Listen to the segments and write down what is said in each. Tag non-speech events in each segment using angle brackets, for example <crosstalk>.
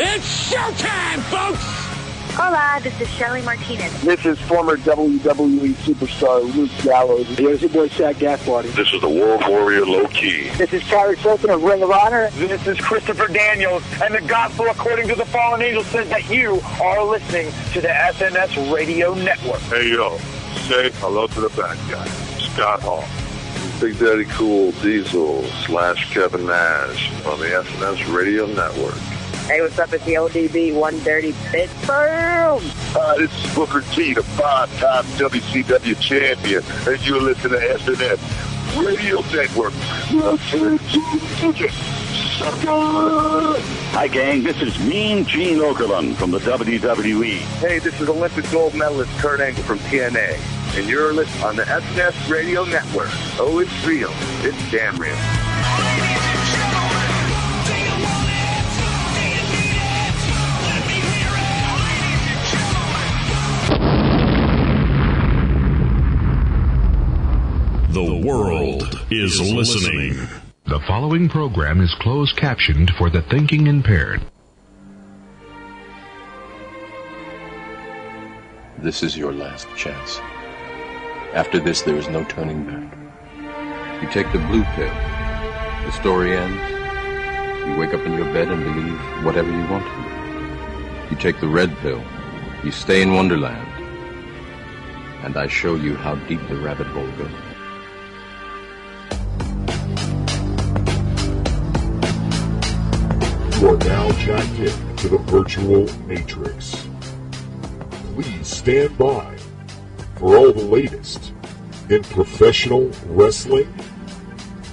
It's showtime, folks! Hola, this is Shelly Martinez. This is former WWE superstar Luke Gallows. Here's your boy Shaq Gasparty. This is the World Warrior Low Ki. This is Kyrie Fulton of Ring of Honor. This is Christopher Daniels, and the gospel according to the fallen angel says that you are listening to the SNS Radio Network. Hey, yo, say hello to the bad guy, Scott Hall. Big Daddy Cool Diesel slash Kevin Nash on the SNS Radio Network. Hey, what's up? It's the ODB One Dirty Pittsburgh. Hi, this is Booker T, the five-time WCW champion, and you're listening to SNS Radio Network. Hi, gang. This is Mean Gene Okerlund from the WWE. Hey, this is Olympic gold medalist Kurt Angle from TNA, and you're listening on the SNS Radio Network. Oh, it's real. It's damn real. The world is listening. The following program is closed captioned for the thinking impaired. This is your last chance. After this, there is no turning back. You take the blue pill. The story ends. You wake up in your bed and believe whatever you want to. You take the red pill. You stay in Wonderland. And I show you how deep the rabbit hole goes. You are now jacked in to the virtual matrix. Please stand by for all the latest in professional wrestling,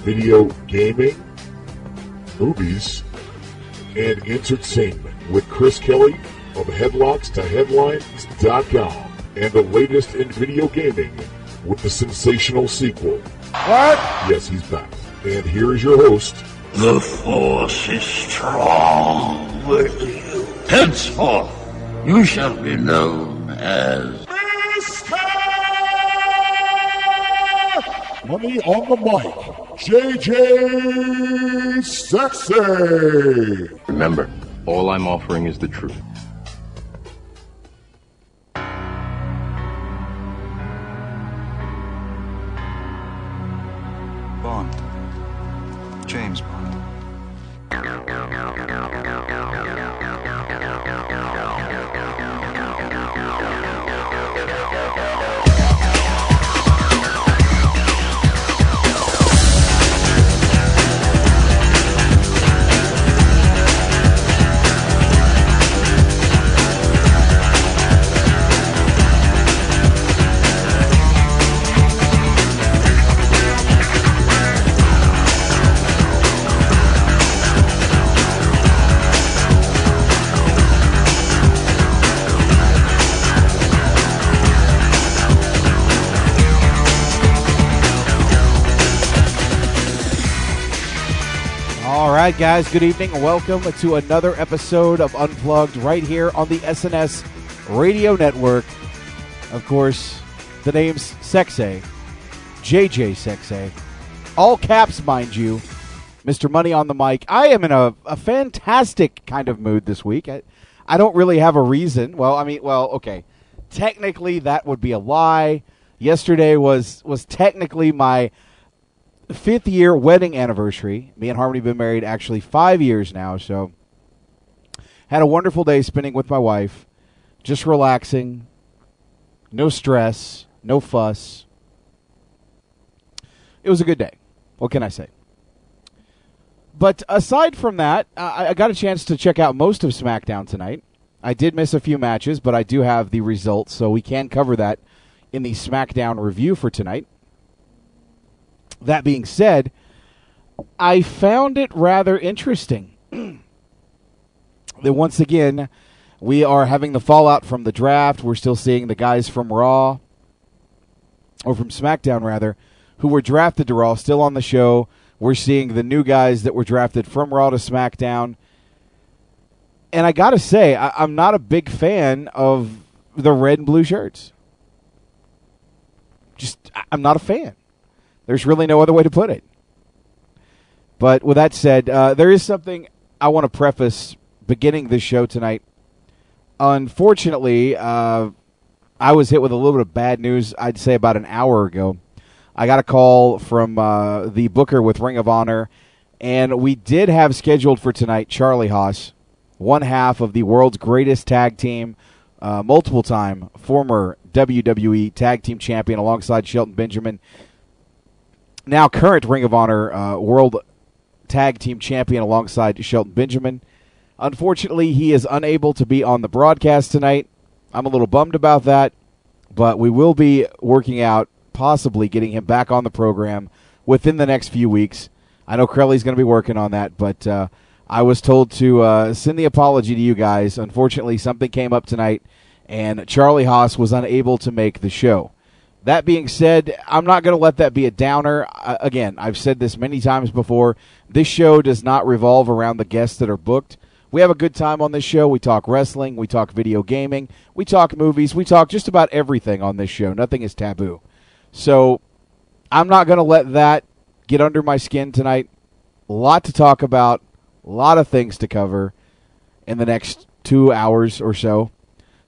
video gaming, movies, and entertainment with Chris Kelly of Headlocks to Headlines.com and the latest in video gaming with the sensational sequel. What? Yes, he's back. And here is your host, the Force is strong with you. Henceforth, you shall be known as Money on the mic, JJ Sexay. Remember, all I'm offering is the truth. Right, guys, good evening welcome to another episode of Unplugged right here on the SNS Radio Network. Of course, the name's Sexay, JJ Sexay. All caps, mind you. Mr. Money on the mic. I am in a, a fantastic kind of mood this week. I, I don't really have a reason. Well, I mean, well, okay. Technically, that would be a lie. Yesterday was was technically my fifth year wedding anniversary. Me and Harmony have been married actually five years now, so had a wonderful day spending with my wife, just relaxing, no stress, no fuss. It was a good day. What can I say? But aside from that, I, I got a chance to check out most of SmackDown tonight. I did miss a few matches, but I do have the results, so we can cover that in the SmackDown review for tonight. That being said, I found it rather interesting that once again we are having the fallout from the draft. We're still seeing the guys from Raw, or from SmackDown rather, who were drafted to Raw still on the show. We're seeing the new guys that were drafted from Raw to SmackDown. And I got to say, I, I'm not a big fan of the red and blue shirts. Just, I- I'm not a fan. There's really no other way to put it. But with that said, uh, there is something I want to preface beginning this show tonight. Unfortunately, uh, I was hit with a little bit of bad news. I'd say about an hour ago. I got a call from uh, the booker with Ring of Honor, and we did have scheduled for tonight Charlie Haas, one half of the world's greatest tag team, uh, multiple time former WWE Tag Team Champion alongside Shelton Benjamin, now current Ring of Honor uh, World Tag Team Champion alongside Shelton Benjamin. Unfortunately, he is unable to be on the broadcast tonight. I'm a little bummed about that, but we will be working out possibly getting him back on the program within the next few weeks. I know Crowley's going to be working on that, but uh, I was told to uh, send the apology to you guys. Unfortunately, something came up tonight, and Charlie Haas was unable to make the show. That being said, I'm not going to let that be a downer. Uh, again, I've said this many times before. This show does not revolve around the guests that are booked. We have a good time on this show. We talk wrestling, we talk video gaming, we talk movies, we talk just about everything on this show. Nothing is taboo. So I'm not going to let that get under my skin tonight. A lot to talk about, a lot of things to cover in the next two hours or so.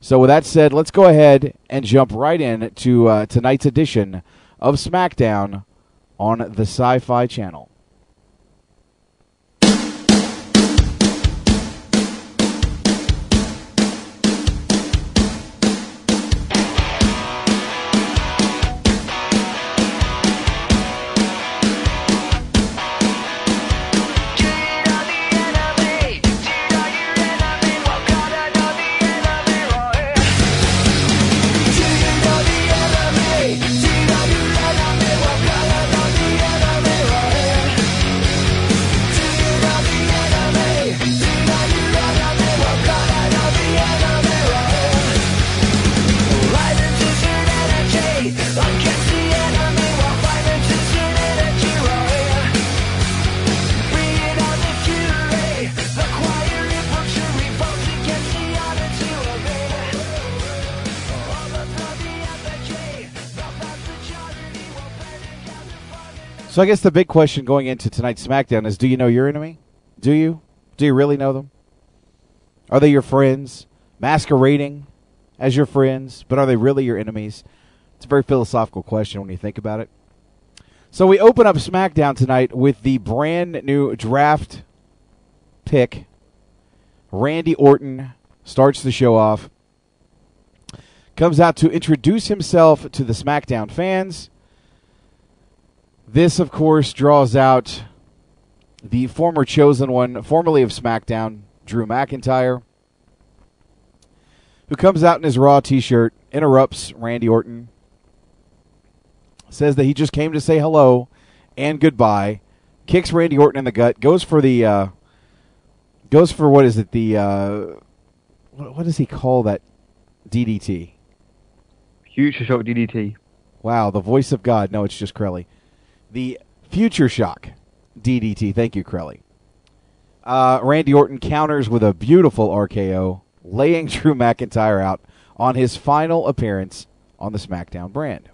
So, with that said, let's go ahead and jump right in to uh, tonight's edition of SmackDown on the Sci Fi Channel. So I guess the big question going into tonight's SmackDown is: Do you know your enemy? Do you? Do you really know them? Are they your friends, masquerading as your friends, but are they really your enemies? It's a very philosophical question when you think about it. So we open up SmackDown tonight with the brand new draft pick. Randy Orton starts the show off. Comes out to introduce himself to the SmackDown fans this, of course, draws out the former chosen one, formerly of SmackDown, Drew McIntyre, who comes out in his Raw t shirt, interrupts Randy Orton, says that he just came to say hello and goodbye, kicks Randy Orton in the gut, goes for the. Uh, goes for what is it? The. Uh, what, what does he call that DDT? Future Shock DDT. Wow, the voice of God. No, it's just Crowley the Future Shock DDT. Thank you, Crowley. Uh, Randy Orton counters with a beautiful RKO, laying <laughs> Drew McIntyre out on his final appearance on the SmackDown brand.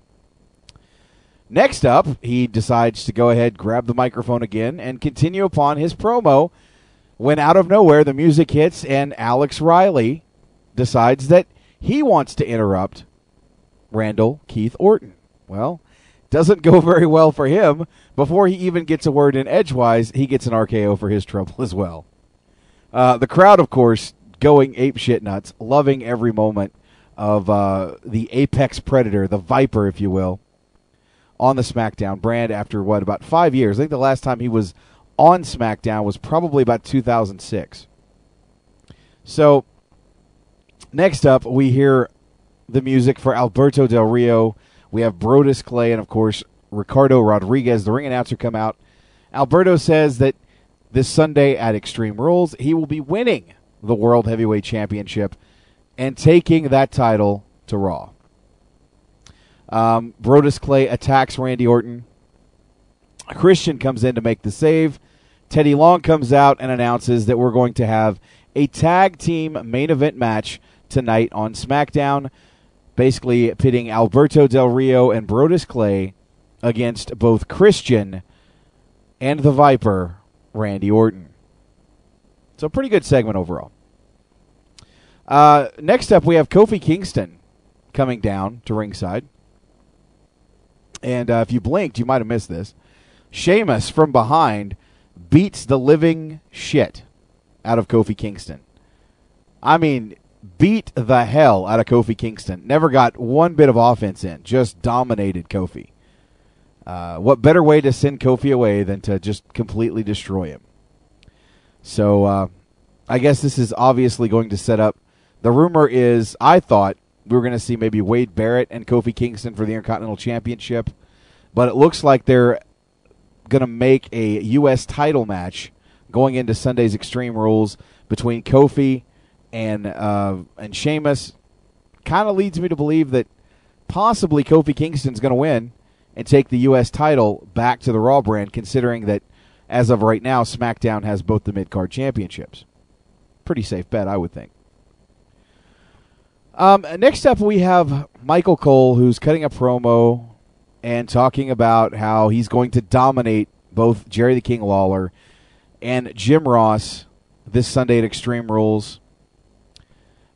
Next up, he decides to go ahead, grab the microphone again, and continue upon his promo when out of nowhere the music hits and Alex Riley decides that he wants to interrupt Randall Keith Orton. Well, doesn't go <laughs> very well for him. Before he even gets a word in edgewise, he gets an RKO for his trouble <laughs> as well. Uh, the crowd, of course, going ape shit nuts, loving every moment of uh, the apex predator, the viper, if you will, on the SmackDown brand after what about five years? I think the last time he was on SmackDown was probably about 2006. So next up, we hear the music for Alberto Del Rio we have Brodus Clay and, of course, Ricardo Rodriguez, the ring announcer, come out. Alberto says that this Sunday at Extreme Rules, he will be winning the World Heavyweight Championship and taking that title to Raw. Um, Brodus Clay attacks Randy Orton. Christian comes in to make the save. Teddy Long comes out and announces that we're going to have a tag team main event match tonight on SmackDown basically pitting Alberto Del Rio and Brodus Clay against both Christian and the Viper, Randy Orton. So pretty good segment overall. Uh, next up, we have Kofi Kingston coming down to ringside. And uh, if you blinked, you might have missed this. Sheamus from behind beats the living shit out of Kofi Kingston. I mean, beat the hell out of Kofi Kingston. Never got one bit of offense in. Just dominated Kofi. Uh, what better way to send Kofi away than to just completely destroy him? So uh, I guess this is obviously going to set up. The rumor is, I thought we were going to see maybe Wade Barrett and Kofi Kingston for the Intercontinental Championship, but it looks like they're going to make a U.S. title match going into Sunday's Extreme Rules between Kofi and uh, and Sheamus. Kind of leads me to believe that possibly Kofi Kingston's going to win and take the U.S. title back to the Raw brand, considering that as of right now, SmackDown has both the mid card championships. Pretty safe bet, I would think. Um, next up, we have Michael Cole, who's cutting a promo and talking about how he's going to dominate both Jerry the King Lawler and Jim Ross this Sunday at Extreme Rules.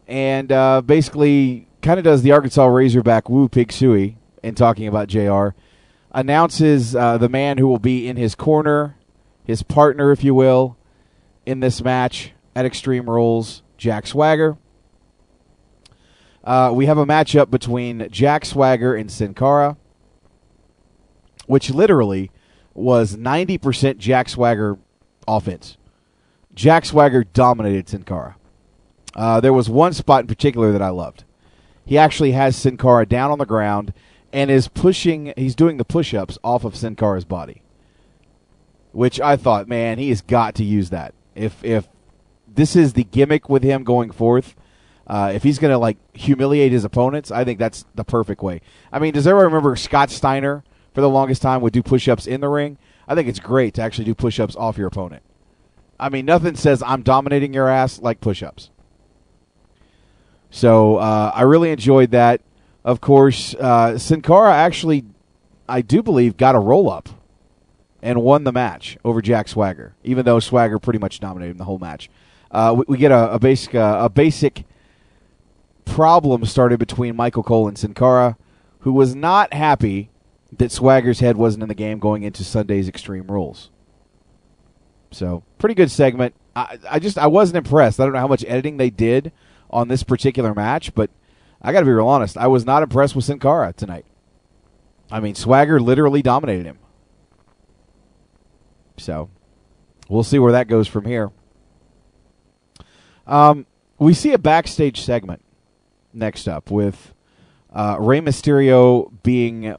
And uh, basically, kind of does the Arkansas Razorback woo pig suey in talking about JR. Announces uh, the man who will be in his corner, his partner, if you will, in this match at Extreme Rules, Jack Swagger. Uh, we have a matchup between Jack Swagger and Sin Cara, which literally was 90% Jack Swagger offense. Jack Swagger dominated Sin Cara. Uh, there was one spot in particular that I loved. He actually has Sin Cara down on the ground and is pushing, he's doing the push ups off of Sin Cara's body. Which I thought, man, he has got to use that. If, if this is the gimmick with him going forth, uh, if he's going to like humiliate his opponents, I think that's the perfect way. I mean, does everyone remember Scott Steiner for the longest time would do push-ups in the ring? I think it's great to actually do push-ups off your opponent. I mean, nothing says I'm dominating your ass like push-ups. So uh, I really enjoyed that. Of course, uh, Sin Cara actually, I do believe, got a roll-up and won the match over Jack Swagger, even though Swagger pretty much dominated him the whole match. Uh, we, we, get a, a basic uh, a basic problem started between Michael Cole and Sin Cara, who was not happy that Swagger's head wasn't in the game going into Sunday's Extreme Rules. So, pretty good segment. I, I just I wasn't impressed. I don't know how much editing they did on this particular match, but I got to be real honest. I was not impressed with Sin Cara tonight. I mean, Swagger literally dominated him. So, we'll see where that goes from here. Um, we see a backstage segment next up with uh, Rey Mysterio being,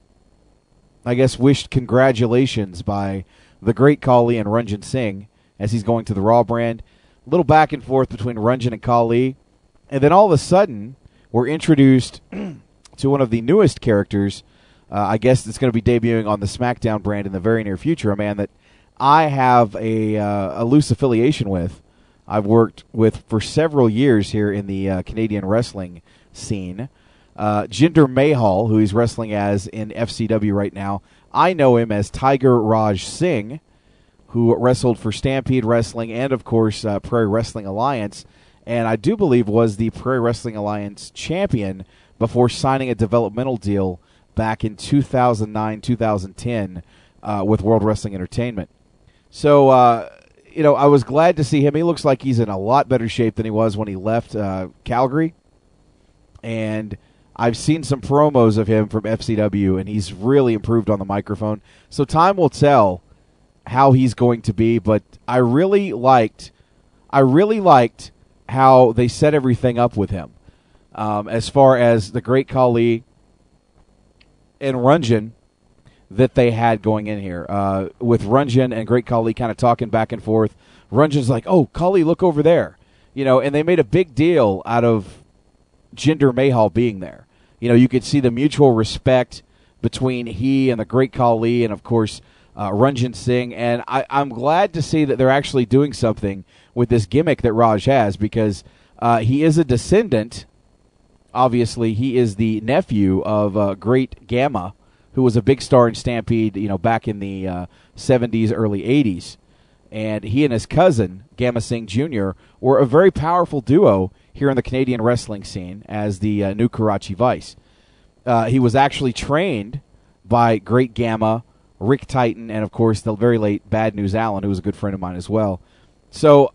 I guess, wished congratulations by the great Khali and Ranjin Singh as he's going to the Raw brand. A little back and forth between Ranjin and Khali. And then all of a sudden, we're introduced <clears throat> to one of the newest characters. Uh, I guess it's going to be debuting on the SmackDown brand in the very near future. A man that I have a, uh, a loose affiliation with. I've worked with for several years here in the uh, Canadian wrestling scene. Uh, Jinder Mahal, who he's wrestling as in FCW right now, I know him as Tiger Raj Singh, who wrestled for Stampede Wrestling and, of course, uh, Prairie Wrestling Alliance, and I do believe was the Prairie Wrestling Alliance champion before signing a developmental deal back in 2009 2010 uh, with World Wrestling Entertainment. So, uh, you know, I was glad to see him. He looks like he's in a lot better shape than he was when he left uh, Calgary and I've seen some promos of him from FCW, and he's really improved on the microphone. So time will tell how he's going to be, but I really liked, I really liked how they set everything up with him, um, as far as the Great Khali and Ranjin that they had going in here, uh, with Ranjin and Great Khali kind of talking back and forth. Ranjin's like, "Oh, Khali, look over there," you know, and they made a big deal out of Jinder Mahal being there. You know, you could see the mutual respect between he and the great Khali, and of course uh, Ranjin Singh. And I, am glad to see that they're actually doing something with this gimmick that Raj has because uh, he is a descendant. Obviously, he is the nephew of uh, Great Gama, who was a big star in Stampede. You know, back in the 70s, uh, early 80s. and he and his cousin Gama Singh Jr. were a very powerful duo here in the Canadian wrestling scene as the uh, new Karachi Vice. Uh, he was actually trained by Great Gama, Rick Titan, and of course the very late Bad News Allen, who was a good friend of mine as well. So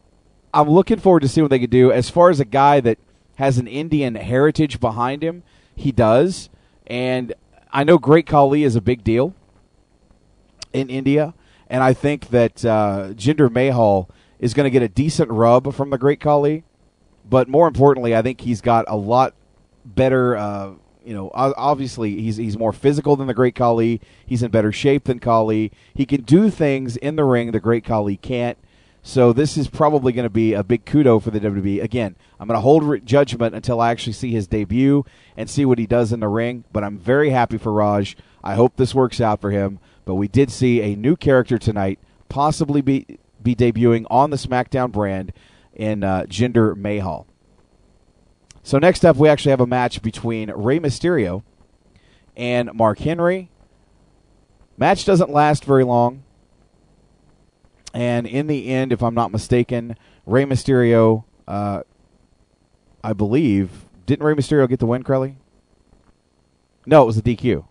I'm looking forward to see what they could do. As far as a guy that has an Indian heritage behind him, he does. And I know Great Khali is a big deal in India, and I think that uh, Jinder Mahal is going to get a decent rub from the Great Khali. But more importantly, I think he's got a lot better. Uh, you know, obviously he's he's more physical than the Great Khali. He's in better shape than Khali. He can do things in the ring the Great Khali can't. So this is probably going to be a big kudo for the WWE. Again, I'm going to hold judgment until I actually see his debut and see what he does in the ring. But I'm very happy for Raj. I hope this works out for him. But we did see a new character tonight, possibly be be debuting on the SmackDown brand in uh, Mahal. So next up, we actually have a match between Rey Mysterio and Mark Henry. Match doesn't last very long. And in the end, if I'm not mistaken, Rey Mysterio, uh, I believe, didn't Rey Mysterio get the win, Crowley? No, it was a DQ.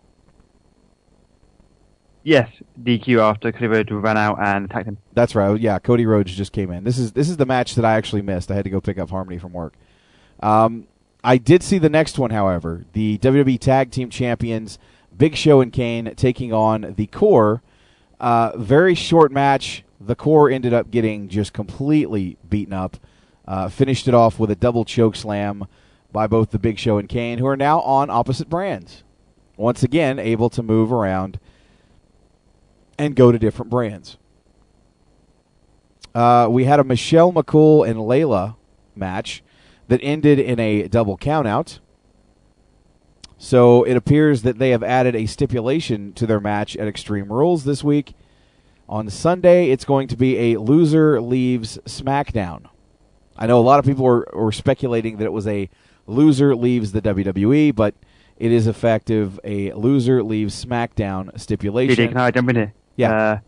Yes, DQ after Cody Rhodes ran out and attacked him. That's right. Yeah, Cody Rhodes just came in. This is this is the match that I actually missed. I had to go pick up Harmony from work. Um, I did see the next one, however. The WWE Tag Team Champions, Big Show and Kane, taking on the Core. Uh, very short match. The Core ended up getting just completely beaten up. Uh, finished it off with a double choke slam by both the Big Show and Kane, who are now on opposite brands. Once again, able to move around and go to different brands. Uh, we had a Michelle McCool and Layla match that ended in a double countout. So it appears that they have added a stipulation to their match at Extreme Rules this week. On Sunday, it's going to be a loser leaves SmackDown. I know a lot of people were, were speculating that it was a loser leaves the WWE, but it is effective a loser leaves SmackDown stipulation. Can I jump in here? Yeah. Uh,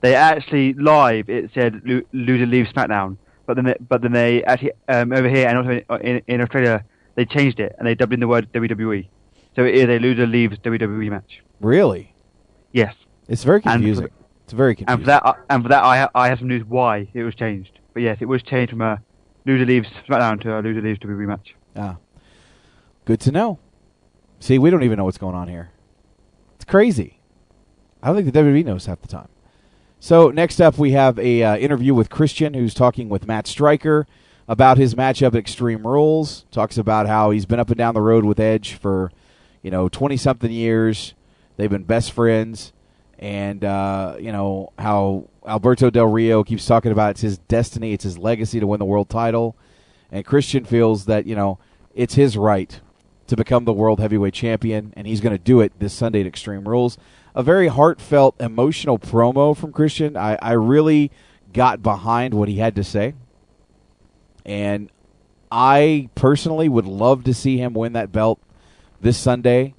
they actually live it said lo- loser leaves SmackDown, but then they, but then they actually um, over here and also in, in Australia they changed it and they dubbed in the word WWE, so it is a loser leaves WWE match. Really? Yes. It's very confusing. And it's very confusing. And for that, and for that, I I have some news why it was changed. But yes, it was changed from a loser leaves SmackDown to a loser leaves WWE match. Ah, good to know. See, we don't even know what's going on here. It's crazy. I don't think the WWE knows half the time. So next up, we have a uh, interview with Christian, who's talking with Matt Striker about his matchup at Extreme Rules. Talks about how he's been up and down the road with Edge for, you know, twenty something years. They've been best friends, and uh, you know how Alberto Del Rio keeps talking about it's his destiny, it's his legacy to win the world title, and Christian feels that you know it's his right to become the world heavyweight champion, and he's going to do it this Sunday at Extreme Rules a very heartfelt, emotional promo from Christian. I, I really got behind what he had to say. And I personally would love to see him win that belt this Sunday,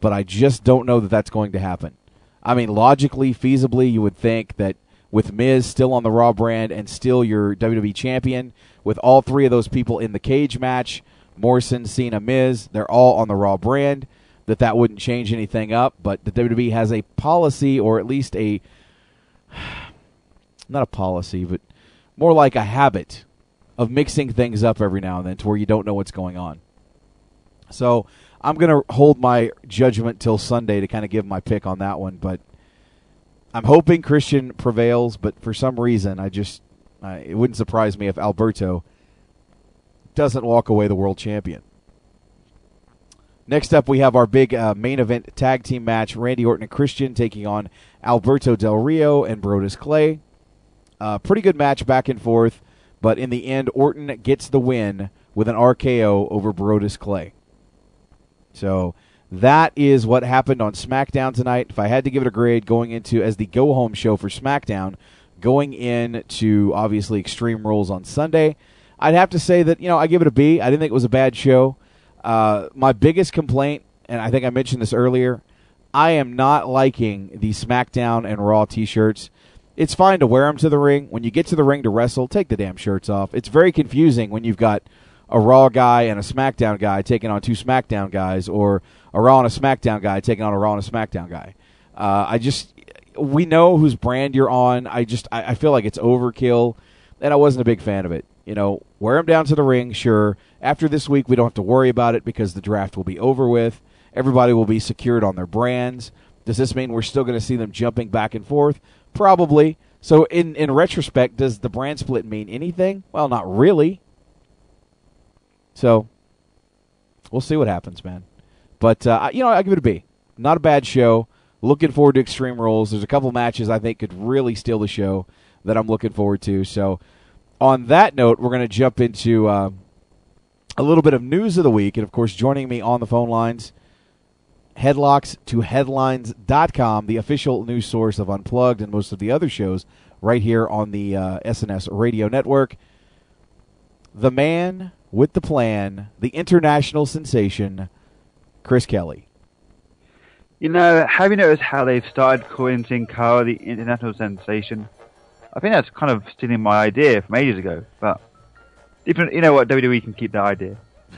but I just don't know that that's going to happen. I mean, logically, feasibly, you would think that with Miz still on the Raw brand and still your WWE champion, with all three of those people in the cage match, Morrison, Cena, Miz, they're all on the Raw brand that that wouldn't change anything up, but the WWE has a policy, or at least a <sighs> not a policy, but more like a habit of mixing things up every now and then to where you don't know what's going on. So I'm going to hold my judgment till Sunday to kind of give my pick on that one, but I'm hoping Christian prevails. But for some reason, I just uh, it wouldn't surprise me if Alberto doesn't walk away the world champion. Next up, we have our big uh, main event tag team match: Randy Orton and Christian taking on Alberto Del Rio and Brodus Clay. Uh, pretty good match back and forth, but in the end, Orton gets the win with an RKO over Brodus Clay. So that is what happened on SmackDown tonight. If I had to give it a grade going into as the go home show for SmackDown, going into obviously Extreme Rules on Sunday, I'd have to say that you know I give it a B. I didn't think it was a bad show. Uh, my biggest complaint, and I think I mentioned this earlier, I am not liking the SmackDown and Raw T-shirts. it's fine to wear them to the ring. When you get to the ring to wrestle, take the damn shirts off. It's very confusing when you've got a Raw guy and a SmackDown guy taking on two SmackDown guys, or a Raw and a SmackDown guy taking on a Raw and a SmackDown guy. Uh, I just we know whose brand you're on. I just I, I feel like it's overkill, and I wasn't a big fan of it. You know, wear them down to the ring, sure. After this week, we don't have to worry about it because the draft will be over with. Everybody will be secured on their brands. Does this mean we're still going to see them jumping back and forth? Probably. So, in in retrospect, does the brand split mean anything? Well, not really. So, we'll see what happens, man. But uh, you know, I give it a B. Not a bad show. Looking forward to Extreme Rules. There's a couple matches I think could really steal the show that I'm looking forward to. So, on that note, we're going to jump into uh, a little bit of news of the week, and of course, joining me on the phone lines. Headlocks to headlines.com, the official news source of Unplugged and most of the other shows right here on the uh, SNS radio network. The man with the plan, the international sensation, Chris Kelly. You know, have you noticed how they've started calling Sin Cara the international sensation? I think that's kind of stealing my idea from ages ago, but different. You know what? WWE can keep that idea. <laughs>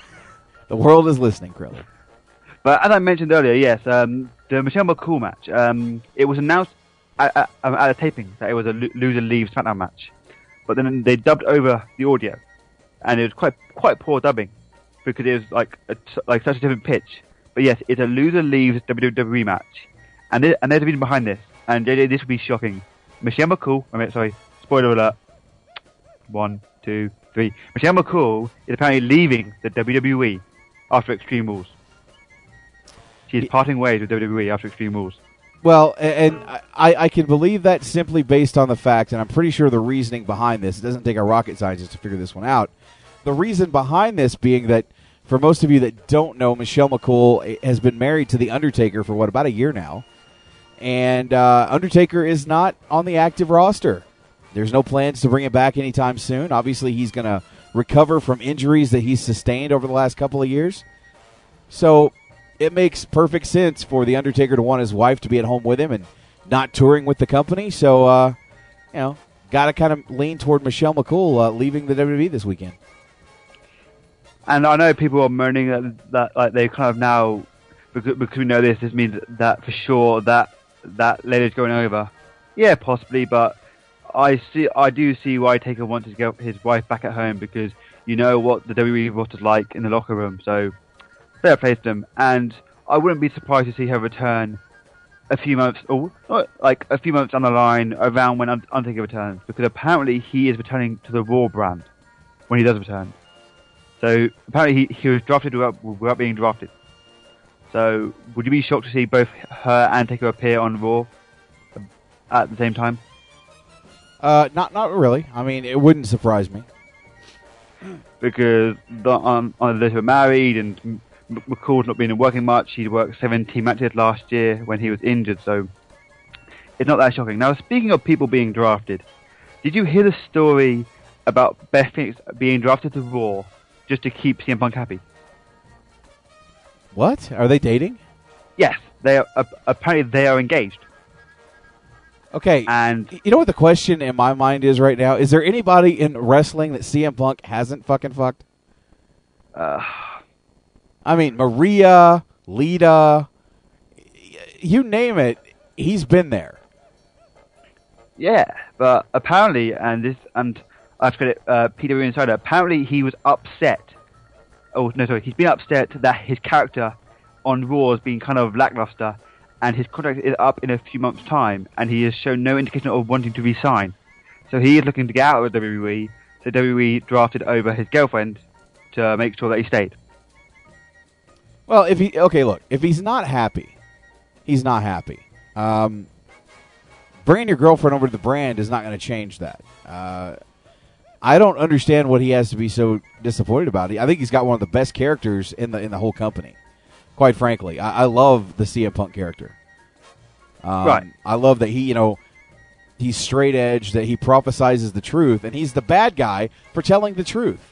The world is listening, Krill. But as I mentioned earlier, yes, um, the Michelle McCool match. Um, it was announced at, at, at, a taping that it was a loser leaves SmackDown match, but then they dubbed over the audio, and it was quite quite poor dubbing because it was like a, like such a different pitch. But yes, it's a loser leaves WWE match, and there, and there's a reason behind this. And this will be shocking. Michelle McCool, I mean, sorry, spoiler alert. One, two, three. Michelle McCool is apparently leaving the WWE after Extreme Rules. She She's parting ways with WWE after Extreme Rules. Well, and I, I can believe that simply based on the fact, and I'm pretty sure the reasoning behind this, it doesn't take a rocket scientist to figure this one out. The reason behind this being that, for most of you that don't know, Michelle McCool has been married to The Undertaker for, what, about a year now? And uh, Undertaker is not on the active roster. There's no plans to bring him back anytime soon. Obviously, he's going to recover from injuries that he's sustained over the last couple of years. So it makes perfect sense for the Undertaker to want his wife to be at home with him and not touring with the company. So, uh, you know, got to kind of lean toward Michelle McCool uh, leaving the WWE this weekend. And I know people are moaning that, that like they kind of now because, because we know this, this means that for sure that that lady's going over. Yeah, possibly, but I see, I do see why Taker wanted to get his wife back at home because you know what the WWE roster's like in the locker room. So fair play to them, and I wouldn't be surprised to see her return a few months, or like a few months down the line, around when Undertaker returns, because apparently he is returning to the Raw brand when he does return. So apparently he, he was drafted without, without being drafted. So would you be shocked to see both her and Taker appear on Raw at the same time? Uh, not not really. I mean, it wouldn't surprise me because the, um, they were married and McCool's not been working much. He worked 17 matches last year when he was injured, so it's not that shocking. Now, speaking of people being drafted, did you hear the story about Beth Phoenix being drafted to Raw just to keep CM Punk happy? What? Are they dating? Yes, they are. Uh, apparently, they are engaged. Okay, and you know what the question in my mind is right now? Is there anybody in wrestling that CM Punk hasn't fucking fucked? Uh, I mean, Maria, Lita, you name it, he's been there. Yeah, but apparently, and this, and I have got it, uh, PWInsider. Apparently, he was upset. Oh no, sorry, he's been upset that his character on Raw has been kind of lackluster, and his contract is up in a few months' time, and he has shown no indication of wanting to resign. So he is looking to get out of WWE. So WWE drafted over his girlfriend to make sure that he stayed. Well, if he okay, look, if he's not happy, he's not happy. Um, bringing your girlfriend over to the brand is not going to change that. Uh, I don't understand what he has to be so disappointed about. I think he's got one of the best characters in the in the whole company. Quite frankly, I, I love the CM Punk character. Um, right. I love that he, you know, he's straight edge, that he prophesizes the truth, and he's the bad guy for telling the truth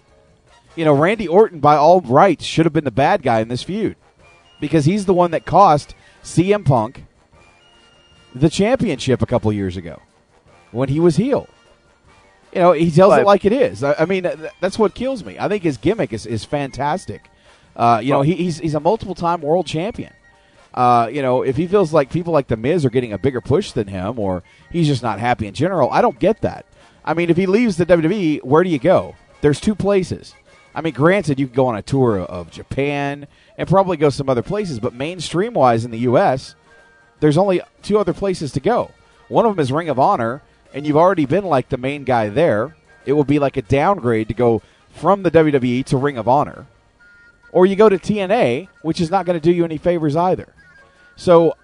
you know, Randy Orton, by all rights, should have been the bad guy in this feud because he's the one that cost CM Punk the championship a couple years ago. when he was heel. You know, he tells Right. it like it is. I, I mean, th- that's what kills me. I think his gimmick is, is fantastic. Uh, you know, he, he's he's a multiple time world champion. Uh, you know, if he feels like people like the Miz are getting a bigger push than him, or he's just not happy in general, I don't get that. I mean, if he leaves the WWE, where do you go? There's two places. I mean, granted, you could go on a tour of Japan and probably go some other places, but mainstream wise in the U.S., there's only two other places to go. One of them is Ring of Honor, and you've already been like the main guy there. It would be like a downgrade to go from the WWE to Ring of Honor. Or you go to TNA, which is not going to do you any favors either. So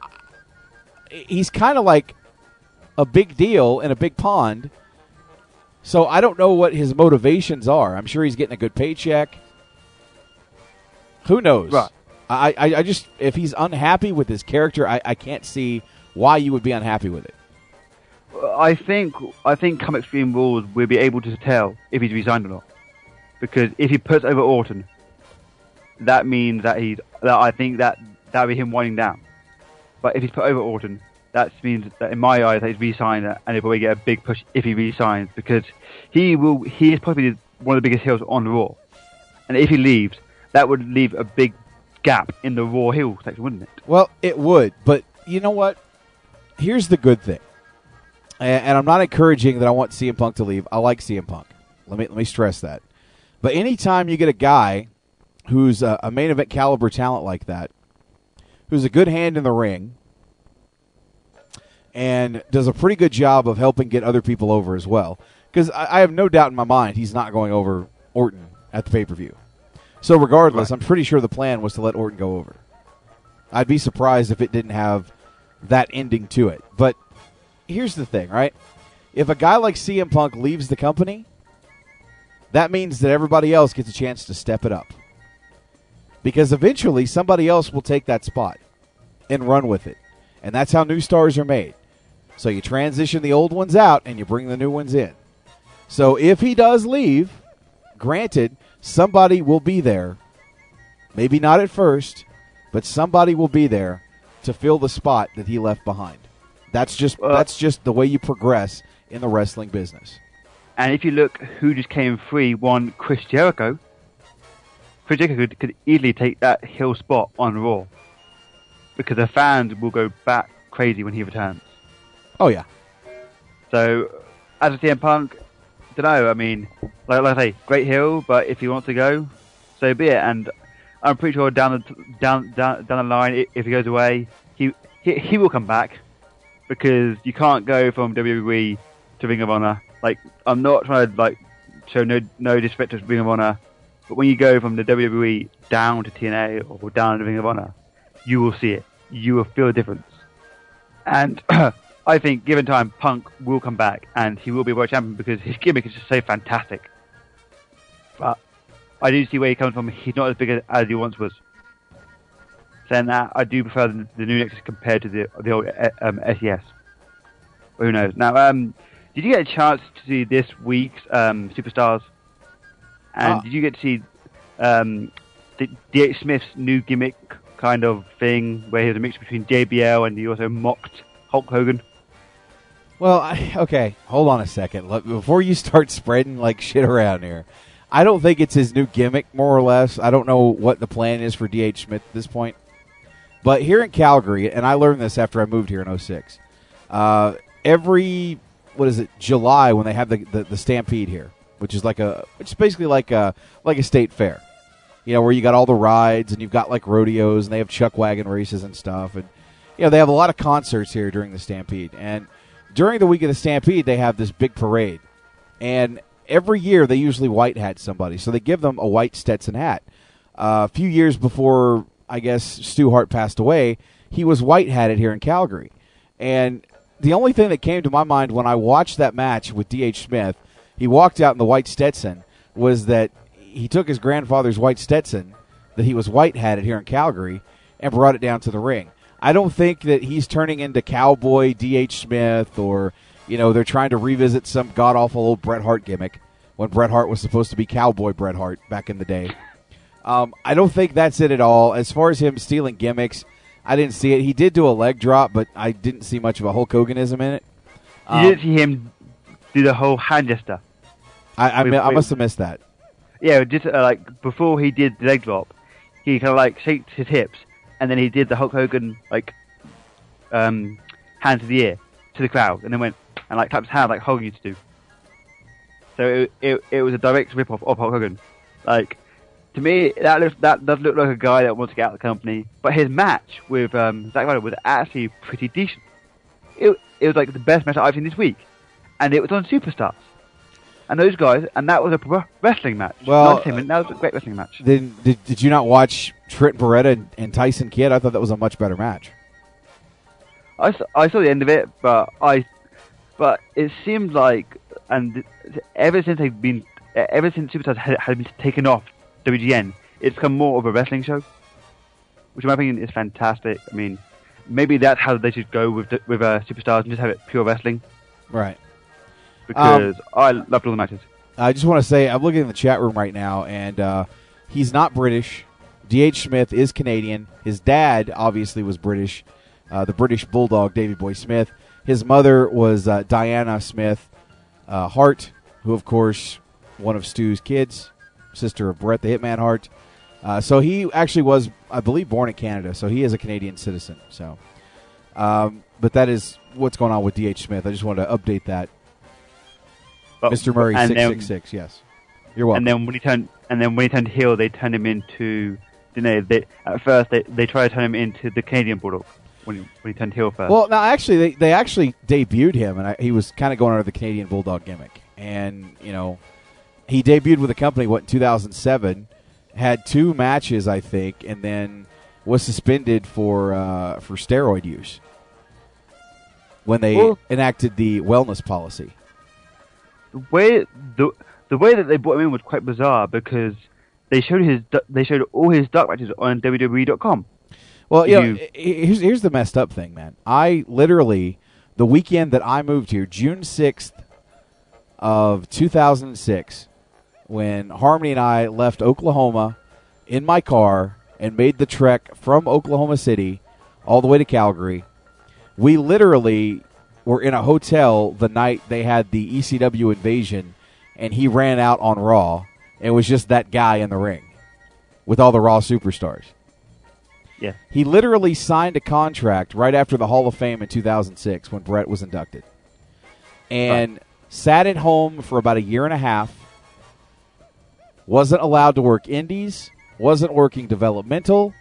he's kind of like a big deal in a big pond. So I don't know what his motivations are. I'm sure he's getting a good paycheck. Who knows? Right. I, I, I just if he's unhappy with his character, I, I can't see why you would be unhappy with it. I think I think come Extreme Rules we'll be able to tell if he's resigned or not. Because if he puts over Orton, that means that he's that I think that that'll be him winding down. But if he's put over Orton, that means that in my eyes that he's re-signed and he'll probably get a big push if he resigns because he will he is probably one of the biggest heels on Raw. And if he leaves, that would leave a big gap in the Raw heel section, wouldn't it? Well, it would, but you know what? Here's the good thing, and, I'm not encouraging that I want CM Punk to leave. I like CM Punk. Let me let me stress that. But anytime you get a guy who's a, a main event caliber talent like that, who's a good hand in the ring, and does a pretty good job of helping get other people over as well, because I, I have no doubt in my mind he's not going over Orton at the pay per view. So regardless, I'm pretty sure the plan was to let Orton go over. I'd be surprised if it didn't have that ending to it. But here's the thing, right? If a guy like CM Punk leaves the company, that means that everybody else gets a chance to step it up. Because eventually somebody else will take that spot and run with it. And that's how new stars are made. So you transition the old ones out and you bring the new ones in. So if he does leave, granted, somebody will be there. Maybe not at first, but somebody will be there to fill the spot that he left behind. That's just uh, that's just the way you progress in the wrestling business. And if you look who just came free, one Chris Jericho. Chris Jericho could, could easily take that heel spot on Raw. Because the fans will go back crazy when he returns. Oh yeah. So, as a CM Punk, don't know. I mean, like, like I say, great heel, but if he wants to go, so be it. And I'm pretty sure down the down down down the line, if he goes away, he he, he will come back because you can't go from WWE to Ring of Honor. Like, I'm not trying to like show no no disrespect to Ring of Honor, but when you go from the WWE down to TNA or down to Ring of Honor, you will see it. You will feel the difference. And <clears throat> I think, given time, Punk will come back and he will be world champion because his gimmick is just so fantastic. But I do see where he comes from. He's not as big as, he once was. Saying that, I do prefer the, the new Nexus compared to the the old uh, um, SES. Who knows? Now, um, did you get a chance to see this week's um, Superstars? And Ah. did you get to see um, DH Smith's new gimmick kind of thing, where he was a mix between JBL and he also mocked Hulk Hogan? Well, I, <laughs> okay, hold on a second. Look, before you start spreading like shit around here, I don't think it's his new gimmick, more or less. I don't know what the plan is for DH Smith at this point. But here in Calgary, and I learned this after I moved here in 06, uh, every, what is it, July when they have the, the, the Stampede here, which is like a, which is basically like a, like a state fair. You know, where you got all the rides and you've got like rodeos and they have chuck wagon races and stuff. And, you know, they have a lot of concerts here during the Stampede. And during the week of the Stampede, they have this big parade. And every year they usually white hat somebody. So they give them a white Stetson hat. Uh, a few years before, I guess, Stu Hart passed away, he was white hatted here in Calgary. And the only thing that came to my mind when I watched that match with D.H. Smith, he walked out in the white Stetson, was that he took his grandfather's white Stetson that he was white hatted here in Calgary and brought it down to the ring. I don't think that he's turning into cowboy D.H. Smith or, you know, they're trying to revisit some god awful old Bret Hart gimmick when Bret Hart was supposed to be cowboy Bret Hart back in the day. Um, I don't think that's it at all. As far as him stealing gimmicks, I didn't see it. He did do a leg drop, but I didn't see much of a Hulk Hoganism in it. You didn't see him do the whole hand gesture. I I, With- mi- I must have missed that. Yeah, just uh, like before he did the leg drop, he kind of like shaked his hips, and then he did the Hulk Hogan like um, hand to the ear to the crowd, and then went and like clapped his hand like Hogan used to do. So it it, it was a direct rip off of Hulk Hogan. Like to me, that looks, that does look like a guy that wants to get out of the company. But his match with um, Zack Ryder was actually pretty decent. It it was like the best match I've seen this week, and it was on Superstars. And those guys, and that was a pro wrestling match. Well, Not entertainment, that was a great wrestling match. Then did, did you not watch Trent Beretta and, and Tyson Kidd? I thought that was a much better match. I saw the end of it, but I, but it seemed like, and ever since they've been, ever since Superstars had, had been taken off WGN, it's become more of a wrestling show, which in my opinion is fantastic. I mean, maybe that's how they should go with the, with uh, Superstars and just have it pure wrestling. Right. Because I loved all the matches. I just want to say I'm looking in the chat room right now, and uh, he's not British. D.H. Smith is Canadian. His dad obviously was British, uh, the British Bulldog, Davey Boy Smith. His mother was uh, Diana Smith uh, Hart, who, of course, one of Stu's kids, sister of Bret the Hitman Hart. Uh, so he actually was, I believe, born in Canada. So he is a Canadian citizen. So, um, but that is what's going on with D.H. Smith. I just wanted to update that. But- Mr. Murray six then- six six. Yes, you're welcome. And then when he turned, and then when he turned heel, they turned him into, you know, they at first they they tried to turn him into the Canadian Bulldog when he, when he turned heel first. Well, no, actually, they, they actually debuted him, and I, he was kind of going under the Canadian Bulldog gimmick. And you know, he debuted with the company what in 2007, had two matches, I think, and then was suspended for uh, for steroid use when they Well- enacted the wellness policy. The way the the way that they brought him in was quite bizarre because they showed his they showed all his dark matches on WWE.com. Well, If you know, here's here's the messed up thing, man. I literally the weekend that I moved here, June sixth of two thousand six, when Harmony and I left Oklahoma in my car and made the trek from Oklahoma City all the way to Calgary. We literally were in a hotel the night they had the ECW invasion, and he ran out on Raw. and It was just that guy in the ring with all the Raw superstars. Yeah. He literally signed a contract right after the Hall of Fame in 2006 when Bret was inducted. And sat at home for about a year and a half. Wasn't allowed to work indies, wasn't working developmental,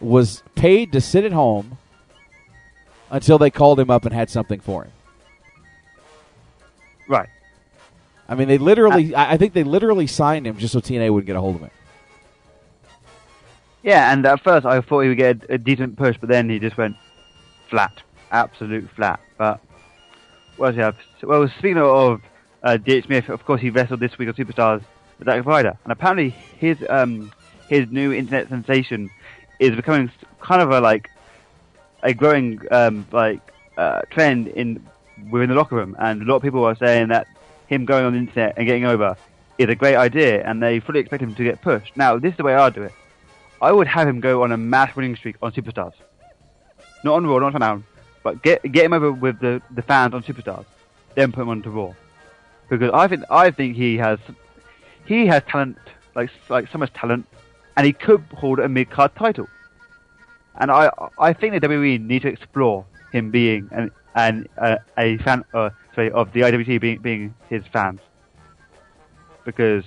was paid to sit at home until they called him up and had something for him. Right. I mean, they literally, I I think they literally signed him just so TNA wouldn't get a hold of him. Yeah, and at first I thought he would get a, decent push, but then he just went flat, absolute flat. But what else you have? Well, speaking of uh, D.H. Smith, of course he wrestled this week on Superstars with Zack Ryder, and apparently his um his new internet sensation is becoming kind of a like a growing um like uh, trend in within the locker room, and a lot of people are saying that him going on the internet and getting over is a great idea, and they fully expect him to get pushed. Now, this is the way I do it. I would have him go on a mass winning streak on Superstars. Not on Raw, not on SmackDown, but get get him over with the, the fans on Superstars, then put him on to Raw. Because I think I think he has he has talent like like so much talent, and he could hold a mid card title. And I I think the WWE need to explore him being an an uh, a fan uh, sorry of the IWC being being his fans. Because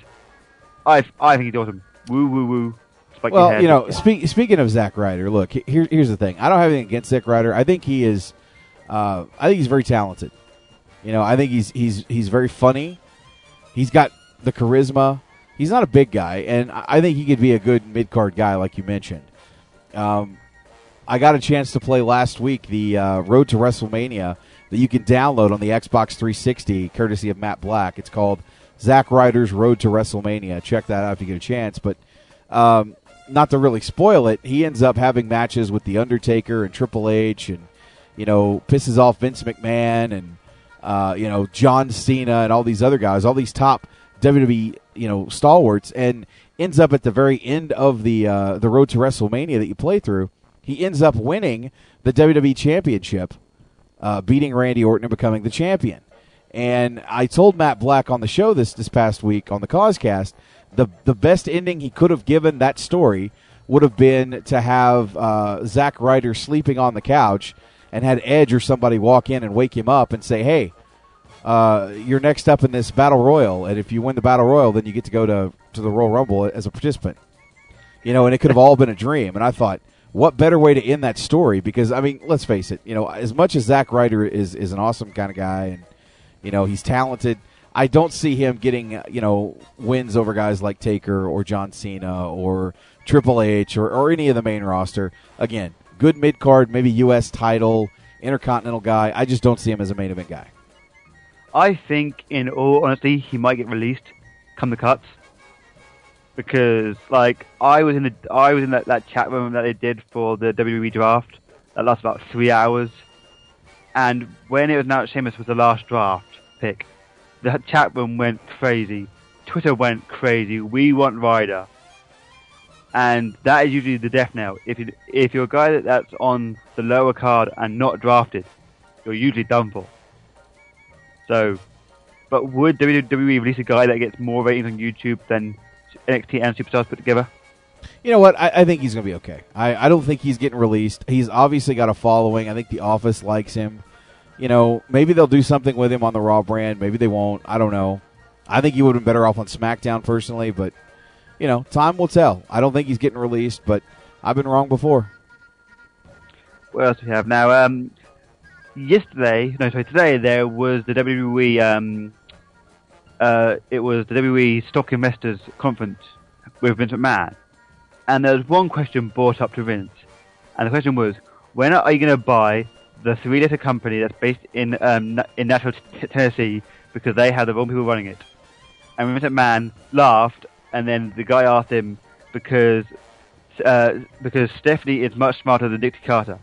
I I think he's awesome. Woo woo woo. Spiky well, hair. you know, speak, speaking of Zack Ryder, look, he- here, here's the thing. I don't have anything against Zack Ryder. I think he is, uh, I think he's very talented. You know, I think he's he's he's very funny. He's got the charisma. He's not a big guy, and I I think he could be a good mid card guy, like you mentioned. Um, I got a chance to play last week the uh, Road to WrestleMania that you can download on the Xbox 360, courtesy of Matt Black. It's called Zack Ryder's Road to WrestleMania. Check that out if you get a chance. But um, not to really spoil it, he ends up having matches with The Undertaker and Triple H, and you know pisses off Vince McMahon and uh, you know John Cena and all these other guys, all these top WWE you know stalwarts, and ends up at the very end of the uh, the road to WrestleMania that you play through. He ends up winning the WWE Championship, uh, beating Randy Orton and becoming the champion. And I told Matt Black on the show this this past week on the Causecast, the the best ending he could have given that story would have been to have uh, Zack Ryder sleeping on the couch and had Edge or somebody walk in and wake him up and say, "Hey, uh, you're next up in this battle royal, and if you win the battle royal, then you get to go to to the Royal Rumble as a participant." You know, and it could have all been a dream. And I thought, what better way to end that story? Because I mean, let's face it. You know, as much as Zack Ryder is is an awesome kind of guy, and you know he's talented. I don't see him getting you know wins over guys like Taker or John Cena or Triple H or, or any of the main roster. Again, good mid card, maybe U.S. title, intercontinental guy. I just don't see him as a main event guy. I think, in all honesty, he might get released come the cuts because, like, I was in the I was in that, that chat room that they did for the WWE draft that lasted about three hours, and when it was announced Sheamus was the last draft pick, the chat room went crazy. Twitter went crazy. We want Ryder, and that is usually the death knell. If you if you're a guy that, that's on the lower card and not drafted, you're usually done for. So, but would WWE release a guy that gets more ratings on YouTube than NXT and Superstars put together? You know what? I, I think he's going to be okay. I, I don't think he's getting released. He's obviously got a following. I think The Office likes him. You know, maybe they'll do something with him on the Raw brand. Maybe they won't. I don't know. I think he would have been better off on SmackDown personally, but you know, time will tell. I don't think he's getting released, but I've been wrong before. What else do we have now? Um, yesterday, no, sorry, today there was the WWE. Um, uh, it was the WWE Stock Investors Conference with Vince McMahon, and there was one question brought up to Vince, and the question was, when are you going to buy the three-letter company that's based in um, in Nashville, t- Tennessee, because they have the wrong people running it? And Vince McMahon laughed, and then the guy asked him because uh, because Stephanie is much smarter than Dixie Carter.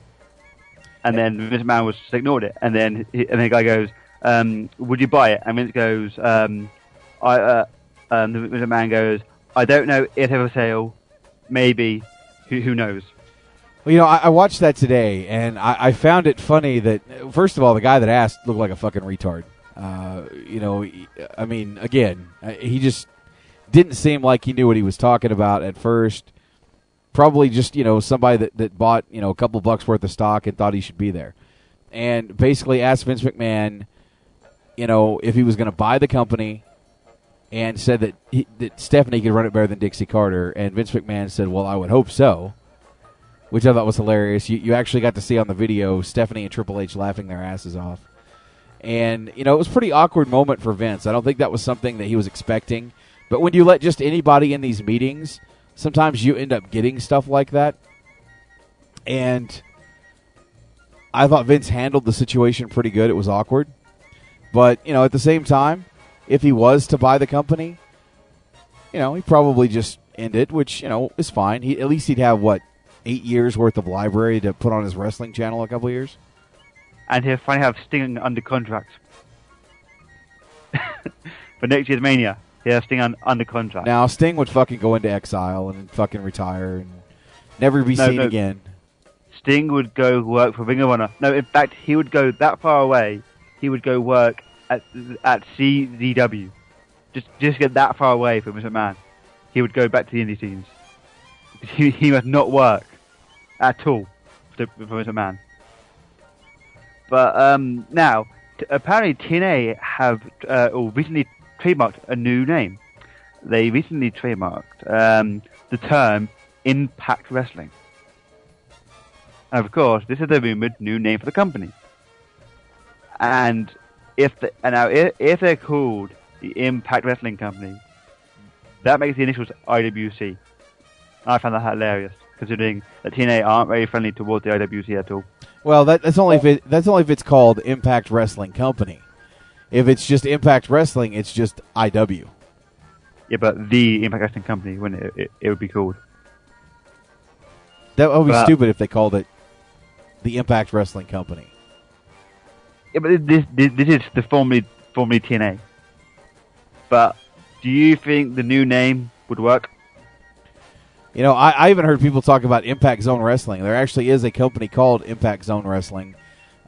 And then Vince McMahon was just ignored it. And then he, and the guy goes, um, "Would you buy it?" And Vince goes, um, "I." Uh, um, the McMahon goes, "I don't know if ever sale, maybe, who who knows." Well, you know, I, I watched that today, and I, I found it funny that first of all, the guy that asked looked like a fucking retard. Uh, you know, I mean, again, uh, he just didn't seem like he knew what he was talking about at first. Probably just you know somebody that, that bought you know a couple bucks worth of stock and thought he should be there, and basically asked Vince McMahon, you know, if he was going to buy the company, and said that he, that Stephanie could run it better than Dixie Carter, and Vince McMahon said, "Well, I would hope so." which I thought was hilarious. You, you actually got to see on the video Stephanie and Triple H laughing their asses off. And, you know, it was a pretty awkward moment for Vince. I don't think that was something that he was expecting. But when you let just anybody in these meetings, sometimes you end up getting stuff like that. And I thought Vince handled the situation pretty good. It was awkward. But, you know, at the same time, if he was to buy the company, you know, he probably just end it, which, you know, is fine. He, at least he'd have, what, eight years worth of library to put on his wrestling channel a couple years? And he'll finally have Sting under contract <laughs> for next year's Mania. He'll Sting un- under contract. Now, Sting would fucking go into exile and fucking retire and never be No, seen no. again. Sting would go work for Ring of Honor. No, in fact, he would go that far away. He would go work at at CZW. Just just get that far away from Mr. Man, He would go back to the indie scenes. <laughs> He, he must not work at all for, for Mr. Man. But um, now, t- apparently TNA have uh, or recently trademarked a new name. They recently trademarked um, the term Impact Wrestling. And of course, this is the rumored new name for the company. And if the, and now if, if they're called the Impact Wrestling Company, that makes the initials IWC. I found that hilarious, considering that TNA aren't very friendly towards the IWC at all. Well, that, that's only if it, that's only if it's called Impact Wrestling Company. If it's just Impact Wrestling, it's just IW. Yeah, but the Impact Wrestling Company, when it, it, it would be called. That would be But- stupid if they called it the Impact Wrestling Company. Yeah, but this this, is the formerly formerly TNA. But do you think the new name would work? You know, I, I even heard people talk about Impact Zone Wrestling. There actually is a company called Impact Zone Wrestling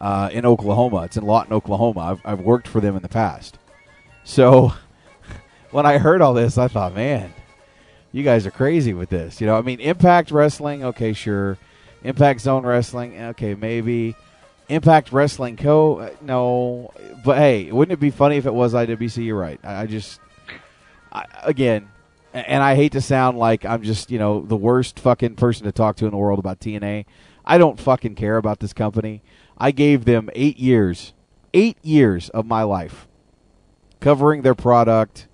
uh, in Oklahoma. It's in Lawton, Oklahoma. I've, I've worked for them in the past. So <laughs> when I heard all this, I thought, man, you guys are crazy with this. You know, I mean, Impact Wrestling, okay, sure. Impact Zone Wrestling, okay, maybe. Impact Wrestling Co. Uh, no, but hey, wouldn't it be funny if it was IWC? You're right. I, just, I, again, and I hate to sound like I'm just you know the worst fucking person to talk to in the world about TNA. I don't fucking care about this company. I gave them eight years, eight years of my life, covering their product,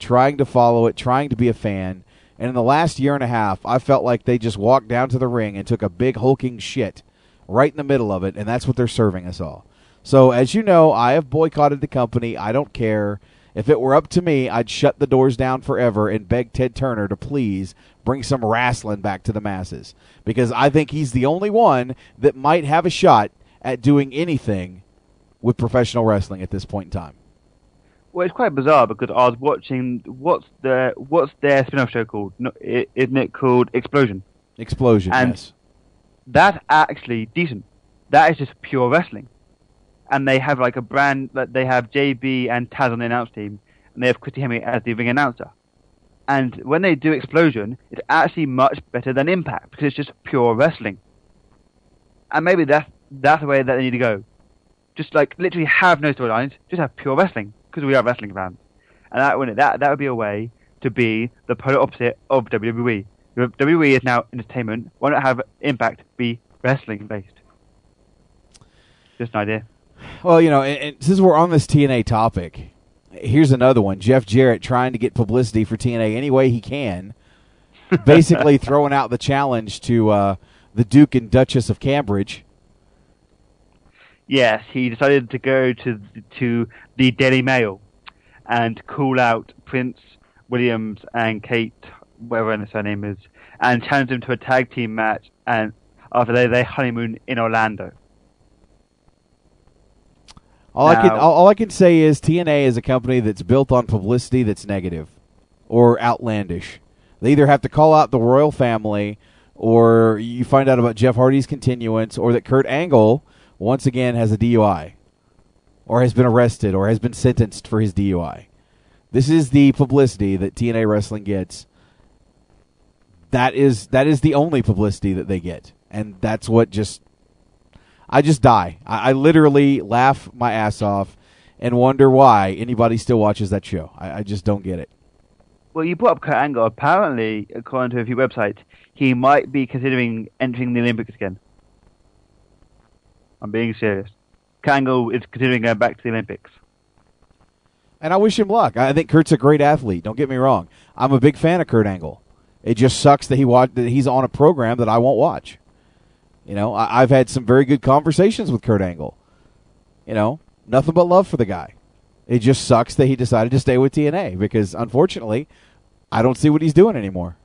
trying to follow it, trying to be a fan. And in the last year and a half, I felt like they just walked down to the ring and took a big hulking shit right in the middle of it, and that's what they're serving us all. So, as you know, I have boycotted the company. I don't care. If it were up to me, I'd shut the doors down forever and beg Ted Turner to please bring some wrestling back to the masses. Because I think he's the only one that might have a shot at doing anything with professional wrestling at this point in time. Well, it's quite bizarre because I was watching what's the what's their spin-off show called? No, isn't it called Explosion? Explosion, And yes. That's actually decent. That is just pure wrestling. And they have like a brand that they have JB and Taz on the announce team, and they have Christy Hemme as the ring announcer. And when they do Explosion, it's actually much better than Impact because it's just pure wrestling. And maybe that's that's the way that they need to go. Just like literally have no storylines, just have pure wrestling because we are wrestling fans. And that would that that would be a way to be the polar opposite of WWE. WWE is now entertainment. Why not have Impact be wrestling based? Just an idea. Well, you know, and, and since we're on this TNA topic, here's another one. Jeff Jarrett trying to get publicity for TNA any way he can, <laughs> basically throwing out the challenge to uh, the Duke and Duchess of Cambridge. Yes, he decided to go to to the Daily Mail and call out Prince Williams and Kate, whatever her surname is, and challenge them to a tag team match. And after they they honeymoon in Orlando. All I can all, all I can say is TNA is a company that's built on publicity that's negative or outlandish. They either have to call out the royal family, or you find out about Jeff Hardy's continuance, or that Kurt Angle once again has a DUI, or has been arrested, or has been sentenced for his DUI. This is the publicity that TNA wrestling gets. That is that is the only publicity that they get, and that's what just I just die. I, I literally laugh my ass off and wonder why anybody still watches that show. I, I just don't get it. Well, you brought up Kurt Angle. Apparently, according to a few websites, he might be considering entering the Olympics again. I'm being serious. Kurt Angle is considering going back to the Olympics. And I wish him luck. I think Kurt's a great athlete. Don't get me wrong. I'm a big fan of Kurt Angle. It just sucks that he watch, that he's on a program that I won't watch. You know, I, I've had some very good conversations with Kurt Angle. You know, nothing but love for the guy. It just sucks that he decided to stay with TNA because, unfortunately, I don't see what he's doing anymore.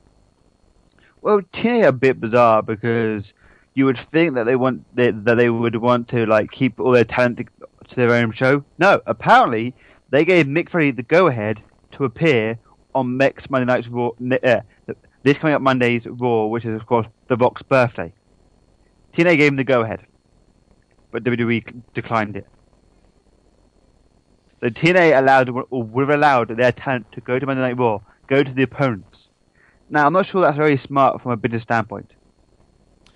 Well, TNA a bit bizarre because you would think that they want that, that they would want to like keep all their talent to, to their own show. No, apparently they gave Mick Foley the go-ahead to appear on next Monday night's Raw. Uh, this coming up Monday's Raw, which is of course The Rock's birthday. TNA gave him the go-ahead, but WWE declined it. So TNA allowed or would allowed their talent to go to Monday Night Raw, go to the opponents. Now I'm not sure that's very smart from a business standpoint.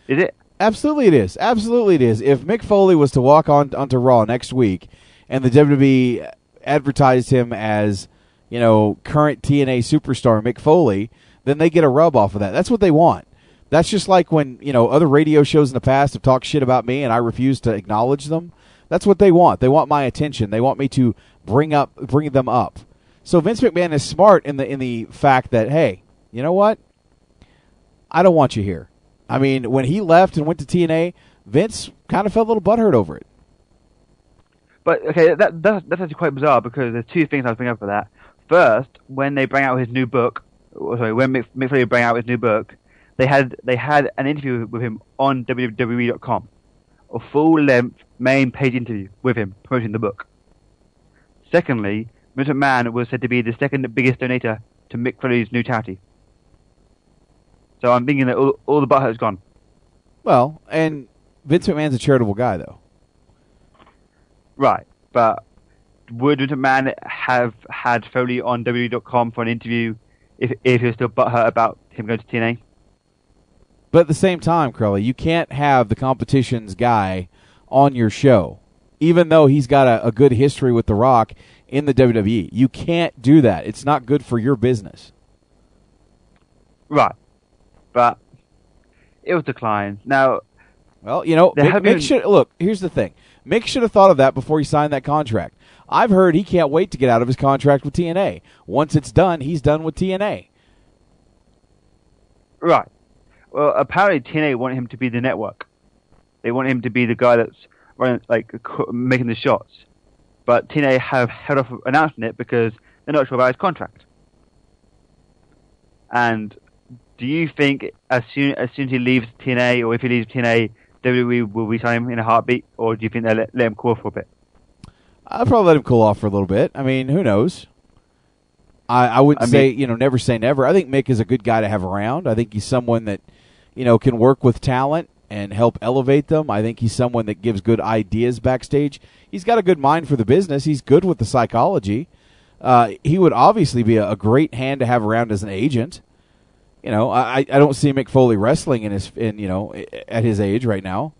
Is it? Absolutely, it is. Absolutely, it is. If Mick Foley was to walk on onto Raw next week, and the WWE advertised him as, you know, current TNA superstar Mick Foley, then they get a rub off of that. That's what they want. That's just like when you know other radio shows in the past have talked shit about me, and I refuse to acknowledge them. That's what they want. They want my attention. They want me to bring up, bring them up. So Vince McMahon is smart in the in the fact that hey, you know what? I don't want you here. I mean, when he left and went to TNA, Vince kind of felt a little butthurt over it. But okay, that, that's that's actually quite bizarre because there's two things I was bringing up for that. First, when they bring out his new book, sorry, when Mick, Mick Foley bring out his new book, they had they had an interview with him on WWE.com, a full-length main page interview with him promoting the book. Secondly, Vince McMahon was said to be the second biggest donator to Mick Foley's new charity. So I'm thinking that all, all the butthurt's gone. Well, and Vince McMahon's a charitable guy, though. Right, but would Vince McMahon have had Foley on WWE.com for an interview if if he was still butthurt about him going to TNA? But at the same time, Crowley, you can't have the competition's guy on your show, even though he's got a, a good history with The Rock in the WWE. You can't do that. It's not good for your business. Right, but it was declined. Now, well, you know, Mick, Mick should look. Here's the thing: Mick should have thought of that before he signed that contract. I've heard he can't wait to get out of his contract with TNA. Once it's done, he's done with TNA. Right. Well, apparently TNA want him to be the network. They want him to be the guy that's running, like making the shots. But TNA have held off announcing it because they're not sure about his contract. And do you think as soon as soon as he leaves TNA, or if he leaves TNA, WWE will resign him in a heartbeat, or do you think they'll let, let him cool for a bit? I'll probably let him cool off for a little bit. I mean, who knows? I, I wouldn't I mean- say you know never say never. I think Mick is a good guy to have around. I think he's someone that you know can work with talent and help elevate them. I think he's someone that gives good ideas backstage. He's got a good mind for the business. He's good with the psychology. Uh, he would obviously be a, a great hand to have around as an agent. You know, I, I don't see Mick Foley wrestling in his in you know at his age right now.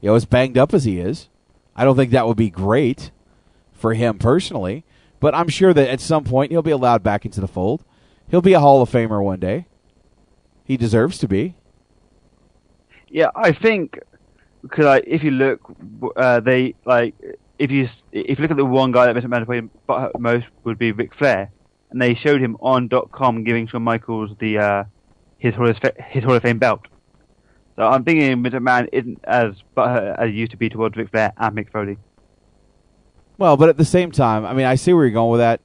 You know, as banged up as he is, I don't think that would be great for him personally. But I'm sure that at some point he'll be allowed back into the fold. He'll be a Hall of Famer one day. He deserves to be. Yeah, I think because like, if you look, uh, they like if you if you look at the one guy that Mr. McMahon played but most would be Ric Flair, and they showed him on .com giving Shawn Michaels the uh, his Hall of his Hall of Fame belt. So I'm thinking Mr. McMahon isn't as butthurt as he used to be towards Ric Flair and Mick Foley. Well, but at the same time, I mean, I see where you're going with that.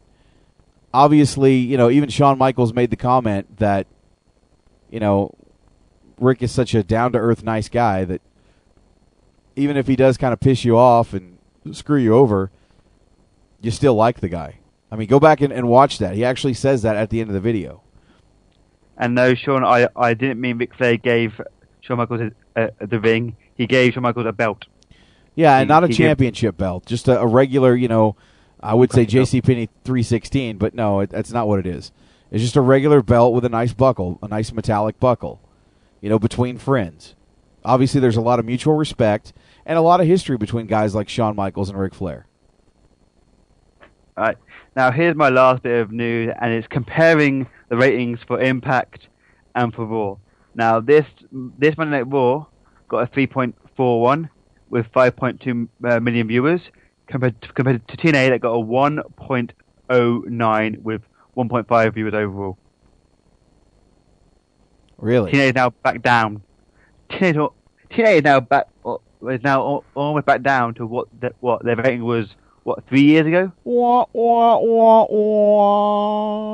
Obviously, you know, even Shawn Michaels made the comment that, you know, Rick is such a down to earth, nice guy that even if he does kind of piss you off and screw you over, you still like the guy. I mean, go back and, and watch that. He actually says that at the end of the video. And no, Shawn, I I didn't mean Ric Flair gave Shawn Michaels uh, the ring. He gave Shawn Michaels a belt. Yeah, and He- not a he gave- championship belt, just a, a regular, you know, I would say JC Penney 316, but no, it, that's not what it is. It's just a regular belt with a nice buckle, a nice metallic buckle, you know, between friends. Obviously, there's a lot of mutual respect and a lot of history between guys like Shawn Michaels and Ric Flair. All right. Now here's my last bit of news, and it's comparing the ratings for Impact and for Raw. Now this this Monday Night Raw got a 3.41 with 5.2 uh, million viewers, compared to, compared to TNA that got a 1.09 with 1.5 viewers overall. Really? TNA is now back down. TNA, is TNA is now back uh, is now almost back down to what the, what their rating was. What three years ago? Wah, wah, wah, wah.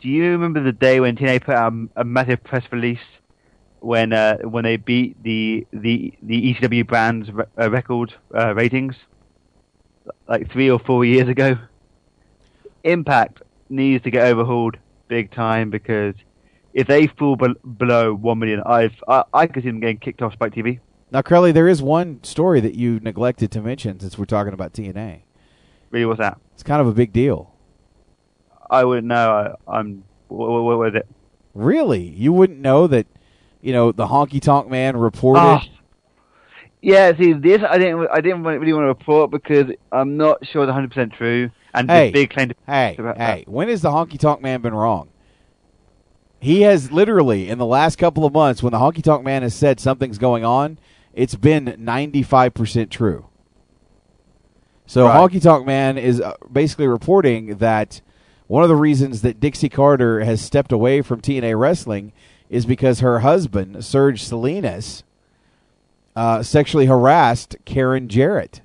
Do you remember the day when TNA put out a, a massive press release when uh, when they beat the the the ECW brand's re- uh, record uh, ratings like three or four years ago? Impact needs to get overhauled big time because if they fall bel below one million, I've I, I could see them getting kicked off Spike TV. Now, Crowley, there is one story that you neglected to mention since we're talking about TNA. Really, what's that? It's kind of a big deal. I wouldn't know. I, I'm what, what, what was it? Really? You wouldn't know that, you know, the honky tonk man reported. Ah. Yeah, see, this I didn't I didn't really want to report because I'm not sure it's 100 percent true. And hey, big claim to hey, hey, when has the honky tonk man been wrong? He has literally, in the last couple of months, when the honky tonk man has said something's going on, it's been 95% true. So Right. honky tonk man is uh, basically reporting that one of the reasons that Dixie Carter has stepped away from TNA wrestling is because her husband, Serg Salinas, uh, sexually harassed Karen Jarrett.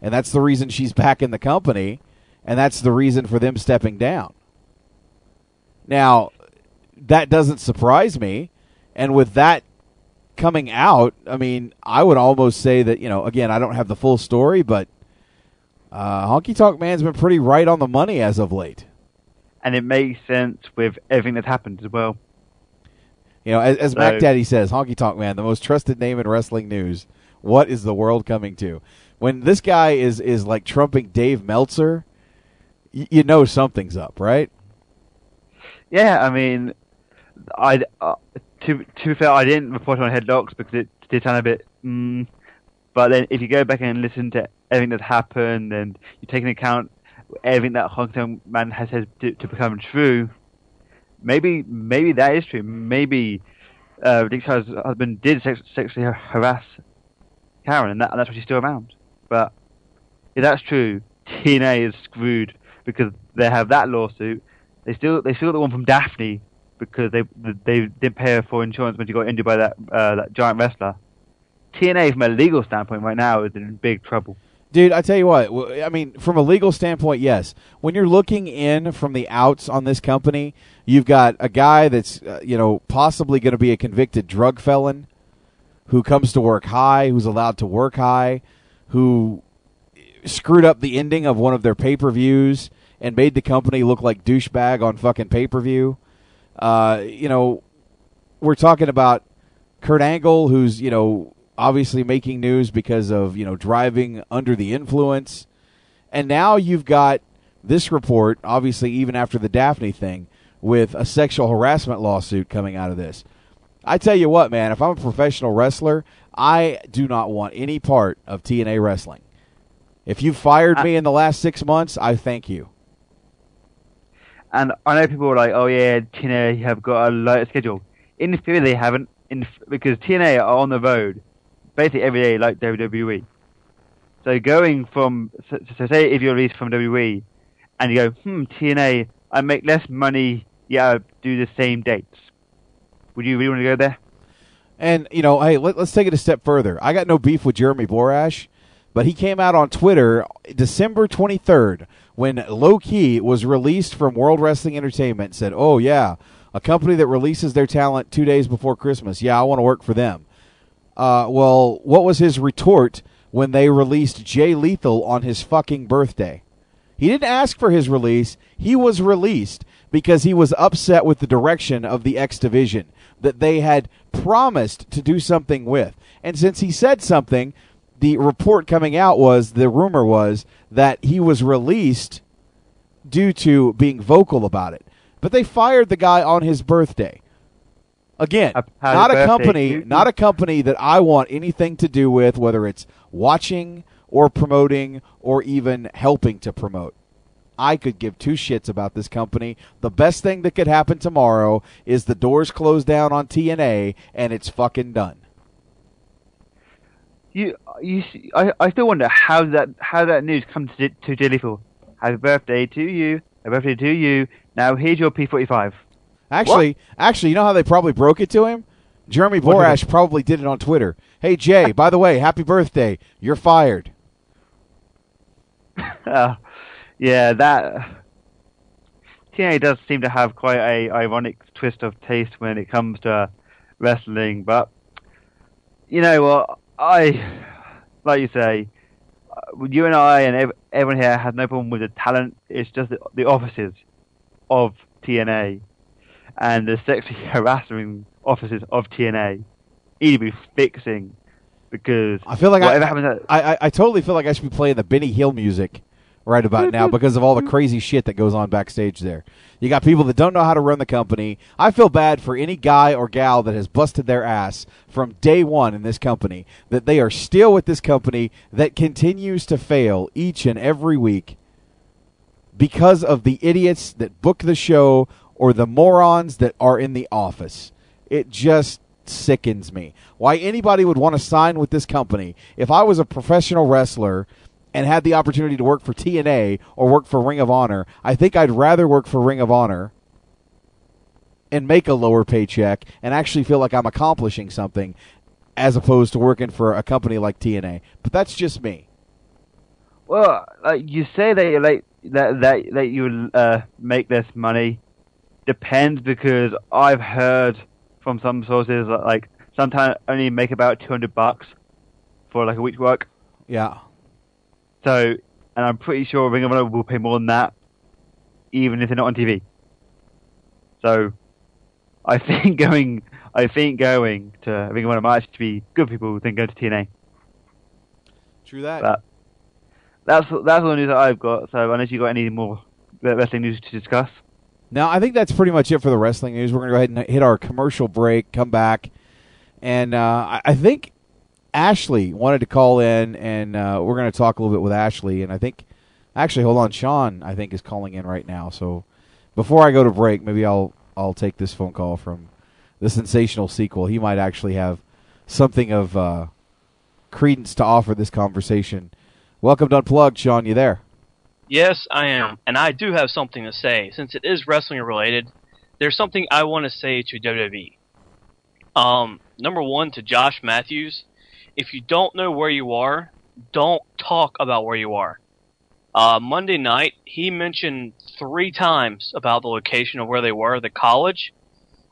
And that's the reason she's back in the company, and that's the reason for them stepping down. Now, that doesn't surprise me, and with that coming out, I mean, I would almost say that, you know, again, I don't have the full story, but uh, Honky Tonk Man's been pretty right on the money as of late. and it makes sense with everything that's happened as well. You know, as, as Mac Daddy says, Honky Tonk Man, the most trusted name in wrestling news. what is the world coming to? When this guy is is like trumping Dave Meltzer, y- you know something's up, right? Yeah, I mean, I uh, to to be fair, I didn't report on headlocks because it did sound a bit. Mm, but then, if you go back and listen to everything that happened, and you take into account everything that Honky Tonk man has said to, to become true, maybe maybe that is true. Maybe uh, husband did sex- sexually harass Karen, and, that, and that's why she's still around. But if that's true, TNA is screwed because they have that lawsuit. They still they still got the one from Daffney because they they didn't pay her for insurance when she got injured by that uh, that giant wrestler. TNA, from a legal standpoint, right now is in big trouble. Dude, I tell you what. I mean, from a legal standpoint, yes. When you're looking in from the outs on this company, you've got a guy that's uh, you know possibly going to be a convicted drug felon who comes to work high, who's allowed to work high, who screwed up the ending of one of their pay per views and made the company look like douchebag on fucking pay per view. Uh, you know, we're talking about Kurt Angle, who's you know obviously making news because of you know driving under the influence, and now you've got this report, obviously even after the Daffney thing, with a sexual harassment lawsuit coming out of this. I tell you what, man, if I'm a professional wrestler, I do not want any part of TNA wrestling. If you fired me in the last six months, I thank you. And I know people are like, "Oh yeah, TNA have got a lighter schedule." In theory, they haven't, in because TNA are on the road basically every day, like WWE. So going from, so, so say if you're released from WWE, and you go, "Hmm, TNA, I make less money, yeah, I do the same dates." Would you really want to go there? And you know, hey, let, us take it a step further. I got no beef with Jeremy Borash, but he came out on Twitter December 23rd when Low Ki was released from World Wrestling Entertainment. Said, "Oh yeah, a company that releases their talent two days before Christmas. Yeah, I want to work for them." Uh, well, what was his retort when they released Jay Lethal on his fucking birthday? He didn't ask for his release. He was released because he was upset with the direction of the X Division that they had promised to do something with. And since he said something, the report coming out was the rumor was that he was released due to being vocal about it. But they fired the guy on his birthday. Again, Happy not a company, to not a company that I want anything to do with, whether it's watching or promoting or even helping to promote. I could give two shits about this company. The best thing that could happen tomorrow is the doors close down on TNA and it's fucking done. You, you, I, I still wonder how that, how that news comes to, to Jay Lethal. Happy birthday to you. Happy birthday to you. Now here's your P45. Actually, actually, you know how they probably broke it to him? Jeremy What did Borash probably did it on Twitter. Hey Jay, by the way, happy birthday. You're fired. <laughs> Uh, yeah, that TNA does seem to have quite a ironic twist of taste when it comes to wrestling. But you know what? I like you say, uh, you and I and everyone here has no problem with the talent. It's just the, the offices of TNA and the sexually <laughs> harassing offices of TNA need to be fixing because I feel like I, at I, I, I totally feel like I should be playing the Benny Hill music right about now <laughs> because of all the crazy shit that goes on backstage there. You got people that don't know how to run the company. I feel bad for any guy or gal that has busted their ass from day one in this company, that they are still with this company that continues to fail each and every week because of the idiots that book the show or the morons that are in the office. It just sickens me. Why anybody would want to sign with this company if I was a professional wrestler and had the opportunity to work for TNA or work for Ring of Honor, I think I'd rather work for Ring of Honor and make a lower paycheck and actually feel like I'm accomplishing something as opposed to working for a company like TNA. But that's just me. Well, like you say that you like that that that you uh, make less money depends because I've heard from some sources that like sometimes only make about two hundred bucks for like a week's work. Yeah. So, and I'm pretty sure Ring of Honor will pay more than that, even if they're not on TV. So, I think <laughs> going, I think going to Ring of Honor might actually be good for people than going to TNA. True that. But that's that's all the news that I've got. So unless you got any more wrestling news to discuss. Now, I think that's pretty much it for the wrestling news. We're going to go ahead and hit our commercial break, come back, and uh, I, think Ashley wanted to call in, and uh, we're going to talk a little bit with Ashley. And I think, actually, hold on, Sean, I think is calling in right now. So before I go to break, maybe I'll I'll take this phone call from the sensational sequel. He might actually have something of uh, credence to offer this conversation. Welcome to Unplugged, Sean. You there? Yes, I am, and I do have something to say. Since it is wrestling related, there's something I want to say to WWE. Um, number one, to Josh Matthews, if you don't know where you are, don't talk about where you are. Uh, Monday night, he mentioned three times about the location of where they were, the college,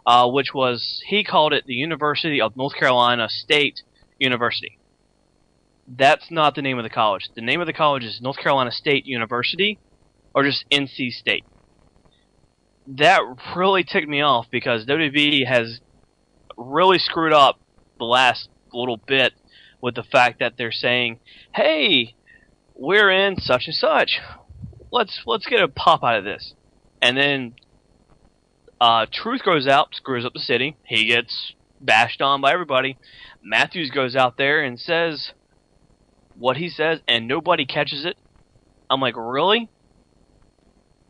uh, which was, he called it the University of North Carolina State University. That's not the name of the college. The name of the college is North Carolina State University, or just NC State. That really ticked me off because WWE has really screwed up the last little bit with the fact that they're saying, "Hey, we're in such and such. Let's let's get a pop out of this." And then uh, Truth goes out, screws up the city. He gets bashed on by everybody. Matthews goes out there and says what he says, and nobody catches it. I'm like, really?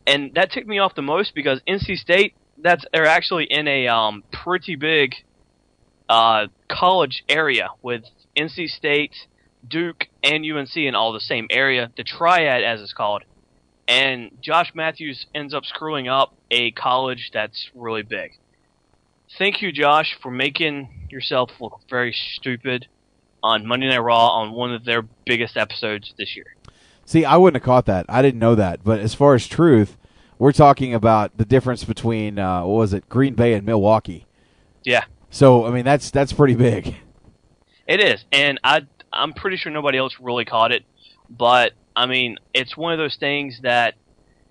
And that ticked me off the most because NC State, that's they're actually in a um, pretty big uh, college area with NC State, Duke, and UNC in all the same area, the Triad as it's called. And Josh Matthews ends up screwing up a college that's really big. Thank you, Josh, for making yourself look very stupid on Monday Night Raw on one of their biggest episodes this year. See, I wouldn't have caught that. I didn't know that. But as far as truth, we're talking about the difference between uh, what was it, Green Bay and Milwaukee. Yeah. So I mean, that's that's pretty big. It is, and I I'm pretty sure nobody else really caught it, but I mean, it's one of those things that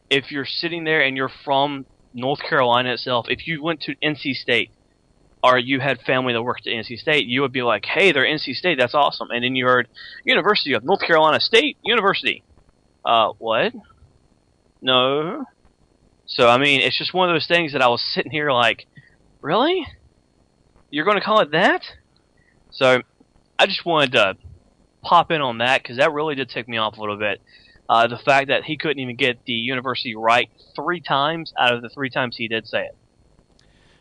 if you're sitting there and you're from North Carolina itself, if you went to NC State or you had family that worked at NC State, you would be like, "Hey, they're NC State. That's awesome." And then you heard University of North Carolina State University. Uh, what? No. So I mean, it's just one of those things that I was sitting here like, really? You're going to call it that? So I just wanted to pop in on that because that really did tick me off a little bit. Uh, the fact that he couldn't even get the university right three times out of the three times he did say it.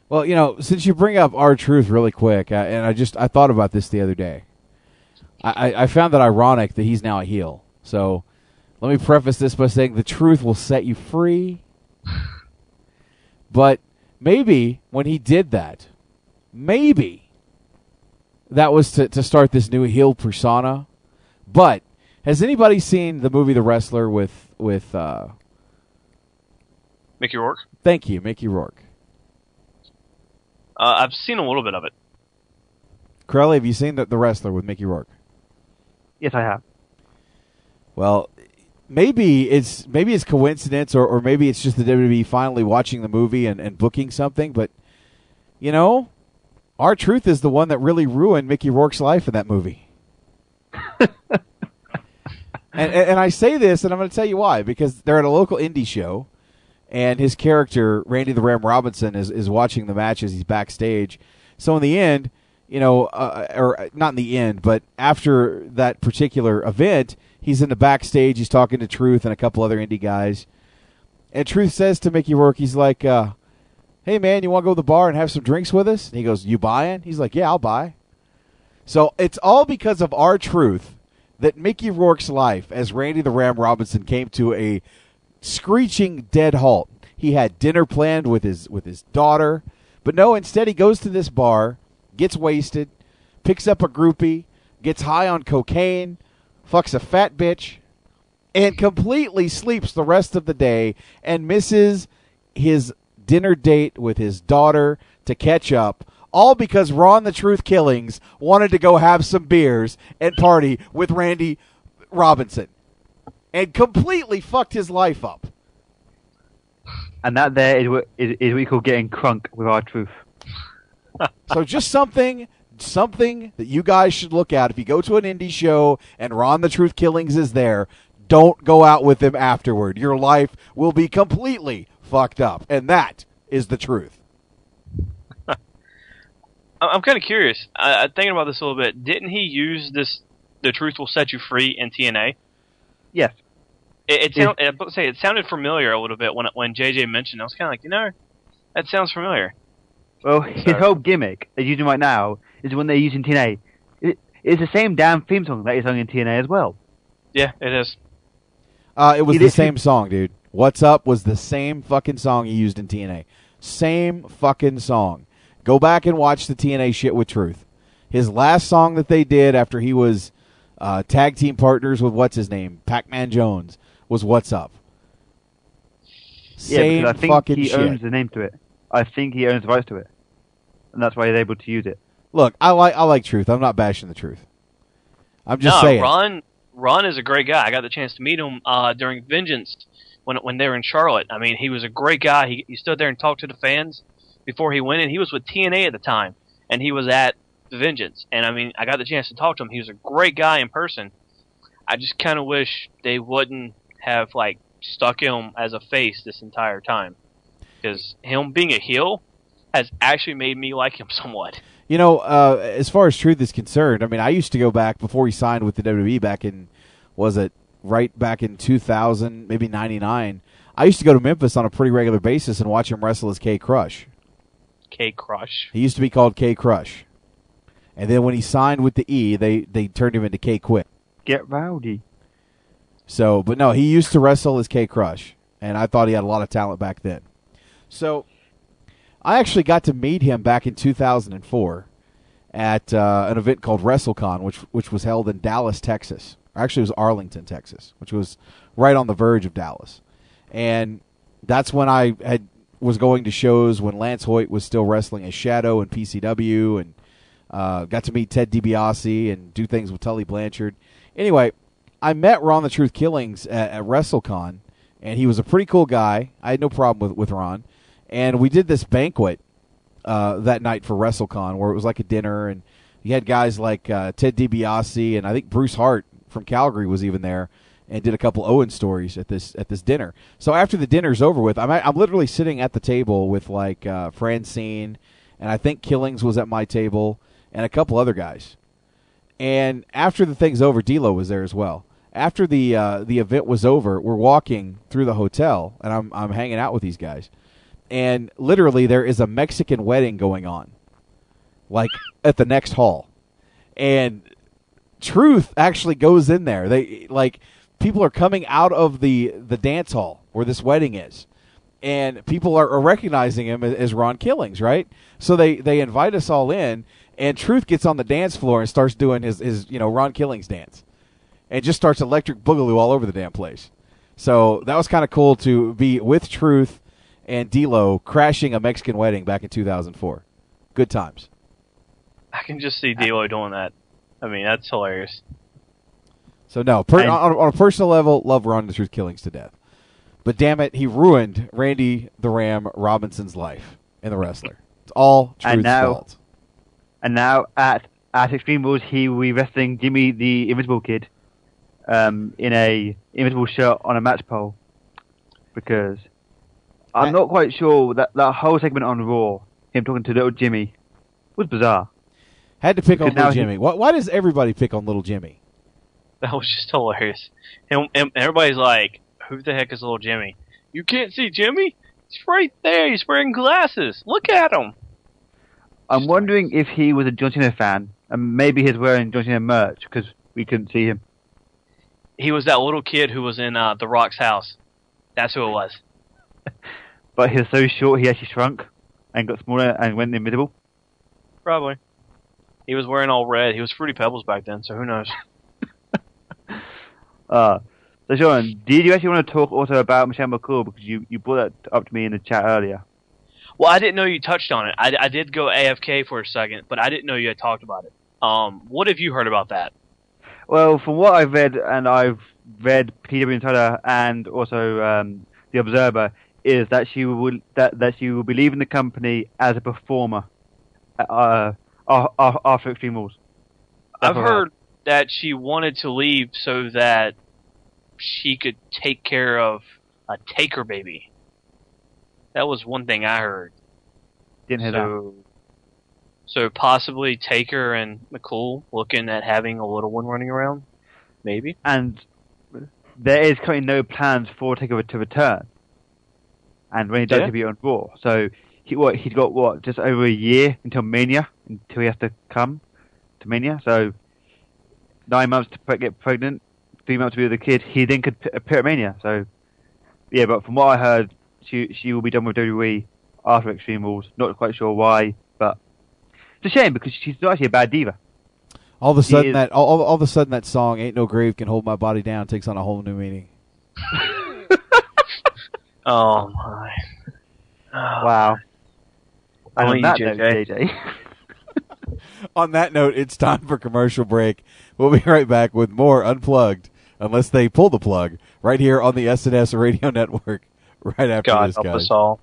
Well, you know, since you bring up R-Truth really quick, uh, and I just I thought about this the other day. I, I found that ironic that he's now a heel. So let me preface this by saying the truth will set you free. <sighs> but maybe when he did that, maybe that was to, to start this new heel persona. But has anybody seen the movie The Wrestler with with uh, Mickey Rourke? Thank you, Mickey Rourke. Uh, I've seen a little bit of it. Crowley, have you seen the, the Wrestler with Mickey Rourke? Yes, I have. Well, maybe it's maybe it's coincidence, or, or maybe it's just the WWE finally watching the movie and, and booking something. But you know, R-Truth is the one that really ruined Mickey Rourke's life in that movie. <laughs> and, and, and I say this, and I'm going to tell you why. Because they're at a local indie show, and his character Randy the Ram Robinson is is watching the match as he's backstage. So in the end, you know, uh, or not in the end, but after that particular event, he's in the backstage. He's talking to Truth and a couple other indie guys, and Truth says to Mickey Rourke, he's like, uh, "Hey man, you want to go to the bar and have some drinks with us?" And he goes, "You buying?" He's like, "Yeah, I'll buy." So it's all because of R-Truth that Mickey Rourke's life as Randy the Ram Robinson came to a screeching dead halt. He had dinner planned with his with his daughter, but no, instead he goes to this bar, gets wasted, picks up a groupie, gets high on cocaine, fucks a fat bitch, and completely sleeps the rest of the day and misses his dinner date with his daughter to catch up. All because Ron the Truth Killings wanted to go have some beers and party with Randy Robinson and completely fucked his life up. And that there is what, is, is what we call getting crunk with R-Truth. <laughs> so just something something that you guys should look at. If you go to an indie show and Ron the Truth Killings is there, don't go out with him afterward. Your life will be completely fucked up, and that is the truth. I- <laughs> I'm kind of curious. I, I'm thinking about this a little bit. Didn't he use this? The truth will set you free in TNA. Yes. It, it, sound, I was about to say it sounded familiar a little bit when when JJ mentioned. it. I was kind of like, you know, that sounds familiar. Well, his whole gimmick they're using right now is when they're using TNA. It, it's the same damn theme song that is sung in TNA as well. Yeah, it is. Uh, it was He the did- same song, dude. What's Up was the same fucking song he used in TNA. Same fucking song. Go back and watch the TNA shit with Truth. His last song that they did after he was uh, tag team partners with what's his name, Pac Man Jones, was What's Up. Yeah, Same because I think fucking he shit. owns the name to it. I think he owns the rights to it, and that's why he's able to use it. Look, I like I like Truth. I'm not bashing the Truth. I'm just no, saying. Ron Ron is a great guy. I got the chance to meet him uh, during Vengeance when when they were in Charlotte. I mean, he was a great guy. He, he stood there and talked to the fans before he went in. He was with TNA at the time, and he was at Vengeance. And I mean, I got the chance to talk to him. He was a great guy in person. I just kind of wish they wouldn't have like stuck him as a face this entire time, because him being a heel has actually made me like him somewhat. You know, uh, as far as truth is concerned, I mean, I used to go back before he signed with the WWE back in, was it right back in 2000, maybe 99. I used to go to Memphis on a pretty regular basis and watch him wrestle as K-Krush. K Crush. He used to be called K-Krush. And then when he signed with the E, they, they turned him into K-Kwik. Get rowdy. So, but no, he used to wrestle as K-Krush, and I thought he had a lot of talent back then. So, I actually got to meet him back in 2004 at uh, an event called WrestleCon, which which was held in Dallas, Texas. Actually, it was Arlington, Texas, which was right on the verge of Dallas. And that's when I had was going to shows when Lance Hoyt was still wrestling as Shadow in PCW, and uh, got to meet Ted DiBiase and do things with Tully Blanchard. Anyway, I met Ron the Truth Killings at, at WrestleCon, and he was a pretty cool guy. I had no problem with, with Ron. And we did this banquet uh, that night for WrestleCon where it was like a dinner, and you had guys like uh, Ted DiBiase and I think Bruce Hart from Calgary was even there and did a couple Owen stories at this at this dinner. So after the dinner's over with, I'm I'm literally sitting at the table with like uh, Francine, and I think Killings was at my table and a couple other guys. And after the thing's over, D'Lo was there as well. After the uh, the event was over, we're walking through the hotel, and I'm I'm hanging out with these guys, and literally there is a Mexican wedding going on, like at the next hall, and Truth actually goes in there. They like people are coming out of the the dance hall where this wedding is, and people are, recognizing him as, as Ron Killings, right? So they they invite us all in, and Truth gets on the dance floor and starts doing his his you know Ron Killings dance, and just starts electric boogaloo all over the damn place. So that was kind of cool to be with Truth and D'Lo crashing a Mexican wedding back in 2004. Good times. I can just see D'Lo doing that. I mean, that's hilarious. So no, per, And- on, on a personal level, love Ron the Truth Killings to death. But damn it, he ruined Randy the Ram Robinson's life in the wrestler. It's all Truth's and now, fault. and now at at Extreme Rules, he will be wrestling Jimmy the Invisible Kid, um, in a invisible shirt on a match pole, because I'm not quite sure that that whole segment on Raw, him talking to little Jimmy, was bizarre. Had to pick on Because now little he- Jimmy. Why, why does everybody pick on little Jimmy? <laughs> That was just hilarious. And, and everybody's like, "Who the heck is little Jimmy? You can't see Jimmy? He's right there. He's wearing glasses. Look at him." I'm wondering if he was a John Cena fan, and maybe he's wearing John Cena merch because we couldn't see him. He was that little kid who was in uh, the Rock's house. That's who it was. <laughs> But he was so short, he actually shrunk and got smaller and went invisible. Probably. He was wearing all red. He was Fruity Pebbles back then, so who knows? <laughs> Uh, so Sean, did you actually want to talk also about Michelle McCool because you, you brought that up to me in the chat earlier? Well, I didn't know you touched on it. I, I did go AFK for a second, but I didn't know you had talked about it. Um, what have you heard about that? Well, from what I've read, and I've read PWInsider and also um, the Observer, is that she will that that she will be leaving the company as a performer. Uh, Ar- after Extreme Rules. That's I've heard that she wanted to leave so that she could take care of a Taker baby. That was one thing I heard. Didn't hear that. So, possibly Taker and McCool looking at having a little one running around, maybe. And there is currently no plans for Taker to return. And when he does, Yeah. he'll be on Raw. So he what he's got what just over a year until Mania until he has to come to Mania. So nine months to get pregnant, three months to be with the kid. He then could appear at Mania. So yeah, but from what I heard, she she will be done with WWE after Extreme Rules. Not quite sure why, a shame because she's actually a bad diva. All of a sudden that all, all all of a sudden that song "Ain't No Grave Can Hold My Body Down" takes on a whole new meaning. <laughs> Oh my! <sighs> Wow. And Only on that you, note, JJ. JJ. <laughs> On that note, it's time for commercial break. We'll be right back with more unplugged, unless they pull the plug, right here on the SNS Radio <laughs> Network. Right after God this, help guys. us all.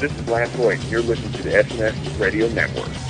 This is Lance Lloyd. You're listening to the SNS Radio Network.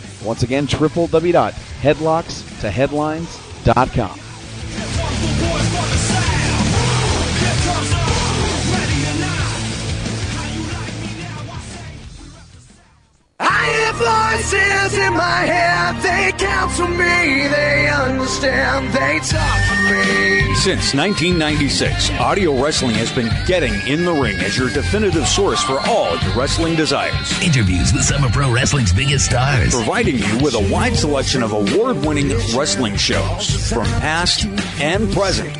Once again, www.headlockstoheadlines.com. voices in my head, they counsel me, they understand, they talk to me. Since 1996, Audio Wrestling has been getting in the ring as your definitive source for all your wrestling desires. Interviews with some of pro wrestling's biggest stars. Providing you with a wide selection of award winning wrestling shows from past and present,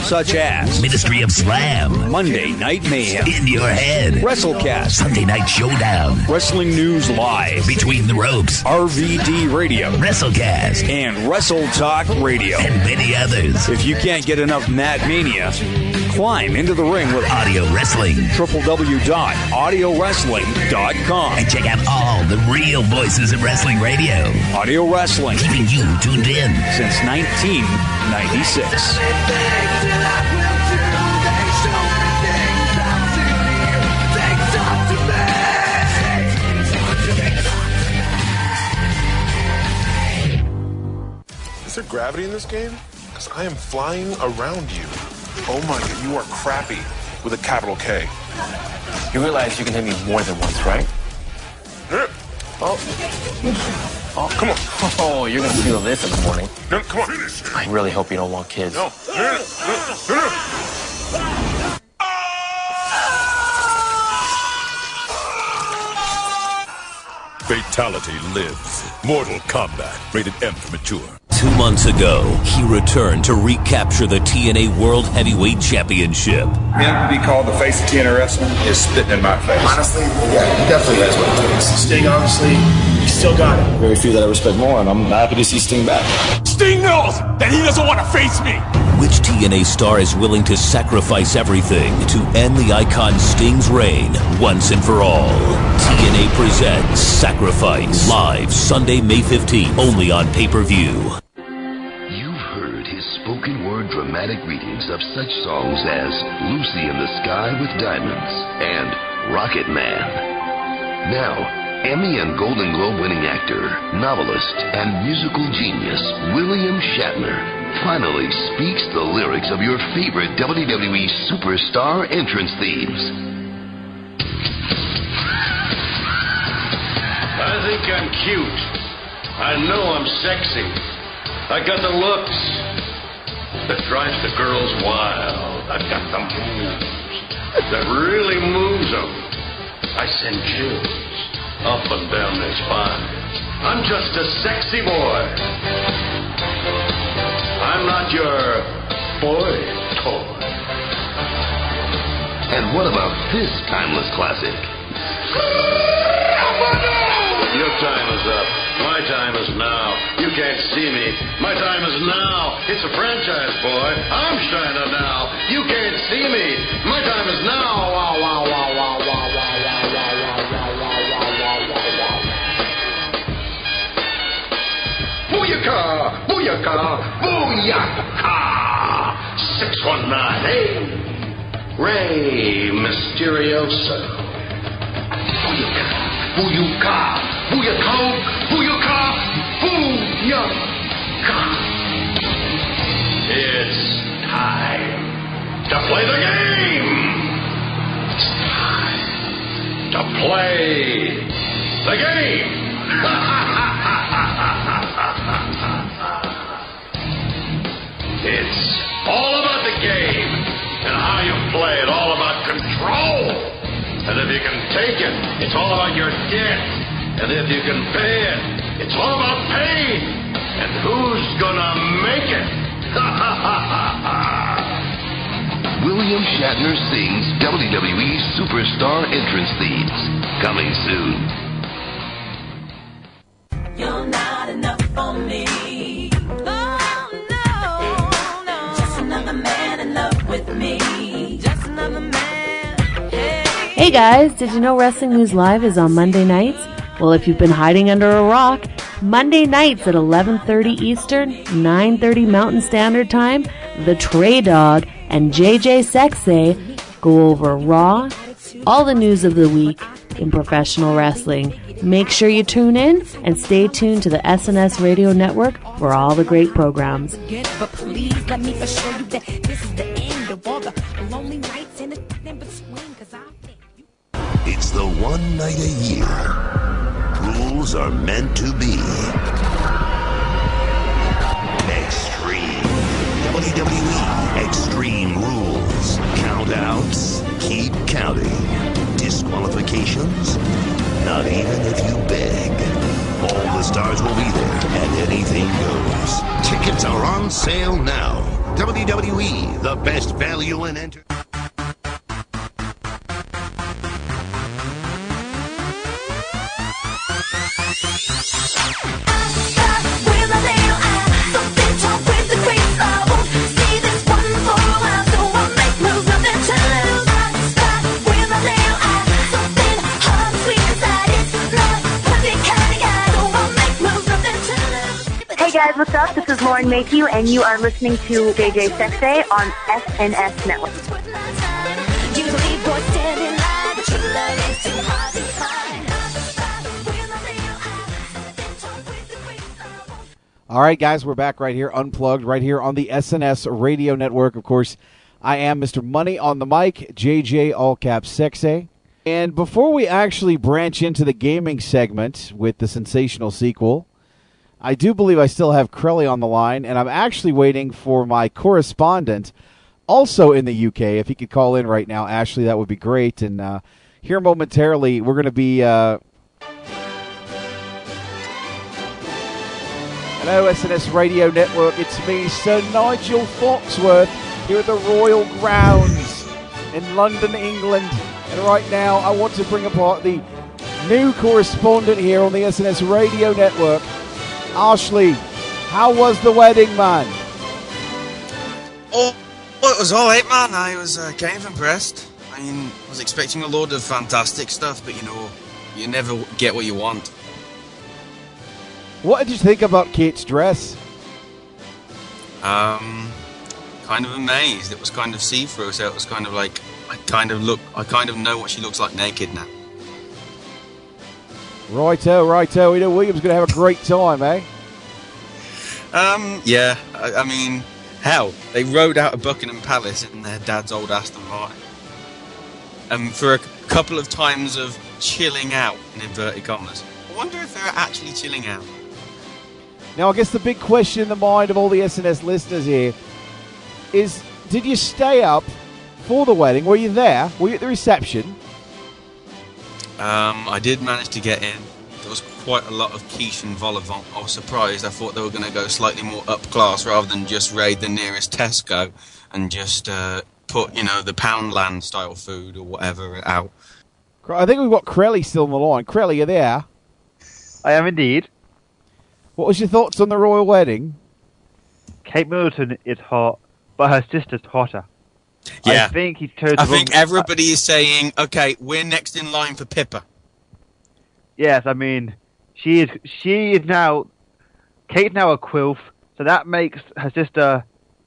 such as Ministry of Slam, Monday Night Mayhem, In Your Head, WrestleCast, Sunday Night Showdown, Wrestling News Live, Between the Ropes, RVD Radio, WrestleCast, and Wrestle Talk Radio, and many others. If you can't get enough Matt Mania, climb into the ring with Audio Wrestling. www.audiowrestling.com. And check out all the real voices of wrestling radio. Audio Wrestling. Keeping you tuned in. Since 1996. Is there gravity in this game? Because I am flying around you. Oh my god, you are crappy with a capital K. You realize you can hit me more than once, right? Oh. Oh, come on. Oh, you're gonna feel this in the morning. No, come on. I really hope you don't want kids. No. No, no, no, Fatality lives. Mortal Kombat. Rated M for mature. Two months ago, he returned to recapture the TNA World Heavyweight Championship. Him to be called the face of TNA wrestling is spitting in my face. Honestly, yeah, he definitely has what it takes. Sting, obviously, he still got it. Very few that I respect more, and I'm happy to see Sting back. Sting knows that he doesn't want to face me. Which TNA star is willing to sacrifice everything to end the icon Sting's reign once and for all? TNA presents Sacrifice live Sunday, May 15th, only on pay per view. You've heard his spoken word dramatic readings of such songs as Lucy in the Sky with Diamonds and Rocket Man. Now, Emmy and Golden Globe winning actor, novelist, and musical genius William Shatner finally speaks the lyrics of your favorite WWE superstar entrance themes. I think I'm cute. I know I'm sexy. I got the looks that drives the girls wild. I've got the moves that really moves them. I send chills up and down their spine. I'm just a sexy boy. I'm not your boy toy. And what about this timeless classic? Your time is up. My time is now. You can't see me. My time is now. It's a franchise, boy. I'm shining now. You can't see me. Booyaka! Booyaka! Ah. Booyaka! 619, hey! Ray Mysterioso. Booyaka! Booyaka! Booyaka! Booyaka! Booyaka! It's time to play the game! It's time to play the game! <laughs> take it, it's all about your debt. And if you can pay it, it's all about pain. And who's gonna make it? <laughs> William Shatner sings WWE Superstar entrance themes. Coming soon. You're not enough for me. Guys, did you know Wrestling News Live is on Monday nights? Well, if you've been hiding under a rock, Monday nights at 11:30 Eastern, 9:30 Mountain Standard Time, the Trey Dog and JJ Sexay go over Raw, all the news of the week in professional wrestling. Make sure you tune in and stay tuned to the SNS Radio Network for all the great programs. One night a year. Rules are meant to be. Extreme. WWE Extreme Rules. Countouts keep counting. Disqualifications? Not even if you beg. All the stars will be there, and anything goes. Tickets are on sale now. WWE, the best value in entertainment. Guys, what's up? This is Lauren Mayhew, and you are listening to JJ Sexay on SNS Network. All right, guys, we're back right here, unplugged, right here on the SNS Radio Network. Of course, I am Mr. Money on the mic, JJ All Caps Sexay. And before we actually branch into the gaming segment with the sensational sequel, I do believe I still have Crelly on the line, and I'm actually waiting for my correspondent, also in the UK. If he could call in right now, Ashley, that would be great. And uh, here momentarily, we're going to be. Uh, Hello, SNS Radio Network. It's me, Sir Nigel Foxworth, here at the Royal Grounds in London, England. And right now, I want to bring apart the new correspondent here on the SNS Radio Network. Ashley, how was the wedding, man? Oh, it was all right, man. I was uh, kind of impressed. I mean, I was expecting a load of fantastic stuff, but you know, you never get what you want. What did you think about Kate's dress? Um, kind of amazed. It was kind of see-through, so it was kind of like I kind of look, I kind of know what she looks like naked now. Righto, righto. We know William's going to have a great time, eh? Um, yeah, I, I mean, hell, they rode out of Buckingham Palace in their dad's old Aston Martin. And for a couple of times of chilling out, in inverted commas. I wonder if they're actually chilling out. Now, I guess the big question in the mind of all the SNS listeners here is did you stay up for the wedding? Were you there? Were you at the reception? Um, I did manage to get in. There was quite a lot of quiche and vol au vent. I was surprised. I thought they were going to go slightly more up class rather than just raid the nearest Tesco and just uh, put, you know, the Poundland style food or whatever out. I think we've got Crelly still on the line. Crelly, you there? I am indeed. What was your thoughts on the royal wedding? Kate Middleton is hot, but her sister's hotter. Yeah. I think he chose. I the wrong- think everybody is saying, okay, we're next in line for Pippa. Yes, I mean, she is. She is now. Kate's now a quilf, so that makes her sister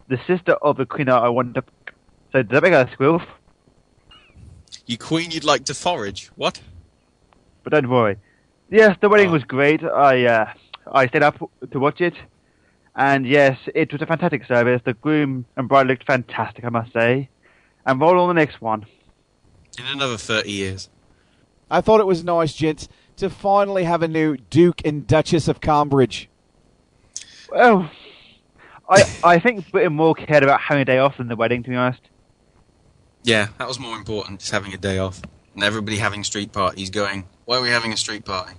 the sister of the queen I want to. So does that make her a squilf? You queen you'd like to forage. What? But don't worry. Yes, the wedding was great. I uh, I stayed up to watch it, and yes, it was a fantastic service. The groom and bride looked fantastic, I must say. And roll on the next one. In another 30 years. I thought it was nice, gents, to finally have a new Duke and Duchess of Cambridge. Well, I I think Britain more cared about having a day off than the wedding, to be honest. Yeah, that was more important, just having a day off. And everybody having street parties going, why are we having a street party?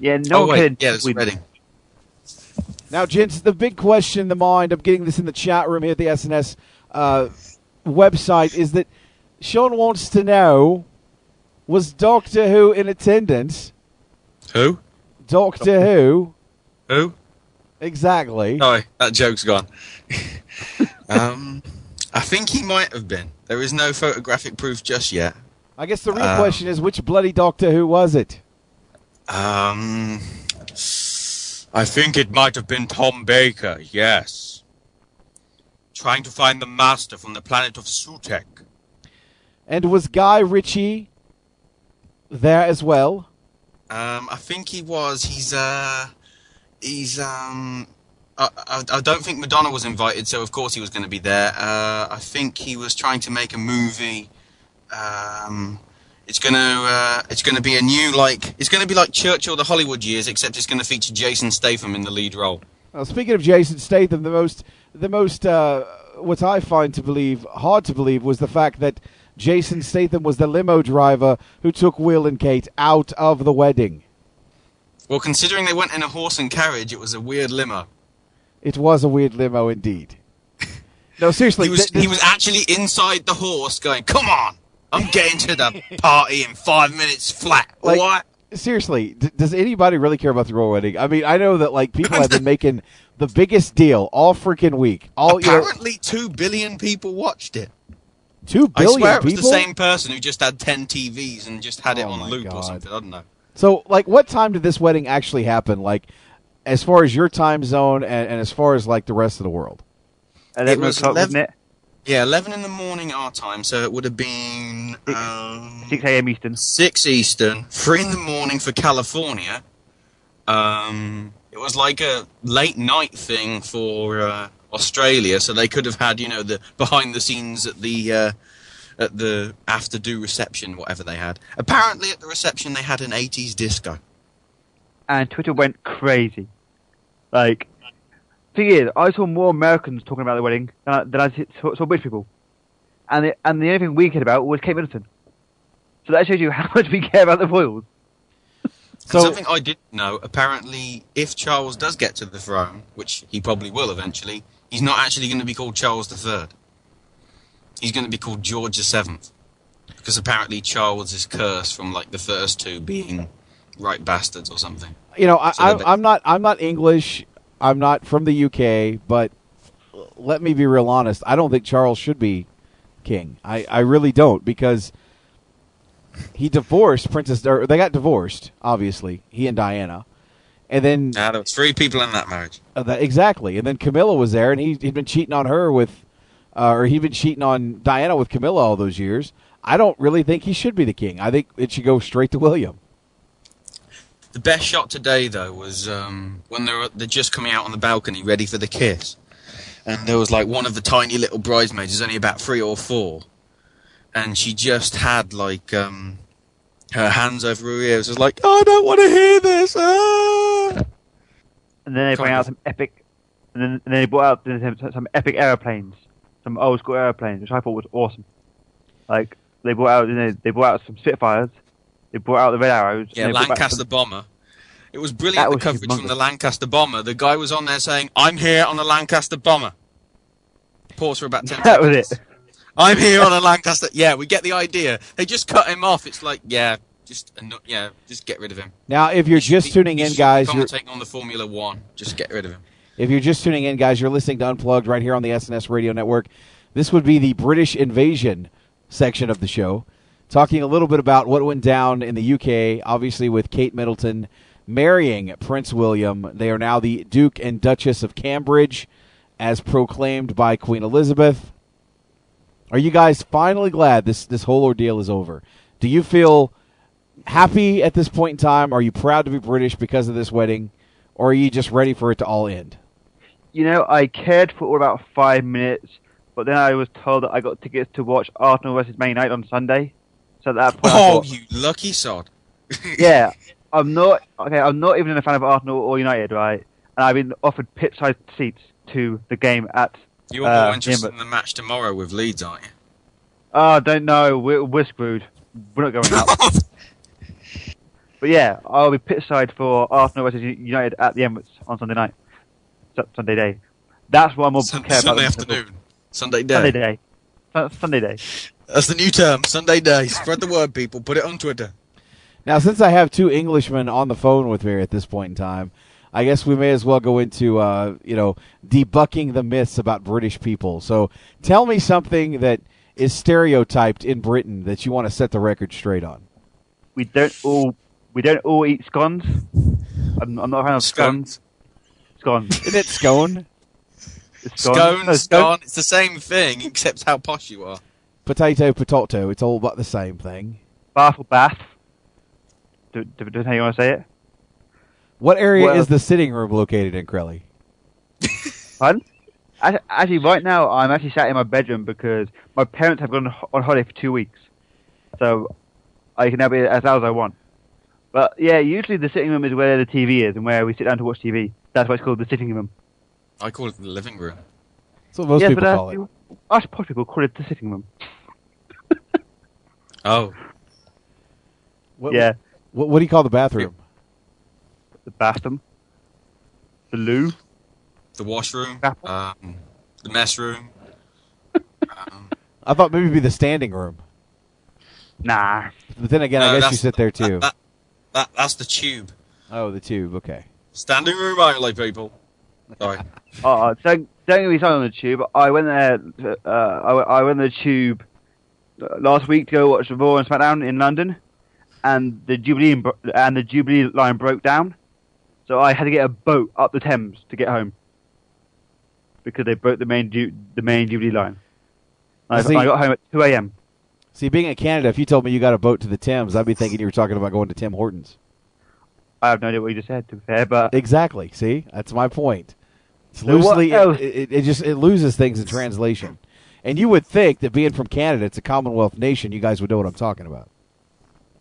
Yeah, no oh, one wait, cared. yeah, there's a. Now, gents, the big question in the mind, I'm getting this in the chat room here at the SNS uh, website, is that Sean wants to know was Doctor Who in attendance? Who? Doctor Who? Who? Exactly. Oh, that joke's gone. <laughs> um, I think he might have been. There is no photographic proof just yet. I guess the real Um, question is which bloody Doctor Who was it? Um, I think it might have been Tom Baker, yes. Trying to find the master from the planet of Sutek. And was Guy Ritchie there as well? Um, I think he was. He's, uh, he's, um, I, I, I don't think Madonna was invited, so of course he was going to be there. Uh, I think he was trying to make a movie. Um, it's gonna, uh, it's gonna be a new like, it's gonna be like Churchill the Hollywood years, except it's gonna feature Jason Statham in the lead role. Well, speaking of Jason Statham, the most, the most, uh, what I find to believe hard to believe was the fact that Jason Statham was the limo driver who took Will and Kate out of the wedding. Well, considering they went in a horse and carriage, it was a weird limo. It was a weird limo indeed. <laughs> No, seriously, He was, th- th- he was actually inside the horse going, come on, I'm getting to the party in five minutes flat. Like, what? seriously, d- does anybody really care about the royal wedding? I mean, I know that like people have <laughs> been making the biggest deal all freaking week. All you know, Apparently, two billion people watched it. two I billion swear it was people. the same person who just had 10 TVs and just had it Oh on loop God. or something. I don't know. So, like, what time did this wedding actually happen? Like, as far as your time zone and, and as far as like the rest of the world. And it was 11 Yeah, 11 in the morning our time, so it would have been um, 6 a.m. Eastern. 6 Eastern, 3 in the morning for California. Um, it was like a late night thing for uh, Australia, so they could have had, you know, the behind the scenes at the uh, at the after do reception, whatever they had. Apparently, at the reception, they had an 80s disco. and Twitter went crazy. Like, thing is, I saw more Americans talking about the wedding than I, than I saw, saw British people, and the, and the only thing we cared about was Kate Middleton. So that shows you <laughs> how much we care about the royals. And something I didn't know, apparently, if Charles does get to the throne, which he probably will eventually, he's not actually going to be called Charles III. He's going to be called George VII. Because apparently Charles is cursed from, like, the first two being right bastards or something. You know, I, So I, I'm not. I'm not English. I'm not from the UK. But let me be real honest. I don't think Charles should be king. I, I really don't because he divorced Princess. Or they got divorced. Obviously, he and Diana, and then Now, there was three people in that marriage. Uh, that, exactly. And then Camilla was there, and he, he'd been cheating on her with, uh, or he'd been cheating on Diana with Camilla all those years. I don't really think he should be the king. I think it should go straight to William. The best shot today, though, was um, when they're they're just coming out on the balcony, ready for the kiss, and there was like one of the tiny little bridesmaids, who's only about three or four, and she just had like um, her hands over her ears, was like, "Oh, I don't want to hear this." Ah! And then they bring out some epic, and then, and then they brought out some, some epic airplanes, some old school airplanes, which I thought was awesome. Like they brought out, you know, they brought out some Spitfires, they brought out the Red Arrows. Yeah, and back Lancaster some- bomber. It was That brilliant the was coverage from the Lancaster bomber. The guy was on there saying, "I'm here on the Lancaster bomber." Pause for about ten. <laughs> That was it. I'm here on a Lancaster. Yeah, we get the idea. They just cut him off. It's like, yeah, just yeah, just get rid of him. Now, if you're just tuning in, guys, you're, Commentating on the Formula One. Just get rid of him. If you're just tuning in, guys, you're listening to Unplugged right here on the SNS Radio Network. This would be the British invasion section of the show, talking a little bit about what went down in the UK, obviously with Kate Middleton marrying Prince William. They are now the Duke and Duchess of Cambridge, as proclaimed by Queen Elizabeth. Are you guys finally glad this, this whole ordeal is over? Do you feel happy at this point in time? Are you proud to be British because of this wedding? Or are you just ready for it to all end? You know, I cared for about five minutes, but then I was told that I got tickets to watch Arsenal versus Man United on Sunday. So at that point, Oh, thought, you lucky sod! <laughs> yeah, I'm not okay. I'm not even a fan of Arsenal or United, right? And I've been offered pit-side seats to the game at. You're uh, more interested in the match tomorrow with Leeds, aren't you? Oh, I don't know. We're, we're screwed. We're not going out. <laughs> but yeah, I'll be pit-side for Arsenal versus United at the Emirates on Sunday night, Su- Sunday day. That's what I'm more Sun- care about. Sunday afternoon, Sunday day. Sunday day. Su- Sunday day. That's the new term. Sunday day. Spread the word, people. Put it on Twitter. Now, since I have two Englishmen on the phone with me at this point in time, I guess we may as well go into, uh, you know, debunking the myths about British people. So tell me something that is stereotyped in Britain that you want to set the record straight on. We don't all we don't all eat scones. I'm, I'm not a fan of scones. Scones. <laughs> Isn't it scone? It's Scone, No, scone. It's the same thing, except how posh you are. Potato, potato. It's all about the same thing. Bath or bath. Do, do, do how you want to say it? What area Well- is the sitting room located in, Crelly? <laughs> Pardon? Actually, right now I'm actually sat in my bedroom because my parents have gone on holiday for two weeks, so I can now be as loud as I want. But yeah, usually the sitting room is where the TV is and where we sit down to watch TV. That's why it's called the sitting room. I call it the living room. That's what most yes, people but uh, call it. us posh people call it the sitting room. Oh, What, yeah, What, what do you call the bathroom? the bathroom, the loo. the washroom, um, the mess room. um, I thought maybe it'd be the standing room. Nah. But then again, No, I guess you sit there too. that, that, that's the tube. Oh, the tube. Okay. Standing room only, people. Sorry. <laughs> Oh, don't don't get me started on the tube. I went there. Uh, I, went- I went on the tube last week to go watch Raw and SmackDown in London, and the Jubilee and the Jubilee line broke down, so I had to get a boat up the Thames to get home because they broke the main Ju- the main Jubilee line. I, See- I got home at two a.m. See, being in Canada, if you told me you got a boat to the Thames, I'd be thinking you were talking about going to Tim Hortons. I have no idea what you just said. To be fair, but Exactly. See, that's my point. It's loosely, it, it, it just it loses things in translation. And you would think that being from Canada, it's a Commonwealth nation, you guys would know what I'm talking about.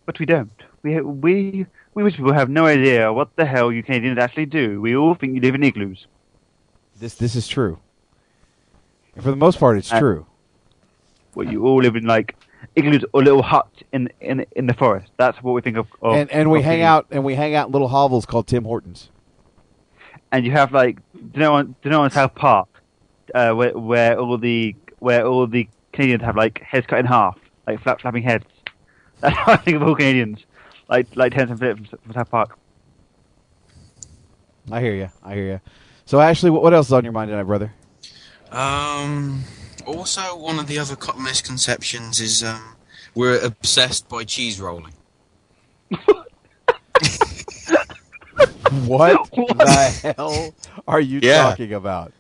but we don't. We we we British people have no idea what the hell you Canadians actually do. We all think you live in igloos. This this is true. And for the most part, it's Uh, true. Well, you all live in like igloos or little huts in in in the forest. That's what we think of. of and and we hang out and we hang out in little hovels called Tim Hortons. And you have like, do you know on do you know on South Park, uh, where where all the where all the Canadians have like heads cut in half, like flap flapping heads. <laughs> That's how I think of all Canadians, like like Terrence and Phillip from, from South Park. I hear you. I hear you. So Ashley, what, what else is on your mind tonight, brother? Um, also, one of the other misconceptions is um, we're obsessed by cheese rolling. <laughs> <laughs> What the hell are you Yeah. talking about?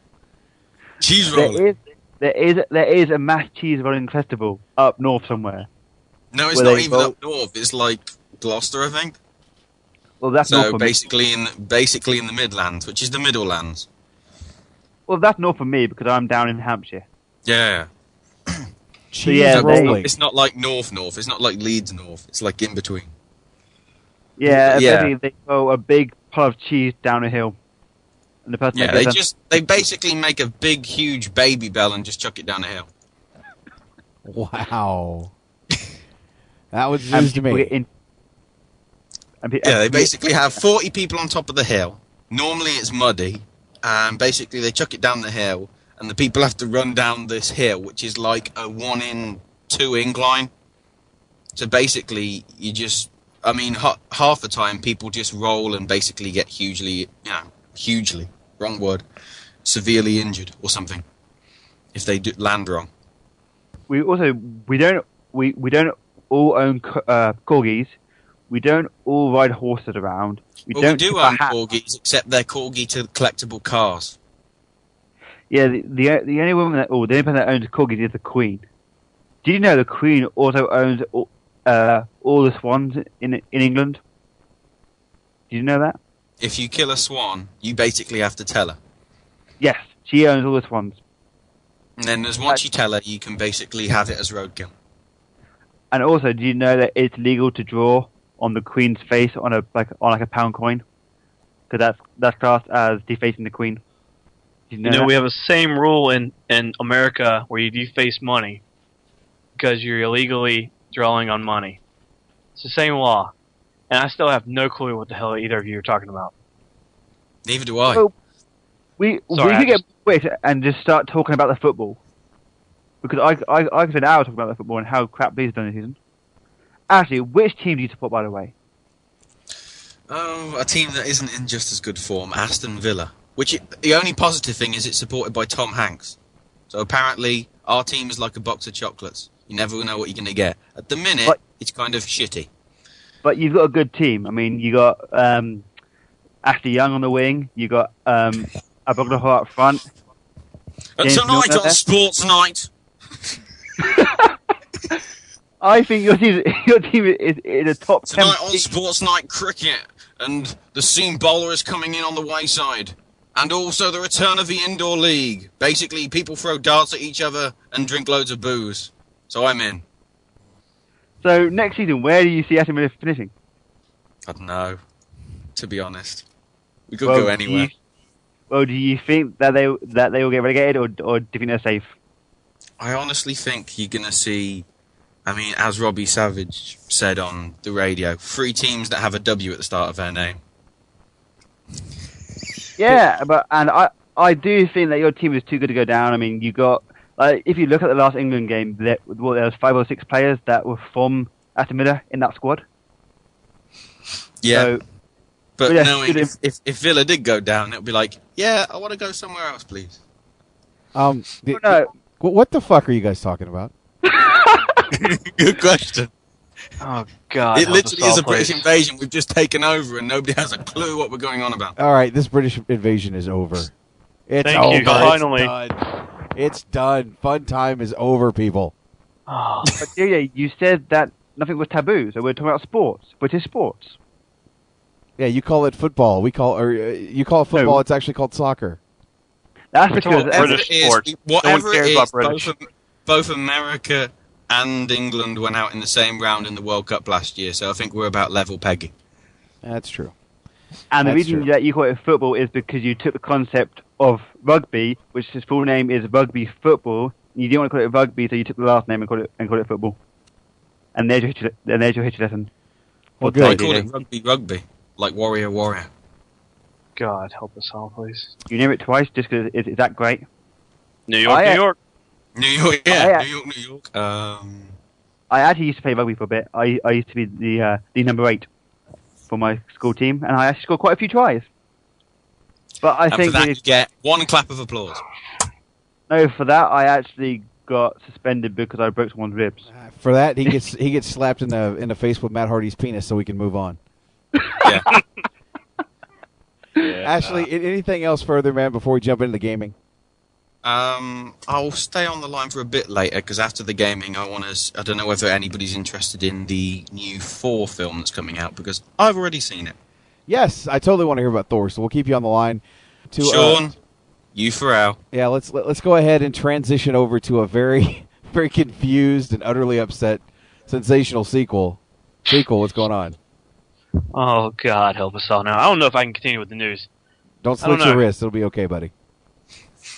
Cheese rolling. is there is there is a mass cheese rolling festival up north somewhere. No, it's not even roll- up north. It's like Gloucester, I think. Well, that's so north for me. basically in basically in the Midlands, which is the Middle Lands. Well, that's north for me because I'm down in Hampshire. Yeah. <clears throat> So, yeah, So they- it's not like North North. It's not like Leeds North. It's like in between. Yeah, Yeah. they throw a big pile of cheese down a hill, and the person Yeah, they just they basically make a big huge Babybel and just chuck it down the hill. Wow. <laughs> that was And news to me. in- and Yeah, they basically have 40 people on top of the hill. Normally it's muddy, and basically they chuck it down the hill, and the people have to run down this hill, which is like a one in two incline. So basically, you just, I mean, half the time people just roll and basically get hugely, you know, hugely, wrong word, severely injured or something if they do land wrong. we also we don't we, we don't all own uh, corgis. We don't all ride horses around. We well, don't we do own corgis, except they're corgi to collectible cars. Yeah, the, the the only woman that oh the only person that owns corgis is the Queen. Did you know the Queen also owns all- uh, all the swans in in England? Did you know that? If you kill a swan, you basically have to tell her. Yes, she owns all the swans. And then as once you tell her, you can basically have it as roadkill. And also, do you know that it's legal to draw on the Queen's face on a like on like a pound coin? Because that's that's classed as defacing the Queen. Do you know, You know, we have a same rule in, in America where you deface money because you're illegally drawing on money. It's the same law. And I still have no clue what the hell either of you are talking about. Neither do I. Well, we Sorry, we I could get just- quick and just start talking about the football because I I I could spend hours talking about the football and how crap Leeds have done this season. Actually, which team do you support, by the way? Oh, a team that isn't in just as good form, Aston Villa. Which it, the only positive thing is it's supported by Tom Hanks. So apparently our team is like a box of chocolates. You never know what you're going to get. At the minute, But- it's kind of shitty. But you've got a good team. I mean, you got um, Ashley Young on the wing. You got um, <laughs> Agbonlahor up front. And James tonight Milner on there. Sports Night, <laughs> I think your team <laughs> your team is in a top ten. tonight on Sports Night Cricket, and the seam bowler is coming in on the wayside. And also the return of the indoor league. Basically, people throw darts at each other and drink loads of booze. So I'm in. So next season, where do you see Aston Villa finishing? I don't know. To be honest, we could Well, go do anywhere. you- well, do you think that they that they will get relegated, or or do you think they're safe? I honestly think you're going to see, I mean, as Robbie Savage said on the radio, three teams that have a W at the start of their name. Yeah, but and I I do think that your team is too good to go down. I mean, you got like if you look at the last England game, there, well, there was five or six players that were from Aston Villa in that squad. Yeah. So, but but yeah, knowing if, if, if Villa did go down, it would be like, yeah, I want to go somewhere else, please. Um, the- no. what, what the fuck are you guys talking about? <laughs> Good question. Oh, God. it help us literally is all, a British please. invasion we've just taken over and nobody has a clue what we're going on about. All right, this British invasion is over. It's Thank over. you, It's finally. Done. It's done. Fun time is over, people. Oh, but yeah, yeah, you said that nothing was taboo, so we're talking about sports, British sports. Yeah, you call it football. We call or uh, you call it football. It's actually called soccer. That's We're because about British it is, sports. whatever no one cares it is about British. both, both America and England went out in the same round in the World Cup last year, so I think we're about level pegging. That's true. And the reason true. that you call it football is because you took the concept of rugby, which his full name is rugby football. You didn't want to call it rugby, so you took the last name and called it and called it football. And there's your history, and there's your history lesson. Well, For I good. call it rugby rugby, like warrior warrior. God, help us all, please. You name it twice just because it's, it's that great. New York, I, New York. New York, yeah, yeah. New York, New York. Um, I actually used to play rugby for a bit. I, I used to be the uh, the number eight for my school team, and I actually scored quite a few tries. But I and for think that, it- you get one clap of applause. no, for that I actually got suspended because I broke someone's ribs. For that, he gets he gets slapped in the in the face with Matt Hardy's penis, so we can move on. Yeah. <laughs> Ashley, a- anything else further, man? Before we jump into the gaming, Um, I'll stay on the line for a bit later because after the gaming, I want to. I don't know whether anybody's interested in the new Thor film that's coming out because I've already seen it. Yes, I totally want to hear about Thor, so we'll keep you on the line. To uh, Sean, you for Al. yeah, let's let, let's go ahead and transition over to a very <laughs> very confused and utterly upset sensational sequel. Sequel, what's going on? Oh God, help us all now. I don't know if I can continue with the news. Don't I don't your wrist; it'll be okay, buddy.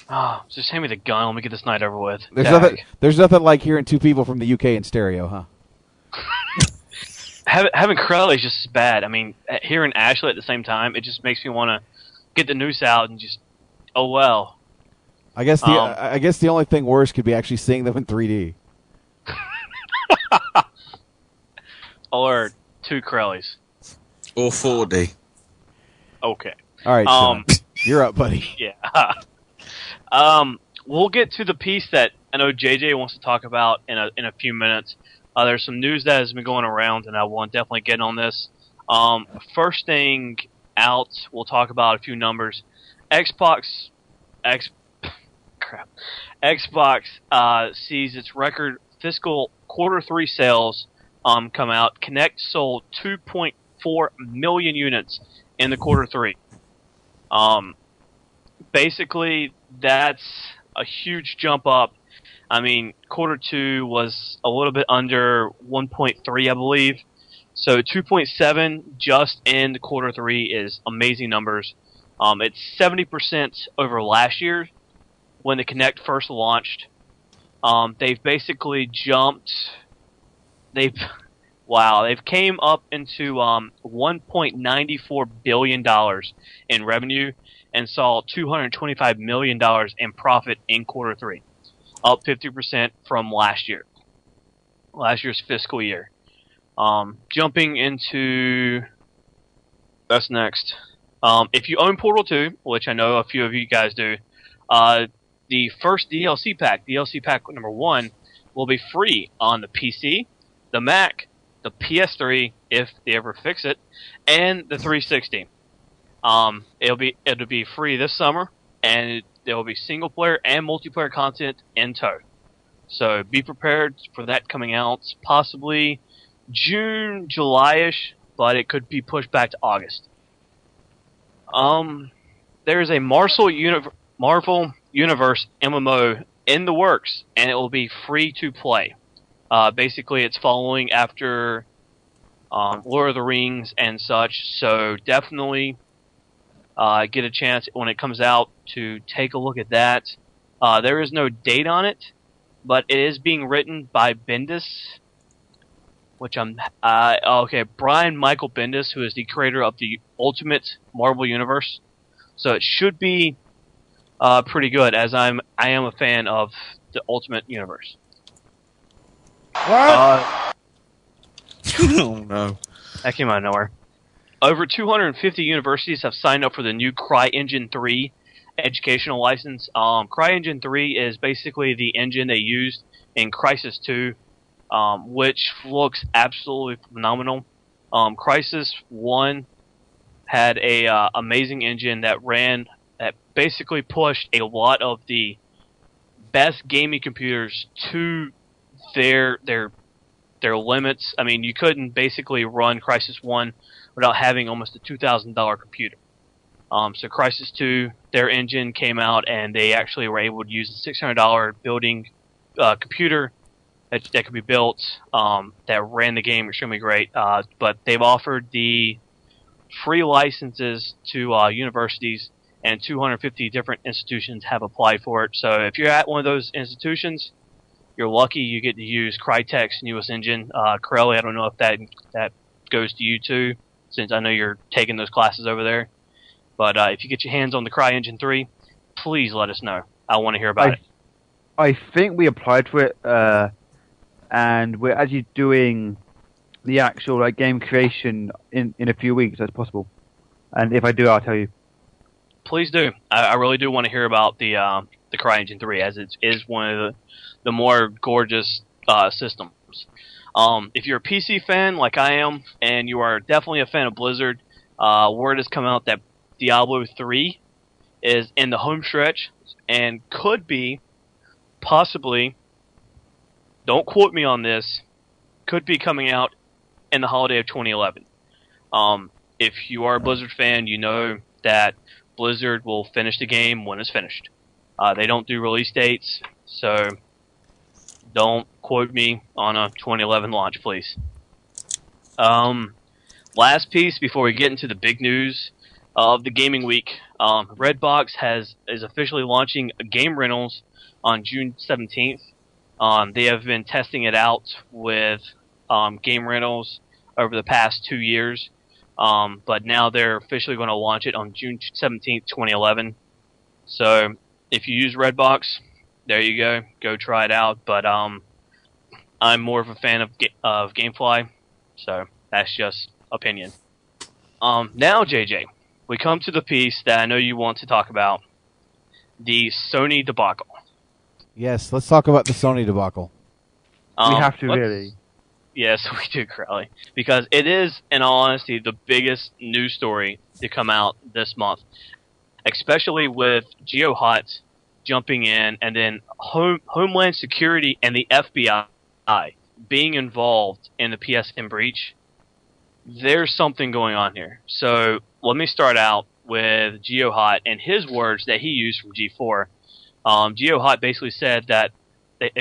Oh, just hand me the gun. Let me get this night over with. There's Dag. nothing. There's nothing like hearing two people from the UK in stereo, huh? Having having Crowley is just bad. I mean, uh, hearing Ashley at the same time, it just makes me want to get the noose out and just, oh well. I guess the Um, I I guess the only thing worse could be actually seeing them in 3D. <laughs> Or two Crowleys. Or 4D. Okay. All right, Um, Sean, <laughs> you're up, buddy. <laughs> Yeah. um, we'll get to the piece that I know JJ wants to talk about in a in a few minutes. Uh, there's some news that has been going around, and I want to definitely get on this. Um, first thing out, we'll talk about a few numbers. Xbox, X, <laughs> crap, Xbox uh, sees its record fiscal quarter three sales um, come out. Kinect sold 2.4 million units in the quarter three. Um, basically, that's a huge jump up. I mean, quarter two was a little bit under 1.3, I believe. So 2.7 just in quarter three is amazing numbers. Um, it's 70% over last year when the Kinect first launched. Um, they've basically jumped. They've <laughs> wow. They've came up into um, 1.94 billion dollars in revenue and saw 225 million dollars in profit in quarter three, up 50% from last year, last year's fiscal year. Um, jumping into that's next. Um, if you own Portal 2, which I know a few of you guys do, uh, the first DLC pack, DLC pack number one, will be free on the PC, the Mac, the PS3, if they ever fix it, and the 360. Um, it'll be it'll be free this summer, and there will be single player and multiplayer content in tow. So be prepared for that coming out, possibly June, July-ish, but it could be pushed back to August. Um, there is a Marvel, Uni- Marvel Universe MMO in the works, and it will be free to play. Uh, basically, it's following after um, Lord of the Rings and such, so definitely uh, get a chance when it comes out to take a look at that. Uh, there is no date on it, but it is being written by Bendis, which I'm uh, okay. Brian Michael Bendis, who is the creator of the Ultimate Marvel Universe, so it should be uh, pretty good. As I'm, I am a fan of the Ultimate Universe. Uh, <laughs> oh no. that came out of nowhere. Over 250 universities have signed up for the new CryEngine 3 educational license. Um, CryEngine 3 is basically the engine they used in Crysis 2, um, which looks absolutely phenomenal. Um, Crysis 1 had a uh, amazing engine that ran that basically pushed a lot of the best gaming computers to their their their limits. I mean, you couldn't basically run Crysis One without having almost a two thousand dollar computer. Um, so Crysis Two, their engine came out, and they actually were able to use a six hundred dollar building uh, computer that that could be built um, that ran the game extremely great. Uh, but they've offered the free licenses to uh, universities, and 250 different institutions have applied for it. So if you're at one of those institutions, you're lucky you get to use Crytek's newest engine. Uh, Corelli, I don't know if that that goes to you too, since I know you're taking those classes over there. But uh, if you get your hands on the CryEngine 3, please let us know. I want to hear about I, it. I think we applied for it, uh, and we're actually doing the actual like game creation in in a few weeks as possible. And if I do, I'll tell you. Please do. I, I really do want to hear about the uh, the CryEngine 3, as it is one of the the more gorgeous uh, systems. Um, if you're a PC fan like I am, and you are definitely a fan of Blizzard, uh, word has come out that Diablo 3 is in the home stretch and could be possibly. Don't quote me on this. Could be coming out in the holiday of 2011. Um, if you are a Blizzard fan, you know that Blizzard will finish the game when it's finished. Uh, they don't do release dates, so don't quote me on a 2011 launch, please. Um, last piece before we get into the big news of the gaming week. Um, Redbox has is officially launching game rentals on June 17th. Um, they have been testing it out with um, game rentals over the past two years, um, but now they're officially going to launch it on June 17th, 2011. So if you use Redbox, there you go, go try it out. But um, I'm more of a fan of of GameFly, so that's just opinion. Um, now, JJ, we come to the piece that I know you want to talk about, the Sony debacle. Yes, let's talk about the Sony debacle. Um, we have to really. Yes, <laughs> we do, Crowley. Because it is, in all honesty, the biggest news story to come out this month. Especially with GeoHot jumping in and then Home, Homeland Security and the FBI being involved in the PSN breach. There's something going on here. So let me start out with GeoHot and his words that he used from G4. Um, GeoHot basically said that they,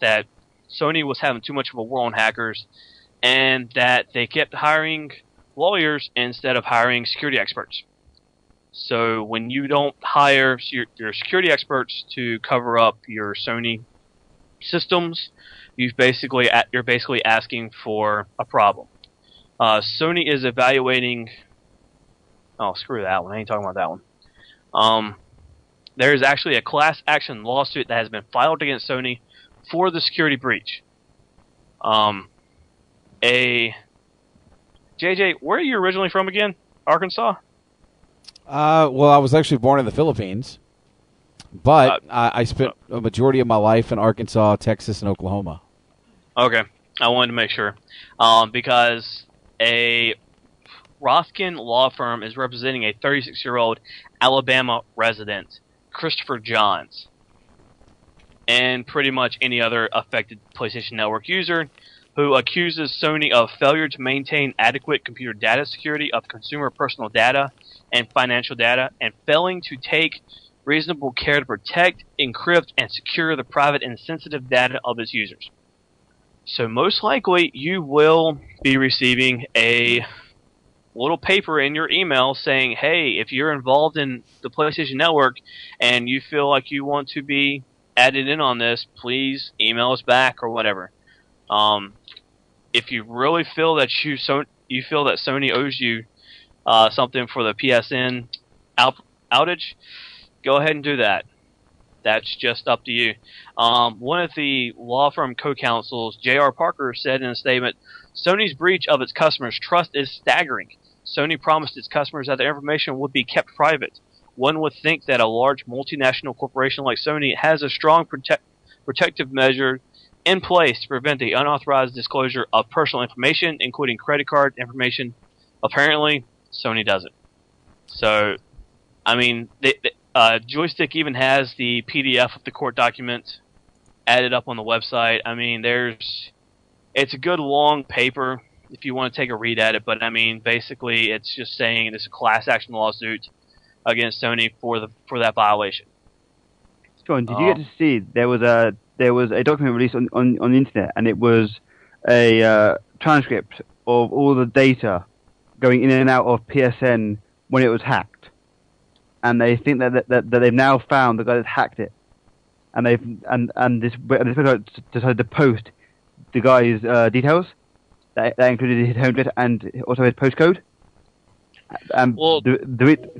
that Sony was having too much of a war on hackers, and that they kept hiring lawyers instead of hiring security experts. So when you don't hire your, your security experts to cover up your Sony systems, you've basically you're basically asking for a problem. Uh, Sony is evaluating. Oh, screw that one! I ain't talking about that one. Um, there is actually a class action lawsuit that has been filed against Sony for the security breach. Um, a JJ, where are you originally from again? Arkansas. Uh, well, I was actually born in the Philippines, but I, I spent a majority of my life in Arkansas, Texas, and Oklahoma. Okay, I wanted to make sure. Um, because a Rothken law firm is representing a 36-year-old Alabama resident, Kristopher Johns, and pretty much any other affected PlayStation Network user who accuses Sony of failure to maintain adequate computer data security of consumer personal data and financial data, and failing to take reasonable care to protect, encrypt, and secure the private and sensitive data of its users. So most likely you will be receiving a little paper in your email saying, "Hey, if you're involved in the PlayStation Network and you feel like you want to be added in on this, please email us back or whatever." Um, if you really feel that you so you feel that Sony owes you uh, something for the PSN out, outage, go ahead and do that. That's just up to you. Um, one of the law firm co-counsels, J.R. Parker, said in a statement, Sony's breach of its customers' trust is staggering. Sony promised its customers that their information would be kept private. One would think that a large multinational corporation like Sony has a strong protect, protective measure in place to prevent the unauthorized disclosure of personal information, including credit card information. Apparently, Sony doesn't. So, I mean, they, they, uh, Joystiq even has the PDF of the court document added up on the website. I mean, there's, it's a good long paper if you want to take a read at it. But I mean, basically, it's just saying it's a class action lawsuit against Sony for the for that violation. John, did you get to see there was a there was a document released on on, on the internet, and it was a uh, transcript of all the data going in and out of PSN when it was hacked, and they think that that, that, that they've now found the guy that hacked it, and they've and and this and this website decided to post the guy's uh, details. That, that included his home address and also his postcode. And the, the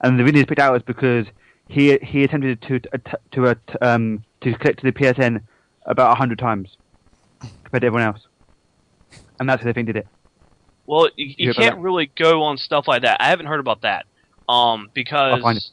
and the reason he's picked out is because he he attempted to to to, uh, um to click to the PSN about a hundred times compared to everyone else, and that's who they think did it. Well, you, you can't really go on stuff like that. I haven't heard about that. Um, because I'll find it.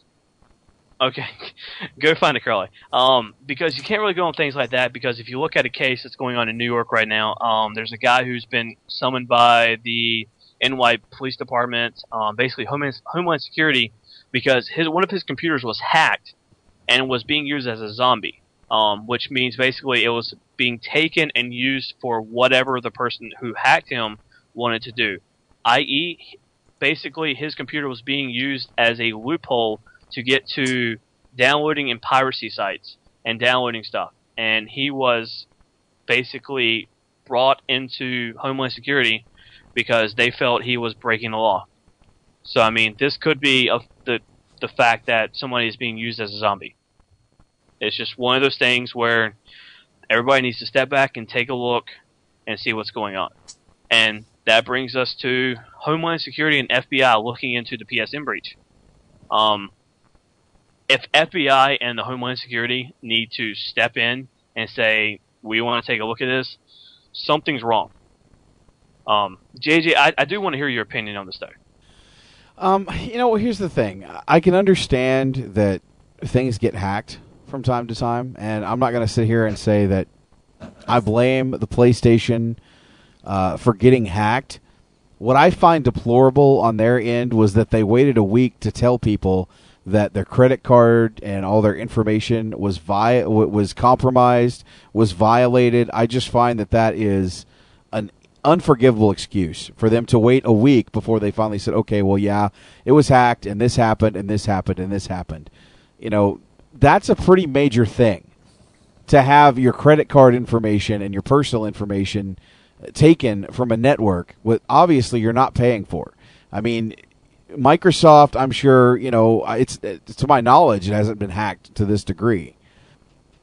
Okay, <laughs> go find it, Curly. Um, because you can't really go on things like that because if you look at a case that's going on in New York right now, um, there's a guy who's been summoned by the NY Police Department, um, basically Homeland, Homeland Security, because his one of his computers was hacked and was being used as a zombie. Um, which means basically it was being taken and used for whatever the person who hacked him wanted to do. I.e., basically his computer was being used as a loophole to get to downloading and piracy sites and downloading stuff. And he was basically brought into Homeland Security because they felt he was breaking the law. So I mean, this could be of the the fact that somebody is being used as a zombie. It's just one of those things where everybody needs to step back and take a look and see what's going on. And that brings us to Homeland Security and FBI looking into the PSN breach. Um, if FBI and the Homeland Security need to step in and say, we want to take a look at this, something's wrong. Um, JJ, I, I do want to hear your opinion on this, though. Um, you know, here's the thing. I can understand that things get hacked from time to time, and I'm not going to sit here and say that I blame the PlayStation uh, for getting hacked. What I find deplorable on their end was that they waited a week to tell people that their credit card and all their information was vi- was compromised, was violated. I just find that that is an unforgivable excuse for them to wait a week before they finally said, "Okay, well, yeah, it was hacked, and this happened, and this happened, and this happened." You know, that's a pretty major thing to have your credit card information and your personal information taken from a network with obviously you're not paying for. I mean, Microsoft, I'm sure, you know, it's to my knowledge it hasn't been hacked to this degree.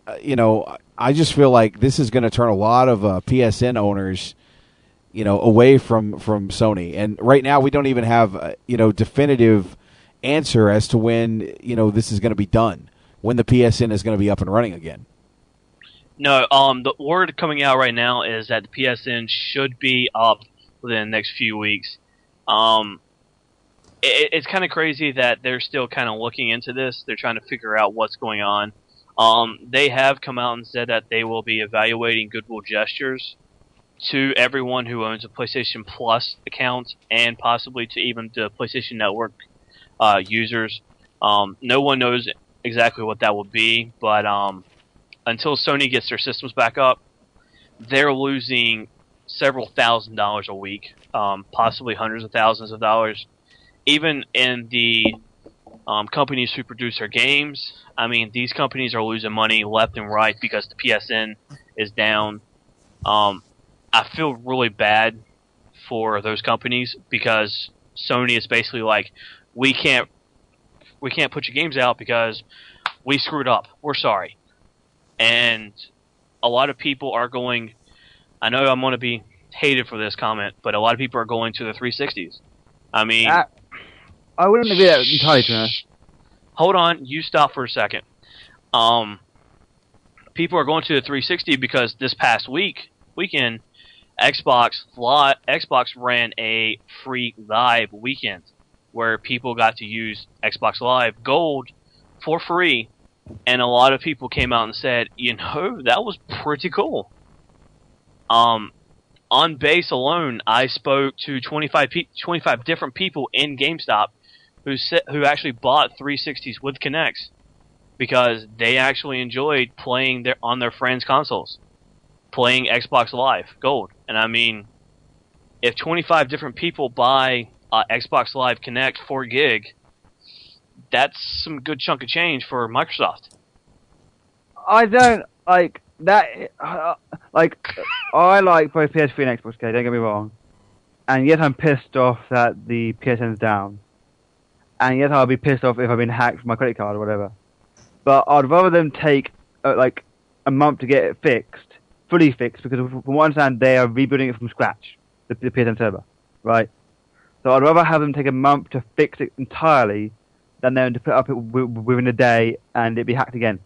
Uh, you know, I just feel like this is going to turn a lot of uh, PSN owners you know away from from Sony and right now we don't even have uh, you know definitive answer as to when you know this is going to be done when the PSN is going to be up and running again. No, um, the word coming out right now is that the PSN should be up within the next few weeks. Um, it, it's kind of crazy that they're still kind of looking into this. They're trying to figure out what's going on. Um, they have come out and said that they will be evaluating goodwill gestures to everyone who owns a PlayStation Plus account and possibly to even the PlayStation Network uh, users. Um, no one knows exactly what that will be, but um, until Sony gets their systems back up, they're losing several thousand dollars a week, um, possibly hundreds of thousands of dollars. Even in the um, companies who produce their games, I mean, these companies are losing money left and right because the PSN is down. Um, I feel really bad for those companies because Sony is basically like, we can't, we can't put your games out because we screwed up. We're sorry. And a lot of people are going. I know I'm going to be hated for this comment, but a lot of people are going to the 360s. I mean, Uh, I wouldn't agree that entirely, be honest. hold on, you stop for a second. Um, people are going to the 360 because this past week weekend, Xbox Xbox ran a free live weekend where people got to use Xbox Live Gold for free, and a lot of people came out and said, you know, that was pretty cool. Um, on base alone, I spoke to 25, pe- 25 different people in GameStop who who actually bought 360s with Kinects because they actually enjoyed playing their on their friends' consoles, playing Xbox Live Gold. And I mean, if 25 different people buy uh, Xbox Live Kinect 4 gig, that's some good chunk of change for Microsoft. I don't like that. Uh, like, I like both PS3 and Xbox. Okay, don't get me wrong. And yet, I'm pissed off that the PSN's down. And yet, I'll be pissed off if I've been hacked for my credit card or whatever. But I'd rather them take uh, like a month to get it fixed, fully fixed, because from what I understand, they are rebuilding it from scratch, the, the PSN server, right? So I'd rather have them take a month to fix it entirely than them to put it up w- within a day and it be hacked again.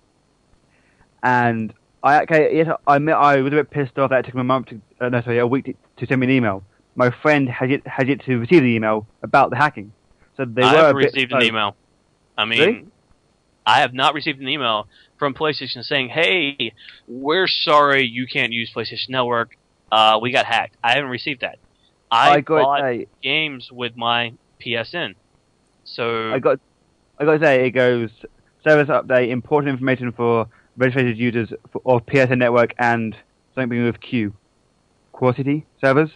And I okay, yes, I admit I was a bit pissed off that it took me a month to, uh, no, sorry, a week to, to send me an email. My friend had yet had yet to receive the email about the hacking, so they I were bit received an email. I mean, Really? I have not received an email from PlayStation saying, "Hey, we're sorry you can't use PlayStation Network. Uh, we got hacked." I haven't received that. I, I got bought a- games with my PSN, so I got, I got to say, it goes service update, important information for registered users for, of PSN network and something with Q, Qriocity servers,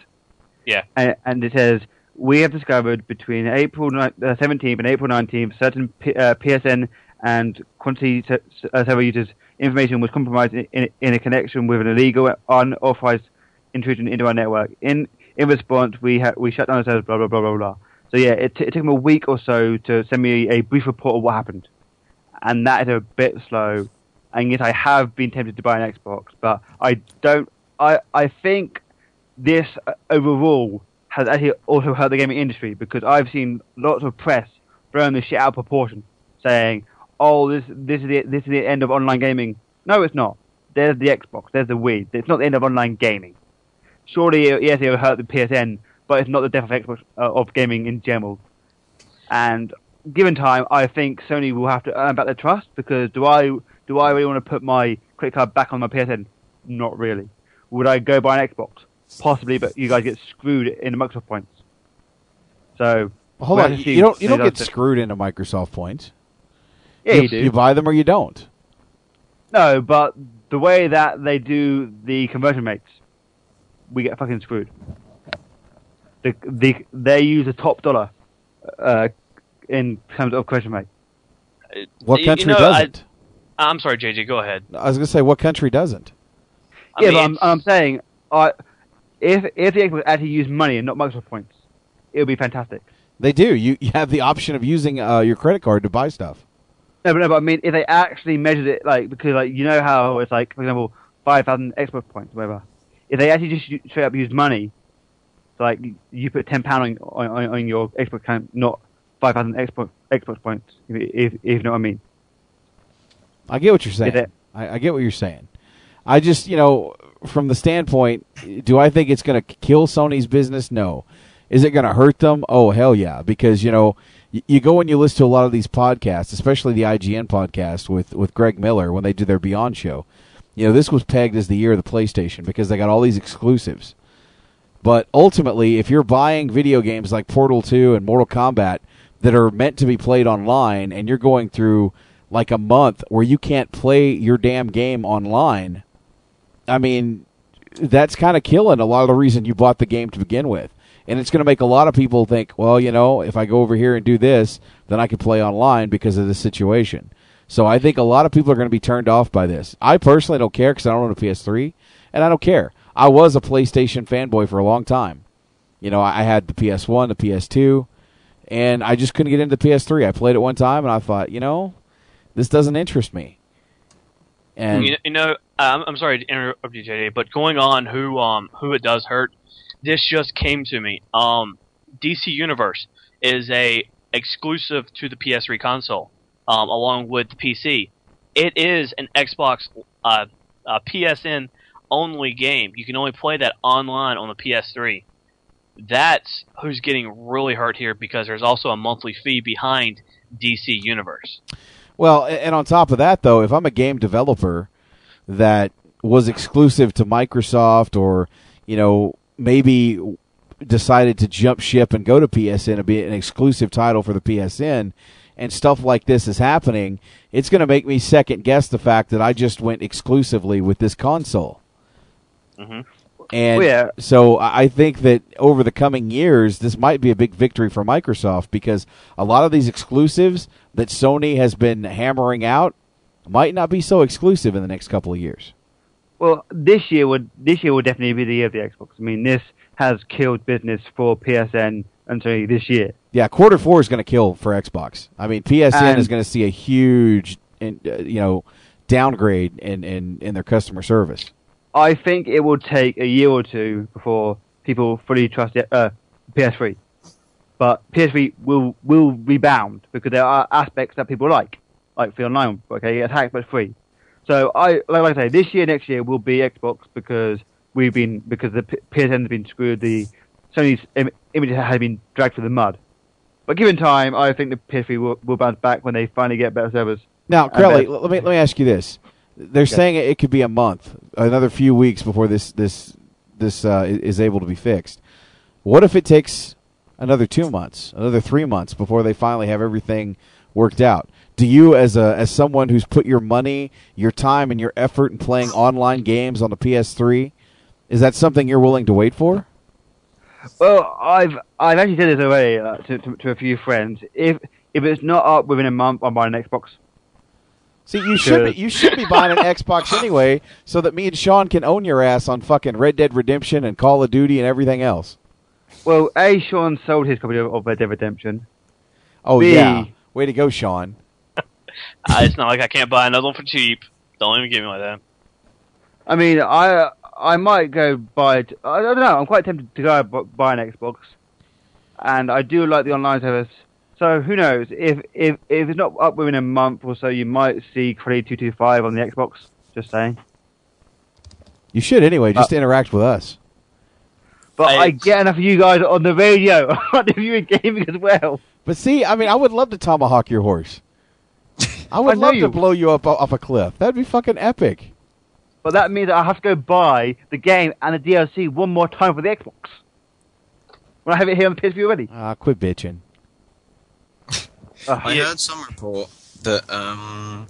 yeah. and, and it says we have discovered between April uh, 17th and April 19th certain P- uh, PSN and Qriocity uh, server users' information was compromised in, in, in a connection with an illegal, unauthorized intrusion into our network. In in response, we ha- we shut down the servers. Blah blah blah blah blah. So yeah, it, t- it took them a week or so to send me a brief report of what happened, and that is a bit slow. And yet, I have been tempted to buy an Xbox, but I don't. I I think this uh, overall has actually also hurt the gaming industry because I've seen lots of press throwing this shit out of proportion, saying, "Oh, this this is the this is the end of online gaming." No, it's not. There's the Xbox. There's the Wii. It's not the end of online gaming. Surely, uh, yes, it will hurt the PSN, but it's not the death of Xbox uh, of gaming in general. And given time, I think Sony will have to earn back their trust because do I do I really want to put my credit card back on my PSN? Not really. Would I go buy an Xbox? Possibly, but you guys get screwed in the Microsoft points. So Hold on, you don't you don't get screwed into Microsoft points. Yeah, you do. You buy them or you don't. No, but the way that they do the conversion rates, we get fucking screwed. The, the, they use a top dollar uh, in terms of conversion rate. What country you know, doesn't? I, I'm sorry, JJ. Go ahead. I was going to say, what country doesn't? I yeah, mean, but I'm, I'm saying, uh, if if the Xbox actually used money and not Microsoft points, it would be fantastic. They do. You, you have the option of using uh, your credit card to buy stuff. No, but no, but I mean, if they actually measured it, like because like you know how it's like, for example, five thousand Xbox points, whatever. If they actually just straight up use money, so like you- you put ten pound on, on on your Xbox account, not five thousand Xbox Xbox points. If, if if you know what I mean. I get what you're saying. It- I, I get what you're saying. I just, you know, from the standpoint, do I think it's going to kill Sony's business? No. Is it going to hurt them? Oh, hell yeah. Because, you know, you go and you listen to a lot of these podcasts, especially the IGN podcast with, with Greg Miller when they do their Beyond show. You know, this was pegged as the year of the PlayStation because they got all these exclusives. But ultimately, if you're buying video games like Portal 2 and Mortal Kombat that are meant to be played online and you're going through like a month where you can't play your damn game online, I mean, that's kind of killing a lot of the reason you bought the game to begin with. And it's going to make a lot of people think, well, you know, if I go over here and do this, then I can play online because of this situation. So I think a lot of people are going to be turned off by this. I personally don't care because I don't own a PS3, and I don't care. I was a PlayStation fanboy for a long time. You know, I had the PS1, the PS2, and I just couldn't get into the PS3. I played it one time, and I thought, you know, this doesn't interest me. And you, know, I'm, I'm sorry to interrupt you, JJ, but going on who um who it does hurt, this just came to me. Um, DC Universe is a exclusive to the PS3 console, um, along with the PC. It is an Xbox uh, uh, PSN only game. You can only play that online on the PS3. That's who's getting really hurt here because there's also a monthly fee behind DC Universe. Well, and on top of that, though, if I'm a game developer that was exclusive to Microsoft or, you know, maybe decided to jump ship and go to PSN and be an exclusive title for the PSN, and stuff like this is happening, it's going to make me second guess the fact that I just went exclusively with this console. Mm-hmm. And yeah. so I think that over the coming years, this might be a big victory for Microsoft because a lot of these exclusives that Sony has been hammering out might not be so exclusive in the next couple of years. Well, this year would this year will definitely be the year of the Xbox. I mean, this has killed business for PSN Sony this year. Yeah, quarter four is going to kill for Xbox. I mean, PSN And- is going to see a huge, in- uh, you know, downgrade in, in, in their customer service. I think it will take a year or two before people fully trust it, uh, PS3. But PS3 will will rebound because there are aspects that people like, like the online. Okay, it's hacked but free. So I like, I say, this year, next year will be Xbox because we've been because the PSN has been screwed. The Sony's Im- image has been dragged through the mud. But given time, I think the PS3 will, will bounce back when they finally get better servers. Now, Crowley, better- let me let me ask you this: They're saying it, it could be a month, another few weeks before this this this uh, is able to be fixed. What if it takes another two months, another three months before they finally have everything worked out? Do you, as a as someone who's put your money, your time, and your effort in playing online games on the PS3, is that something you're willing to wait for? Well, I've I've actually said this already uh, to, to to a few friends. If if it's not up within a month, I'm buying an Xbox. See, you should be, you should be buying an Xbox <laughs> anyway, so that me and Sean can own your ass on fucking Red Dead Redemption and Call of Duty and everything else. Well, A. Sean sold his copy of of Red Dead Redemption. Oh B, yeah, way to go, Sean. <laughs> Uh, it's not like I can't buy another one for cheap. Don't even give me like that. I mean, I I might go buy. I don't know. I'm quite tempted to go buy an Xbox, and I do like the online service. So who knows? If if if it's not up within a month or so, you might see Creed two two five on the Xbox. Just saying. You should anyway, just Uh, interact with us. But I, get enough of you guys on the radio. I want you in gaming as well. But see, I mean, I would love to tomahawk your horse. <laughs> I would I love you- to blow you up off a cliff. That'd be fucking epic. But that means I have to go buy the game and the DLC one more time for the Xbox. When I have it here on the PSP already. Ah, quit bitching. <laughs> I heard some report that um,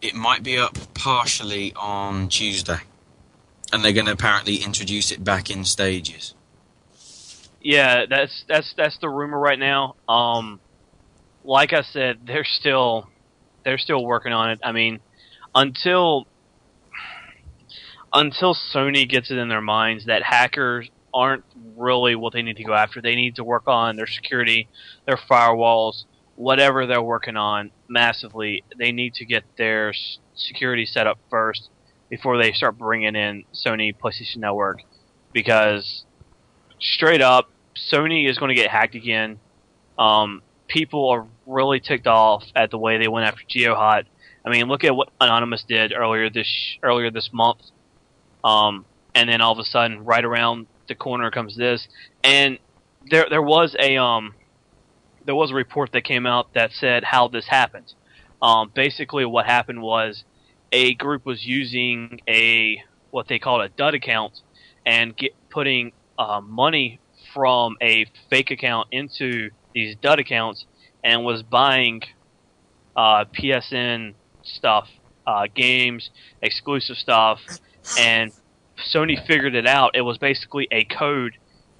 it might be up partially on Tuesday, and they're going to apparently introduce it back in stages. Yeah, that's that's that's the rumor right now. Um, like I said, they're still they're still working on it. I mean, until until Sony gets it in their minds that hackers aren't really what they need to go after. They need to work on their security, their firewalls, whatever they're working on massively. They need to get their security set up first before they start bringing in Sony PlayStation Network because straight up, Sony is going to get hacked again. Um, people are really ticked off at the way they went after GeoHot. I mean, look at what Anonymous did earlier this earlier this month. Um, and then all of a sudden, right around the corner comes this, and there there was a um there was a report that came out that said how this happened. Um, basically, what happened was a group was using a what they called a dud account and get putting uh, money from a fake account into these dud accounts and was buying uh, PSN stuff, uh, games, exclusive stuff, and Sony figured it out. It was basically a code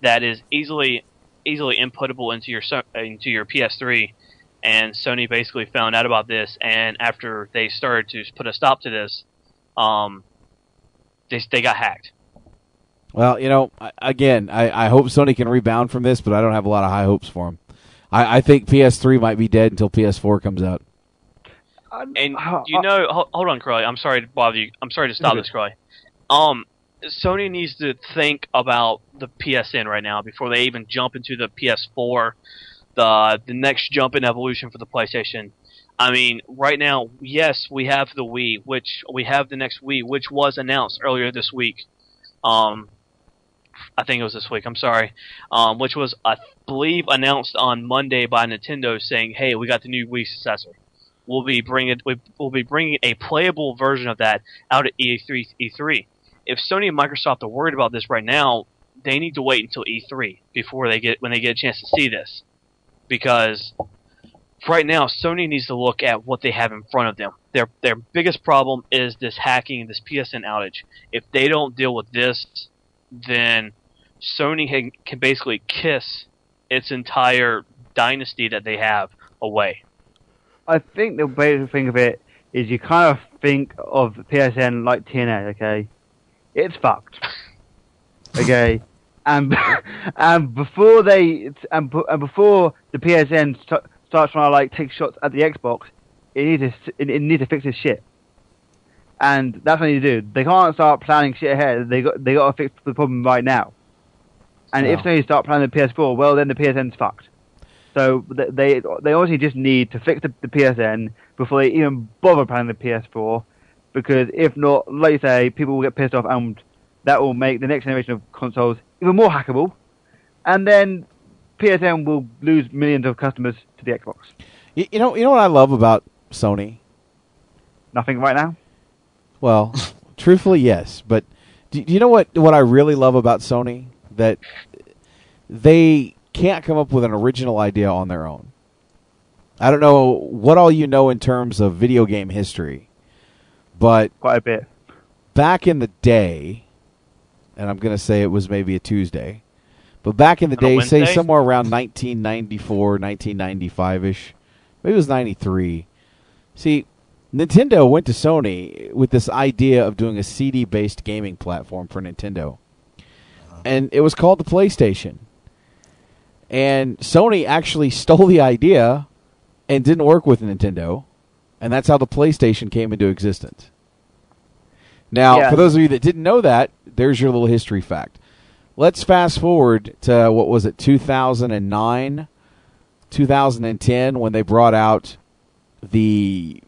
that is easily easily inputtable into your into your PS3, and Sony basically found out about this. And after they started to put a stop to this, um, they they got hacked. Well, you know, again, I, I hope Sony can rebound from this, but I don't have a lot of high hopes for them. I, I think PS3 might be dead until PS4 comes out. And you know, hold, hold on, Crowley. I'm sorry to bother you. I'm sorry to stop this, Crowley. Um, Sony needs to think about the PSN right now before they even jump into the PS4, the the next jump in evolution for the PlayStation. I mean, right now, yes, we have the Wii, which we have the next Wii, which was announced earlier this week. Um, I think it was this week. I'm sorry. Um, which was, I believe, announced on Monday by Nintendo, saying, "Hey, we got the new Wii successor. We'll be bringing we- we'll be bringing a playable version of that out at E E3 E3." If Sony and Microsoft are worried about this right now, they need to wait until E3 before they get when they get a chance to see this, because right now Sony needs to look at what they have in front of them. Their their biggest problem is this hacking, this PSN outage. If they don't deal with this, then Sony can, can basically kiss its entire dynasty that they have away. I think the way to think of it is you kind of think of PSN like TNA, okay? It's fucked. Okay? And <laughs> and before they and, and before the PSN st- starts trying to like take shots at the Xbox, it needs to it, it needs to fix this shit. And that's what they need to do. They can't start planning shit ahead. They got they got to fix the problem right now. And if Wow. they start planning the PS4, well then the PSN's fucked. So they they obviously just need to fix the, the PSN before they even bother planning the PS4, because if not, like you say, people will get pissed off, and that will make the next generation of consoles even more hackable, and then PSN will lose millions of customers to the Xbox. You, you know, you know what I love about Sony. Nothing right now. Well, <laughs> truthfully, yes. But do, do you know what what I really love about Sony? That they can't come up with an original idea on their own. I don't know what all you know in terms of video game history, but quite a bit. Back in the day, and I'm going to say it was maybe a Tuesday, But back in the On day, say somewhere around 1994, 1995 ish, maybe it was 93. See, Nintendo went to Sony with this idea of doing a CD based gaming platform for Nintendo. And it was called the PlayStation. And Sony actually <laughs> stole the idea and didn't work with Nintendo. And that's how the PlayStation came into existence. Now, Yeah. for those of you that didn't know that, there's your little history fact. Let's fast forward to what was it, 2009, 2010, when they brought out the,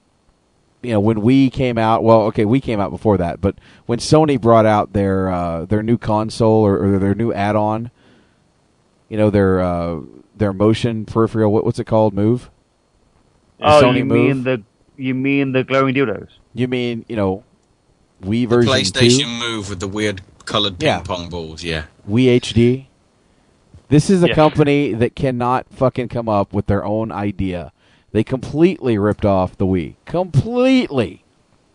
you know, when Wii came out. Well, okay, Wii came out before that, but when Sony brought out their uh, their new console or, or their new add-on, you know, their uh, their motion peripheral. What, what's it called? Move. The Oh, Sony you Move? mean the you mean the glowing dildos? You mean you know, Wii The version PlayStation two? Move with the weird coloured ping Yeah. pong balls. Yeah. Wii HD. This is a Yeah. company that cannot fucking come up with their own idea. They completely ripped off the Wii. Completely.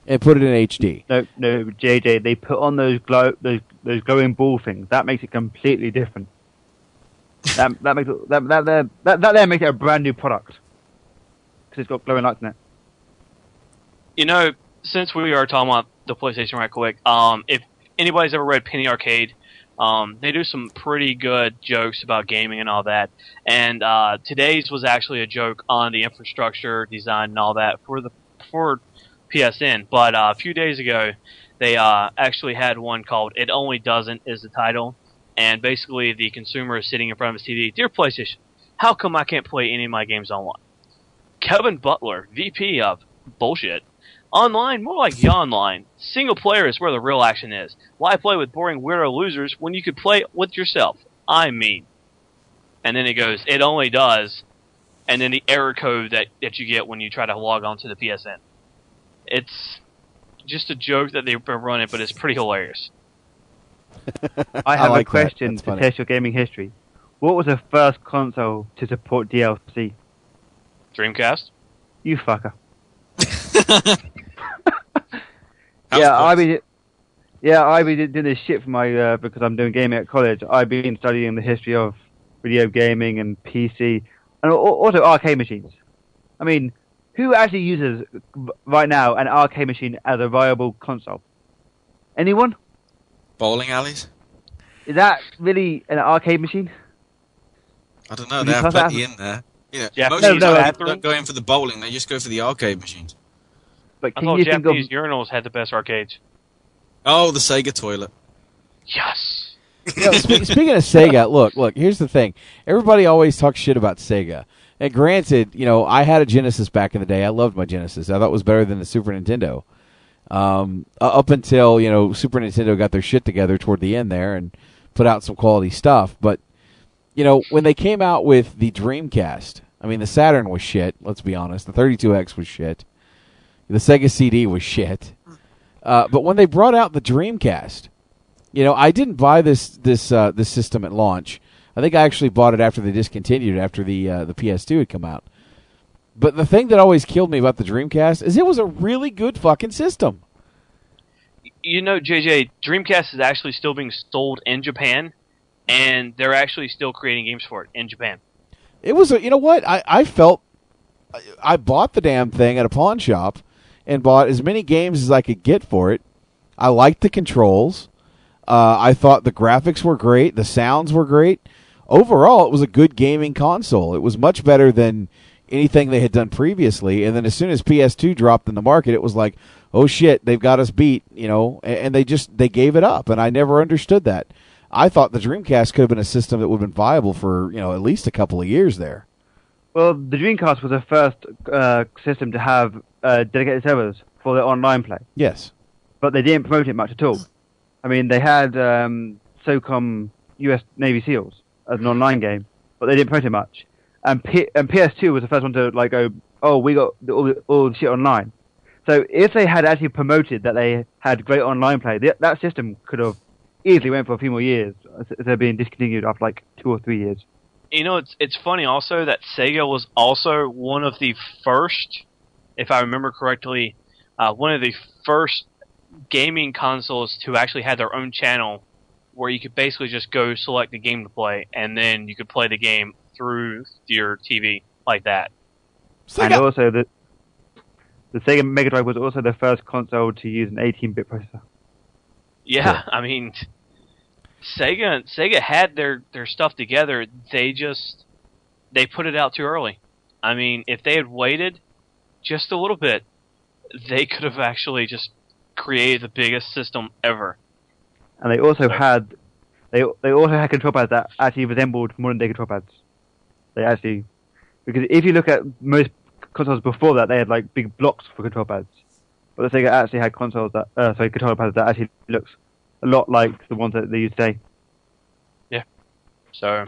And put it in HD. No, no, JJ. They put on those glow those those glowing ball things. That makes it completely different. That that makes it, that that that that, that there makes it a brand new product because it's got glowing lights in it. You know, since we are talking about the PlayStation right quick, um, if anybody's ever read Penny Arcade, um, they do some pretty good jokes about gaming and all that. And uh, today's was actually a joke on the infrastructure design and all that for the for PSN. But uh, a few days ago, they uh, actually had one called "It Only Doesn't" is the title, and basically the consumer is sitting in front of his TV. Dear PlayStation, how come I can't play any of my games online? Kevin Butler, VP of bullshit. Online, more like online. Single player is where the real action is. Why play with boring weirdo losers when you could play with yourself? I mean. And then it goes, it only does, and then the error code that, that you get when you try to log on to the PSN. It's just a joke that they've been running, but it's pretty hilarious. I have like a question That's to funny. test your gaming history. What was the first console to support DLC? Dreamcast? You fucker. <laughs> yeah, I've been. Yeah, I've been doing this shit for my uh, because I'm doing gaming at college. I've been studying the history of video gaming and PC, and also arcade machines. I mean, who actually uses right now an arcade machine as a viable console? Anyone? Bowling alleys? Is that really an arcade machine? I don't know. Would They have class that plenty in there. Yeah, Yeah, most no, no, them don't go in for the bowling. They just go for the arcade machines. But I can thought you think of Japanese urinals had the best arcades. Oh, the Sega toilet. Yes. You know, spe- <laughs> speaking of Sega, look, look. Here's the thing. Everybody always talks shit about Sega. And granted, you know, I had a Genesis back in the day. I loved my Genesis. I thought it was better than the Super Nintendo. Um, up until you know Super Nintendo got their shit together toward the end there and put out some quality stuff. But you know, when they came out with the Dreamcast, I mean, the Saturn was shit. Let's be honest. The 32X was shit. The Sega CD was shit. Uh, but when they brought out the Dreamcast, you know, I didn't buy this this uh, this system at launch. I think I actually bought it after they discontinued after the uh, the PS2 had come out. But the thing that always killed me about the Dreamcast is it was a really good fucking system. You know, JJ, Dreamcast is actually still being sold in Japan, and they're actually still creating games for it in Japan. It was a, you know what I I felt I, bought the damn thing at a pawn shop and bought as many games as I could get for it. I liked the controls. Uh, I thought the graphics were great. The sounds were great. Overall, it was a good gaming console. It was much better than anything they had done previously. And then as soon as PS2 dropped in the market, it was like, oh shit, they've got us beat, you know. And, they just they gave it up, and I never understood that. I thought the Dreamcast could have been a system that would have been viable for you know at least a couple of years there. Well, the Dreamcast was the first uh, system to have uh, dedicated servers for the online play. Yes. But they didn't promote it much at all. I mean, they had um, SOCOM US Navy SEALs as an online game, but they didn't promote it much. And, P- and PS2 was the first one to like go, oh, we got all, the, all the shit online. So if they had actually promoted that they had great online play, th- that system could have easily went for a few more years. They're being discontinued after like two or three years. You know, it's it's funny also that Sega was also one of the first, if I remember correctly, uh, one of the first gaming consoles to actually have their own channel where you could basically just go select the game to play, and then you could play the game through your TV like that. And also the the Sega Mega Drive was also the first console to use an 18-bit processor. Yeah, I mean, Sega Sega had their their stuff together. They just they put it out too early. I mean, if they had waited just a little bit, they could have actually just created the biggest system ever. And they also had they they also had control pads that actually resembled modern day control pads. They actually because if you look at most consoles before that, they had like big blocks for control pads. But the Sega actually had consoles that uh, sorry control pads that actually looks a lot like the ones that they use today. Yeah. So,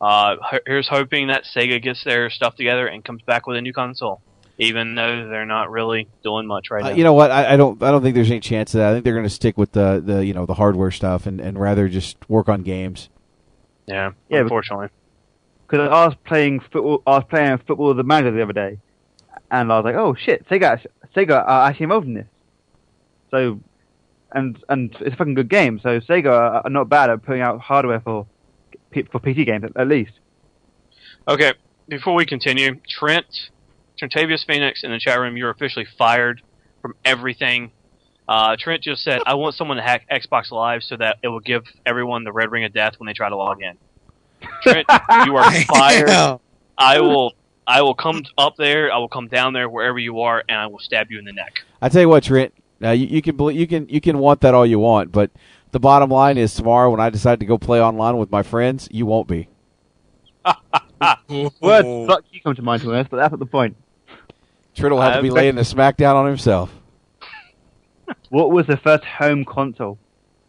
uh, here's hoping that Sega gets their stuff together and comes back with a new console, even though they're not really doing much right Uh, now. you know what? I, I don't. I don't think there's any chance of that. I think they're going to stick with the, the you know the hardware stuff and, and rather just work on games. yeah, Yeah, but- unfortunately. Because I was playing football, I was playing football with the manager the other day, and I was like, "Oh shit, Sega, Sega are actually involved in this." So, and and it's a fucking good game. So Sega are not bad at putting out hardware for for PC games at, at least. Okay, before we continue, Trent, Trentavious Phoenix in the chat room, you're officially fired from everything. Uh, Trent just said, I want someone to hack Xbox Live so that it will give everyone the red ring of death when they try to log in. Trent, you are <laughs> fired. I will, I will come up there. I will come down there wherever you are, and I will stab you in the neck. I tell you what, Trent. Uh, you, you can believe, you can you can want that all you want, but the bottom line is tomorrow when I decide to go play online with my friends, you won't be. <laughs> Word fuck you come to mind to us, but that's not the point. Trent will have to be but- laying the smackdown on himself. <laughs> What was the first home console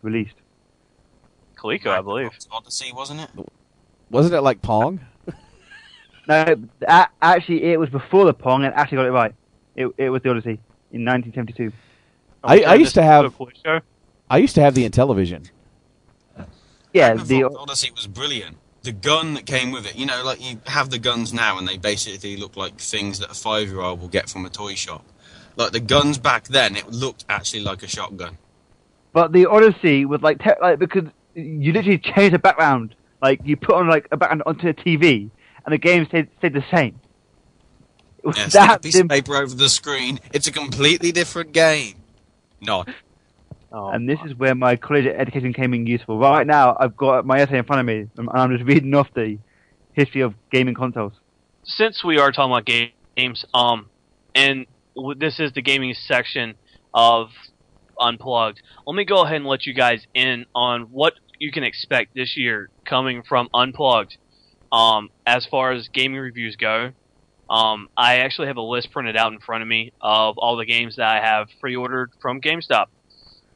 released? Coleco, I believe. Odyssey, wasn't it? Wasn't it like Pong? No, a- actually, it was before the Pong, and actually got it right. It it was the Odyssey in 1972. I, I used to have Coleco? I used to have the Intellivision. Yeah, the Odyssey was brilliant. The gun that came with it, you know, like you have the guns now, and they basically look like things that a five-year-old will get from a toy shop. Like the guns back then, it looked actually like a shotgun. But the Odyssey was like, te- like because you literally change the background. Like you put on like a background onto a TV, and the game stayed, stayed the same. It was Yeah, stick a that piece of paper over the screen. It's a completely different game. Not. and this is where my college education came in useful. Right now, I've got my essay in front of me, and I'm just reading off the history of gaming consoles. since we are talking about ga- games, um, and w- this is the gaming section of Unplugged, let me go ahead and let you guys in on what you can expect this year coming from Unplugged. Um, as far as gaming reviews go, um, I actually have a list printed out in front of me of all the games that I have pre-ordered from GameStop.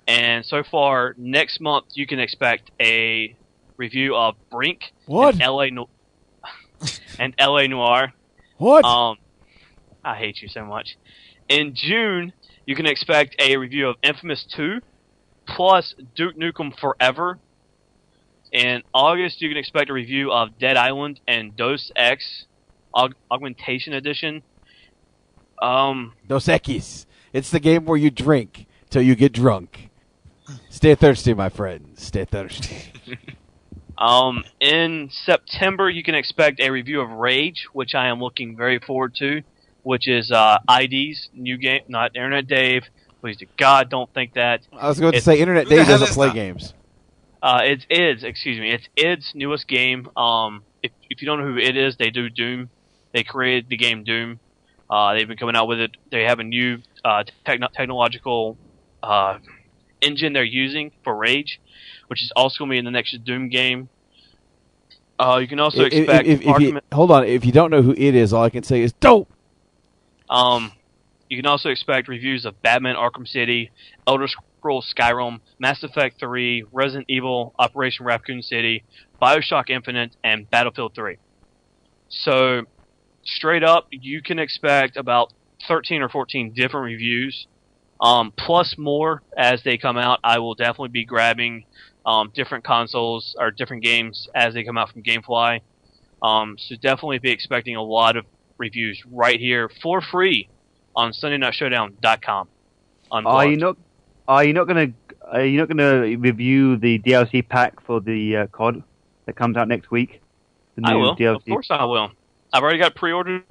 And so far, next month you can expect a review of Brink What? and LA no- <laughs> and LA Noire. What? Um, I hate you so much. In June, you can expect a review of Infamous 2 plus Duke Nukem Forever. In August, you can expect a review of Dead Island and Dos X Aug- Augmentation Edition. Um, Dos Equis. It's the game where you drink till you get drunk. Stay thirsty, my friend. Stay thirsty. <laughs> Um, in September, you can expect a review of Rage, which I am looking very forward to, which is uh, ID's new game, not Internet Dave. Please to God, don't think that. I was going to It's- say Internet Dave <laughs> doesn't play games. Uh, it's id's, excuse me, it's id's newest game. Um, if if you don't know who it is, they do Doom. They created the game Doom. Uh, they've been coming out with it. They have a new uh, techno- technological uh, engine they're using for Rage, which is also going to be in the next Doom game. Uh, you can also If- expect if- if you- Arkham- hold on. If you don't know who it is, all I can say is dope. Um, you can also expect reviews of Batman Arkham City, Elder Scrolls Skyrim, Mass Effect 3, Resident Evil, Operation Raccoon City, Bioshock Infinite, and Battlefield 3. So, straight up, you can expect about 13 or 14 different reviews, um, plus more as they come out. I will definitely be grabbing um, different consoles or different games as they come out from GameFly. Um, so definitely be expecting a lot of reviews right here for free on SundayNightShowdown.com. Are you not? Are you not going to are you not going to review the DLC pack for the uh, COD that comes out next week? The I will. DLC. Of course I will. I've already got pre-ordered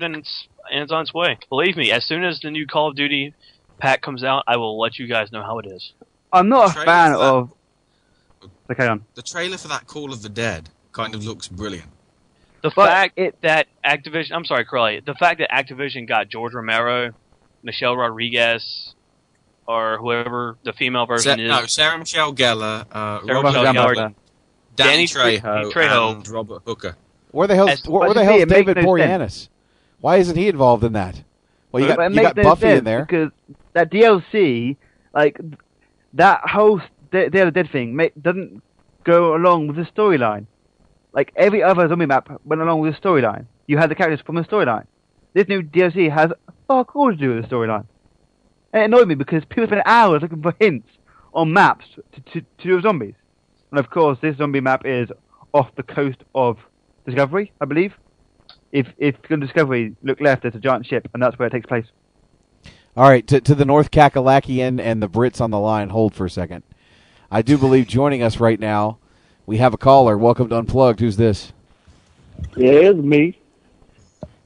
and it's, and it's on its way. Believe me, as soon as the new Call of Duty pack comes out, I will let you guys know how it is. I'm not a fan that- of. Okay, on. The trailer for that Call of the Dead kind of looks brilliant. The fact that Activision, I'm sorry, Crowley, the fact that Activision got George Romero, Michelle Rodriguez, or whoever the female Sa- version is. no, Sarah Michelle Gellar, uh, Sarah Roger Michelle Gellar, Gellar. Danny, Danny Trejo, Trejo. and Robert Hooker. Where the hell? As- where, where the you hell's see, it makes David no Boreanaz? Why isn't he involved in that? Well, you But got it you got no Buffy in there. because that DLC, like that whole Day Day of Dead thing, ma- doesn't go along with the storyline. Like every other zombie map went along with the storyline. You had the characters from the storyline. This new DLC has fuck all to do with the storyline. And it annoyed me because people spend hours looking for hints on maps to, to, to do with zombies. And of course, this zombie map is off the coast of Discovery, I believe. If if you go to Discovery, look left, there's a giant ship, and that's where it takes place. All right, to, to the North Kakalakian and the Brits on the line, hold for a second. I do believe joining us right now, we have a caller. Welcome to Unplugged. Who's this? Yeah, it's me.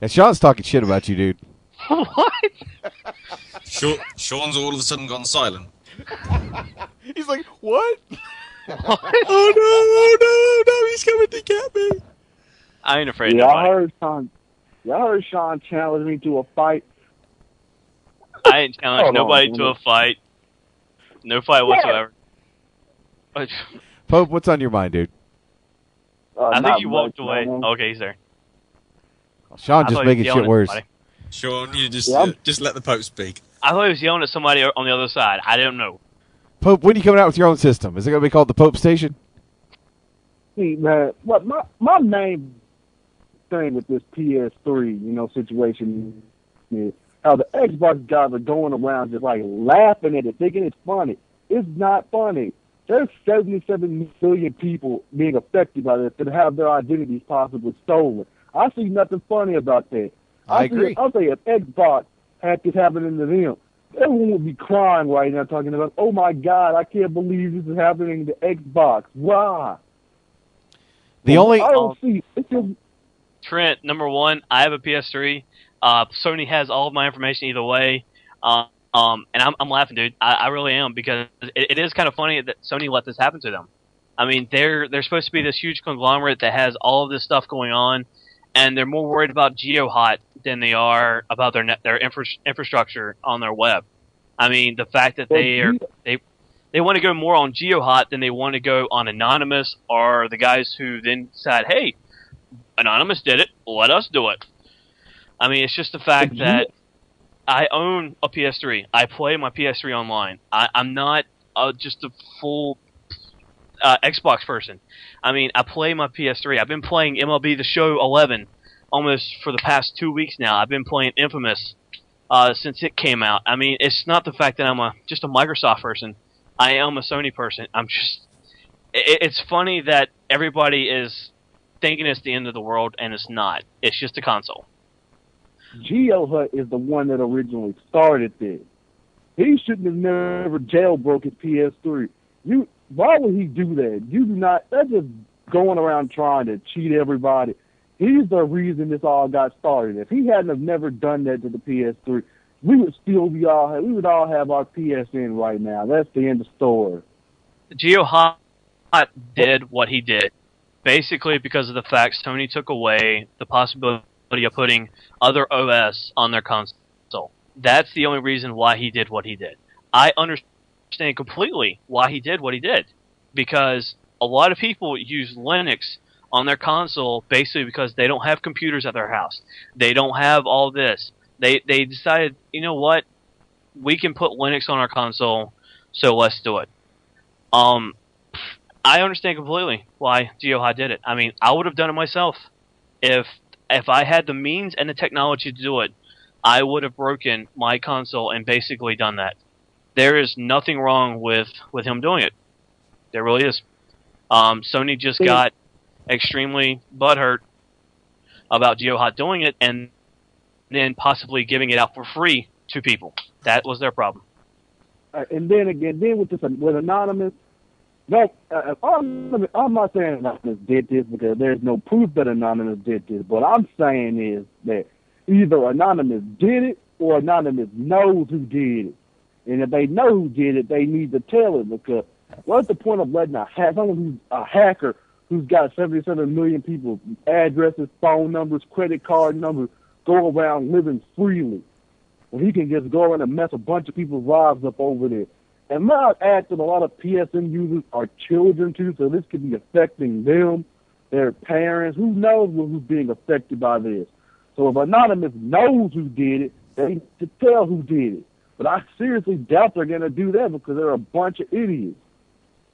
And Sean's talking shit about you, dude. <laughs> what? Sean, Sean's all of a sudden gone silent. <laughs> He's like, what? <laughs> oh no, oh no, no, he's coming to get me. I ain't afraid of Yeah, I nobody. heard Sean. Yeah, I heard Sean challenge me to a fight. I ain't challenged Hold on, nobody to a fight. No fight whatsoever. But Pope, what's on your mind, dude? Uh, I think not you walked away. man. Okay, he's there. Sean I just thought he making shit worse. Sean, you just Yeah, uh, just let the Pope speak. I thought he was yelling at somebody on the other side. I don't know. Pope, when are you coming out with your own system? Is it going to be called the Pope Station? See, man, what my my main thing with this PS3, you know, situation is how the Xbox guys are going around just like laughing at it, thinking it's funny. It's not funny. There's 77 million people being affected by this that have their identities possibly stolen. I see nothing funny about that. I see- agree. I'll say if Xbox had this happening to them, everyone would be crying right now talking about, oh my God, I can't believe this is happening to Xbox. Why? The only I don't see. It's just Trent, number one, I have a PS3. Uh, Sony has all of my information either way. Uh, um, and I'm, I'm laughing, dude. I, I really am because it, it is kind of funny that Sony let this happen to them. I mean, they're they're supposed to be this huge conglomerate that has all of this stuff going on, and they're more worried about GeoHot than they are about their net, their infra- infrastructure on their web. I mean, the fact that they are they they want to go more on GeoHot than they want to go on Anonymous are the guys who then decide, hey, Anonymous did it, let us do it. I mean, it's just the fact that I own a PS3. I play my PS3 online. I, I'm not uh, just a full uh, Xbox person. I mean, I play my PS3. I've been playing MLB The Show 11 almost for the past two weeks now. I've been playing Infamous uh, since it came out. I mean, it's not the fact that I'm a just a Microsoft person. I am a Sony person. I'm just. It, it's funny that everybody is thinking it's the end of the world, and it's not. It's just a console. GeoHot is the one that originally started this. He shouldn't have never jailbroke his PS3. You, why would he do that? You do not. That's just going around trying to cheat everybody. He's the reason this all got started. If he hadn't have never done that to the PS3, we would still be all. We would all have our PSN right now. That's the end of story. GeoHot did what he did, basically because of the fact Sony took away the possibility of putting other OS on their console. That's the only reason why he did what he did. I understand completely why he did what he did, because a lot of people use Linux on their console basically because they don't have computers at their house. They don't have all this. They they decided, you know what? We can put Linux on our console, so let's do it. Um, I understand completely why GeoHot did it. I mean, I would have done it myself if if I had the means and the technology to do it. I would have broken my console and basically done that. There is nothing wrong with with him doing it. There really is. Um, Sony just got extremely butthurt about GeoHot doing it and then possibly giving it out for free to people. That was their problem. uh, and then again, then with this with anonymous. No, uh, I'm, I'm not saying anonymous did this because there's no proof that anonymous did this. What I'm saying is that either anonymous did it or anonymous knows who did it. And if they know who did it, they need to tell it because what's the point of letting a ha- someone who's a hacker who's got 77 million people, addresses, phone numbers, credit card numbers go around living freely when he can just go around and mess a bunch of people's lives up over there? And might add that a lot of PSN users are children too, so this could be affecting them, their parents. Who knows who's being affected by this? So if Anonymous knows who did it, they need to tell who did it. But I seriously doubt they're going to do that because they're a bunch of idiots.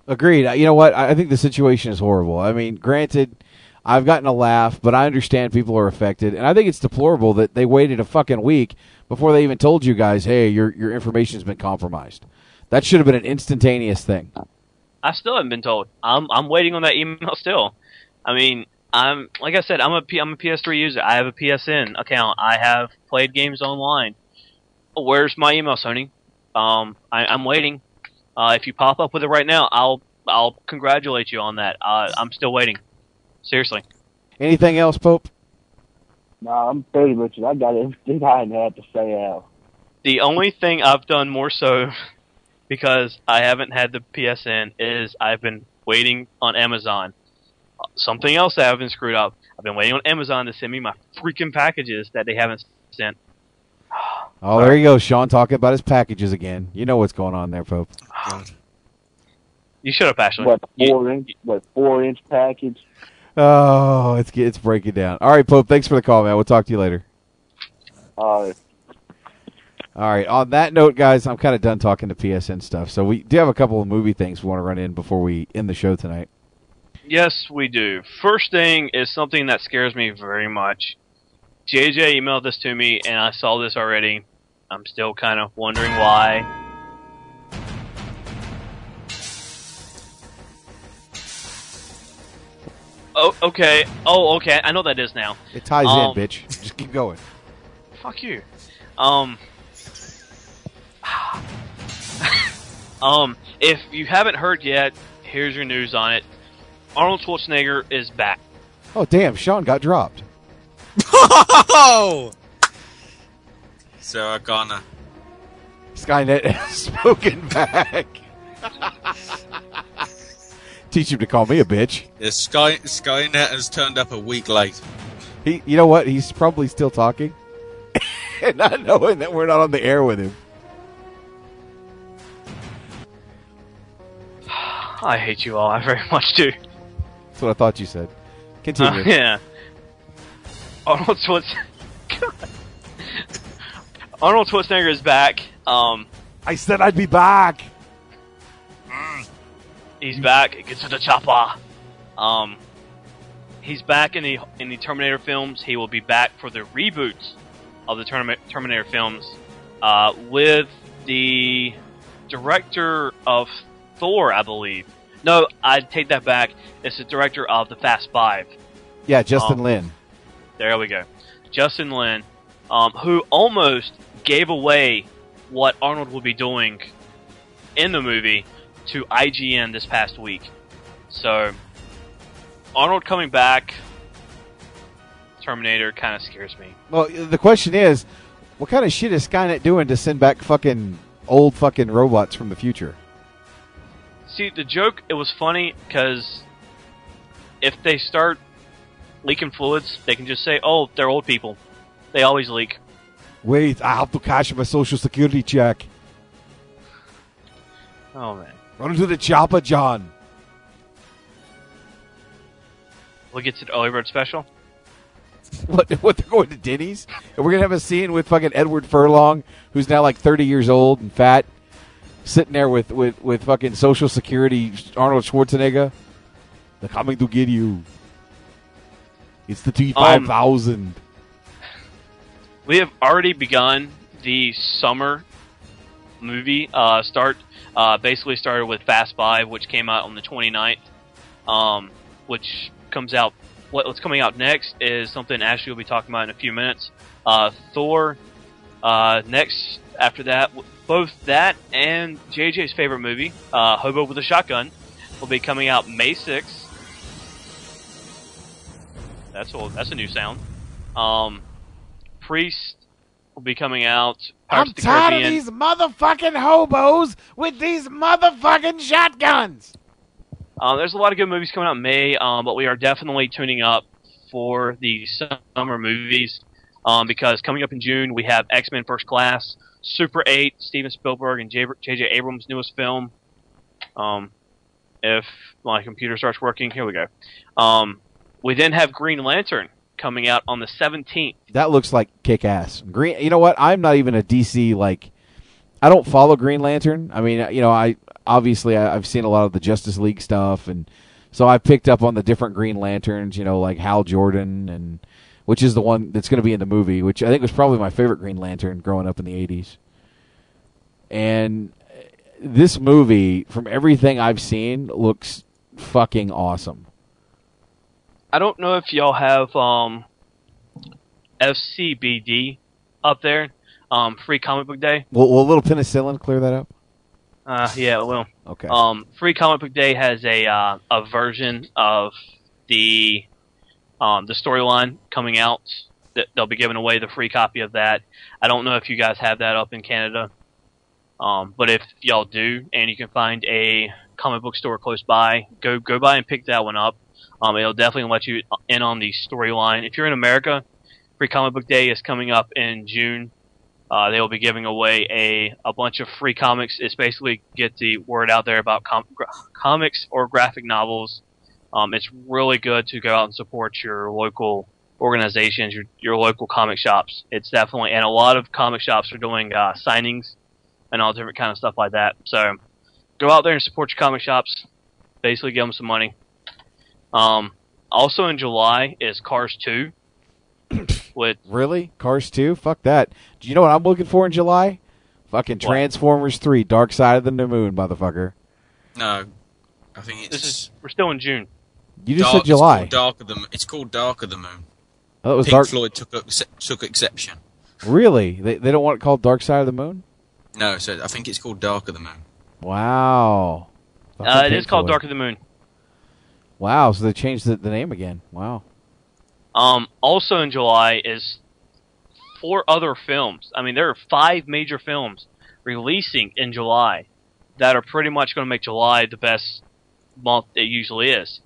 Agreed. You know what? I I think the situation is horrible. I mean, granted, I've gotten a laugh, but I understand people are affected, and I think it's deplorable that they waited a fucking week before they even told you guys, "Hey, your your information's been compromised." That should have been an instantaneous thing. I still haven't been told. I'm I'm waiting on that email still. I mean, I'm like I said, I'm a P, I'm a PS3 user. I have a PSN account. I have played games online. Where's my email, Sony? Um, I, I'm waiting. Uh, if you pop up with it right now, I'll I'll congratulate you on that. Uh, I'm still waiting. Seriously. Anything else, Pope? Nah, I'm pretty much. I got everything <laughs> I had to say out. The only thing I've done more so <laughs> because I haven't had the PSN is I've been waiting on Amazon. Something else that I've been screwed up. I've been waiting on Amazon to send me my freaking packages that they haven't sent. Oh, there you go, Sean talking about his packages again. You know what's going on there, Pope. You should have Ashley. What four inch? What four inch package? Oh, it's it's breaking down. All right, Pope. Thanks for the call, man. We'll talk to you later. Uh, All right. On that note, guys, I'm kind of done talking to PSN stuff. So we do have a couple of movie things we want to run in before we end the show tonight. Yes, we do. First thing is something that scares me very much. JJ emailed this to me, and I saw this already. I'm still kind of wondering why. Oh, okay. Oh, okay. I know what that is now. It ties Um, in, bitch. Just keep going. Fuck you. Um. <sighs> um. If you haven't heard yet, here's your news on it. Arnold Schwarzenegger is back. Oh, damn. Sean got dropped. <laughs> Sarah Connor. Skynet <laughs> has spoken back. Teach him to call me a bitch. The Sky Skynet has turned up a week late. He, you know what? He's probably still talking, <laughs> and not knowing that we're not on the air with him. I hate you all. I very much do. That's what I thought you said. Continue. Uh, yeah. Arnold Schwarzenegger. Arnold Schwarzenegger is back. Um, I said I'd be back. He's back. Get to the chopper. Um, he's back in the in the Terminator films. He will be back for the reboots of the Termi- Terminator films uh, with the director of Thor, I believe. No, I take that back. It's the director of the Fast Five. Yeah, Justin Um, Lin. There we go. Justin Lin, um, who almost gave away what Arnold will be doing in the movie to IGN this past week. So, Arnold coming back, Terminator kind of scares me. Well, the question is, what kind of shit is Skynet doing to send back fucking old fucking robots from the future? See, the joke, it was funny because if they start leaking fluids, they can just say, oh, they're old people. They always leak. Wait, I have to cash my social security check. Oh, man. Run into the chopper, John. We'll get to the early bird special. <laughs> What? What? They're going to Denny's, and we're gonna have a scene with fucking Edward Furlong, who's now like thirty years old and fat, sitting there with with with fucking Social Security Arnold Schwarzenegger. They're coming to get you. It's the um, T five thousand. We have already begun the summer movie. Uh, start uh, basically started with Fast Five, which came out on the 29th. Um, which comes out. What, what's coming out next is something Ashley will be talking about in a few minutes. Uh, Thor, Uh, next, after that, both that and JJ's favorite movie, uh, Hobo with a Shotgun, will be coming out May 6th. That's a, that's a new sound. Um, Priest will be coming out. Pirates I'm tired of these motherfucking hobos with these motherfucking shotguns. Um, there's a lot of good movies coming out in May, um, but we are definitely tuning up for the summer movies um, because coming up in June we have X Men First Class, Super 8, Steven Spielberg and J.J. Abrams' newest film. Um, if my computer starts working, here we go. Um, we then have Green Lantern coming out on the 17th. That looks like kick ass. Green. You know what? I'm not even a DC like. I don't follow Green Lantern. I mean, you know, I obviously I, I've seen a lot of the Justice League stuff, and so I picked up on the different Green Lanterns. You know, like Hal Jordan, and which is the one that's going to be in the movie, which I think was probably my favorite Green Lantern growing up in the '80s. And this movie, from everything I've seen, looks fucking awesome. I don't know if y'all have um, FCBD up there, um, Free Comic Book Day. Will, will a little penicillin clear that up? Uh, yeah, it will. Okay. Um, Free Comic Book Day has a uh, a version of the um, the storyline coming out. That they'll be giving away the free copy of that. I don't know if you guys have that up in Canada, um, but if y'all do, and you can find a comic book store close by, go go by and pick that one up. Um, it'll definitely let you in on the storyline. If you're in America, Free Comic Book Day is coming up in June. Uh, they will be giving away a, a bunch of free comics. It's basically get the word out there about com- gra- comics or graphic novels. Um, it's really good to go out and support your local organizations, your your local comic shops. It's definitely, and a lot of comic shops are doing uh, signings and all different kind of stuff like that. So go out there and support your comic shops. Basically, give them some money. Um, also in July is Cars 2. <clears throat> with Really? Cars 2? Fuck that. Do you know what I'm looking for in July? Fucking What? Transformers 3, Dark Side of the Moon, motherfucker. No, I think it's. this is we're still in June. You just Dark- said July. It's called Dark of the. Mo- It's called Dark of the Moon. Oh, that was Pink Dark. Floyd took took exception. Really? They, they don't want it called Dark Side of the Moon? No, so I think it's called Dark of the Moon. Wow. Uh, it is called Dark of the Moon. Wow, so they changed the, the name again. Wow. Um, also in July is four other films. I mean, there are five major films releasing in July that are pretty much going to make July the best month it usually is.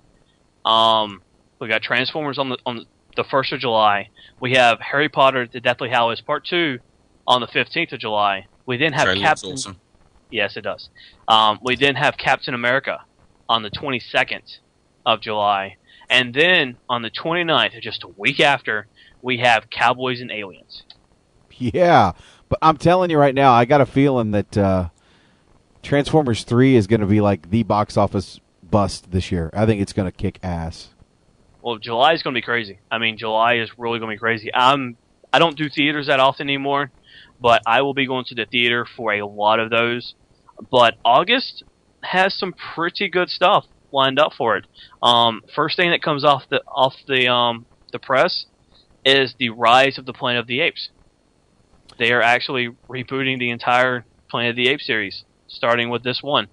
Um, we got Transformers on the on the first of July. We have Harry Potter: The Deathly Hallows Part Two on the fifteenth of July. We then have Trailer Captain. awesome. Yes, it does. Um, we then have Captain America on the 22nd of July. And then on the 29th, just a week after, we have Cowboys and Aliens. Yeah. But I'm telling you right now, I got a feeling that uh, Transformers 3 is going to be like the box office bust this year. I think it's going to kick ass. Well, July is going to be crazy. I mean, July is really going to be crazy. I'm I don't do theaters that often anymore, but I will be going to the theater for a lot of those. But August has some pretty good stuff lined up for it. Um, first thing that comes off the off the um, the press is the Rise of the Planet of the Apes. They are actually rebooting the entire Planet of the Apes series, starting with this one.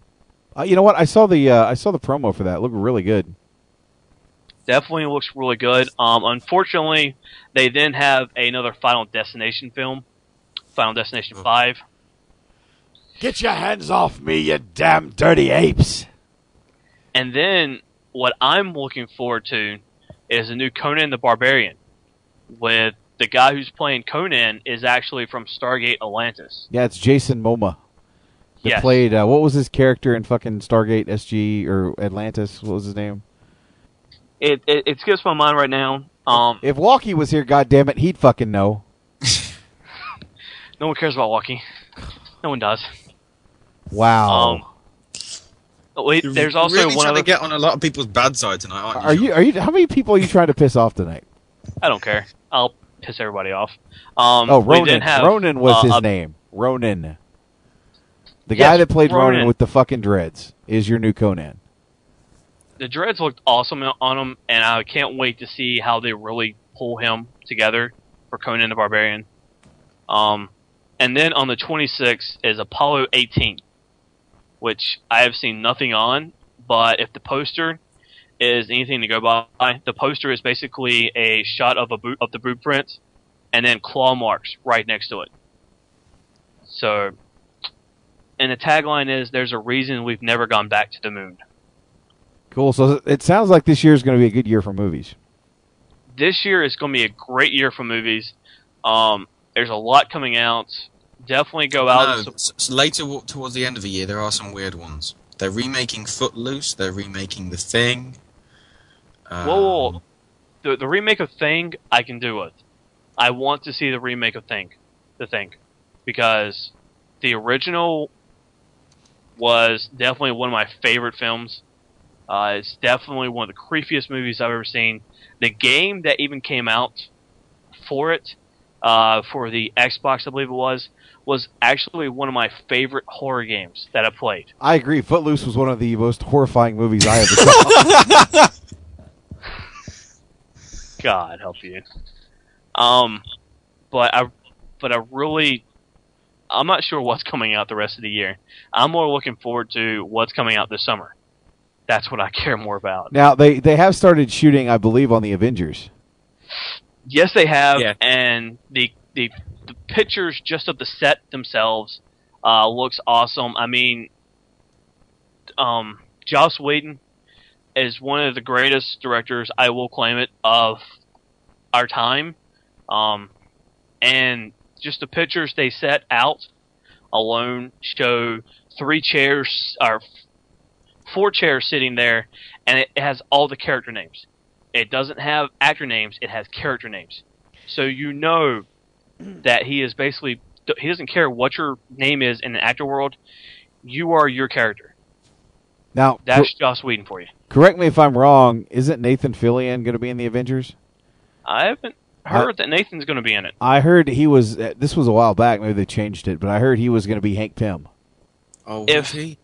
Uh, you know what? I saw the uh, I saw the promo for that. It looked really good. definitely looks really good. Um, unfortunately, they then have another Final Destination film, Final Destination Five. Get your hands off me, you damn dirty apes! And then what I'm looking forward to is a new Conan the Barbarian, with the guy who's playing Conan is actually from Stargate Atlantis. Yeah, it's Jason Momoa. That Yes. played uh, what was his character in fucking Stargate SG or Atlantis? What was his name? It it, it skips my mind right now. Um, If Walkie was here, goddamn it, he'd fucking know. <laughs> no one cares about Walkie. No one does. Wow. Um, wait, there's also really one trying other. to get on a lot of people's bad side tonight, aren't you? are you are you how many people are you trying to piss off tonight? I don't care. I'll piss everybody off. Um, oh, Ronan. have, Ronan was uh, his a- name. Ronan. The Yes, guy that played Ronan. Ronan. with the fucking dreads is your new Conan. The dreads looked awesome on him, and I can't wait to see how they really pull him together for Conan the Barbarian. Um, and then on the 26th is Apollo 18, which I have seen nothing on. But if the poster is anything to go by, the poster is basically a shot of a boot of the blueprint, and then claw marks right next to it. So, and the tagline is "There's a reason we've never gone back to the moon." Cool. So it sounds like this year is going to be a good year for movies. This year is going to be a great year for movies. Um, there's a lot coming out. Definitely go out. No, and sup- s- s- later towards the end of the year, there are some weird ones. They're remaking Footloose. They're remaking The Thing. Um, Whoa, whoa, whoa. The the remake of Thing I can do it. I want to see the remake of Thing, the Thing, because the original was definitely one of my favorite films. Uh, it's definitely one of the creepiest movies I've ever seen. The game that even came out for it, uh, for the Xbox, I believe it was, was actually one of my favorite horror games that I played. I agree. Footloose was one of the most horrifying movies I ever saw. <laughs> God help you. Um, but I, but I really, I'm not sure what's coming out the rest of the year. I'm more looking forward to what's coming out this summer. That's what I <laughs> care more about. now they they have started shooting, I believe, on the Avengers. Yes, they have, and the, the the pictures just of the set themselves uh, looks awesome. I mean, um, Joss Whedon is one of the greatest directors. I will claim it of our time, um, and just the pictures they set out alone show three chairs or four chairs sitting there, and it has all the character names. It doesn't have actor names; it has character names. So you know that he is basically he doesn't care what your name is in the actor world. You are your character. Now, That's Joss Whedon for you. correct me if I'm wrong. Isn't Nathan Fillion going to be in the Avengers? I haven't heard that Nathan's going to be in it. I heard he was. uh, This was a while back. Maybe they changed it, but I heard he was going to be Hank Pym. Oh, if he?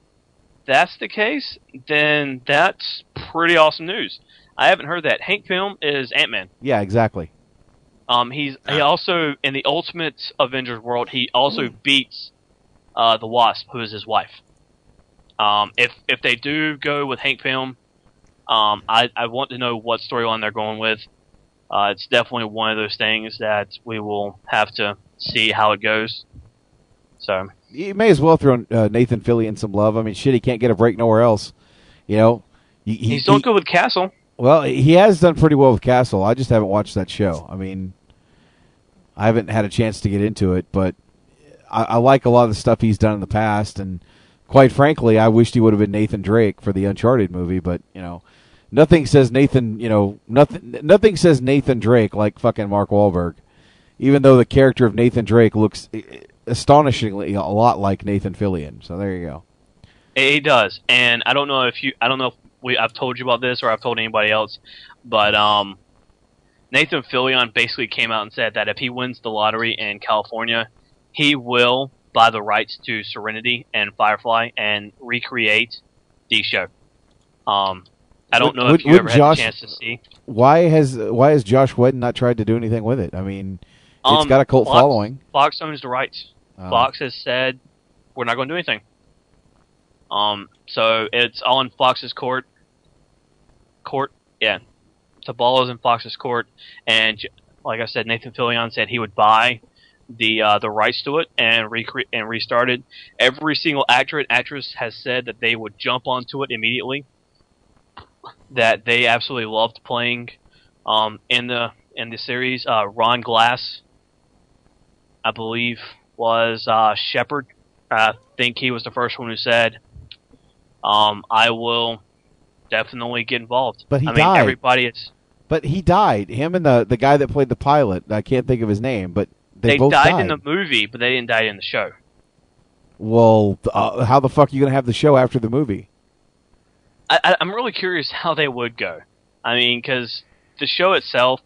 that's the case, then that's pretty awesome news. I haven't heard that. Hank Pym is Ant Man. Yeah, exactly. Um, he's he also in the Ultimate Avengers world. He also beats uh, the Wasp, who is his wife. Um, if if they do go with Hank Pym, um, I I want to know what storyline they're going with. Uh, it's definitely one of those things that we will have to see how it goes. So You may as well throw uh, Nathan Fillion some love. I mean, shit, he can't get a break nowhere else. You know, he, he- he's doing he- good with Castle. Well, he has done pretty well with Castle. I just haven't watched that show. I mean, I haven't had a chance to get into it, but I, I like a lot of the stuff he's done in the past. And quite frankly, I wished he would have been Nathan Drake for the Uncharted movie. But you know, nothing says Nathan. You know, nothing. Nothing says Nathan Drake like fucking Mark Wahlberg. Even though the character of Nathan Drake looks astonishingly a lot like Nathan Fillion. So there you go. It, does, and I don't know if you, I don't know if we, I've told you about this or I've told anybody else, but um, Nathan Fillion basically came out and said that if he wins the lottery in California, he will buy the rights to Serenity and Firefly and recreate the show. Um, I don't Would- know would- if you would ever Josh- had a chance to see. Why has Why has Josh Whedon not tried to do anything with it? I mean, it's Um, got a cult Fox- following. Fox owns the rights. Oh. Fox has said we're not going to do anything. Um, so it's all in Fox's court. Court, yeah. The is in Fox's court, and like I said, Nathan Fillion said he would buy the uh, the rights to it and recreate and restart it. Every single actor and actress has said that they would jump onto it immediately. That they absolutely loved playing um, in the in the series. Uh, Ron Glass, I believe, was uh, Shepherd. I think he was the first one who said, um, "I will definitely get involved." But he I mean, died. everybody is. But he died. Him and the the guy that played the pilot. I can't think of his name, but they, They, both died, died. in the movie, but they didn't die in the show. well, uh, how the fuck are you gonna have the show after the movie? I, I, I'm really curious how they would go. I mean, because the show itself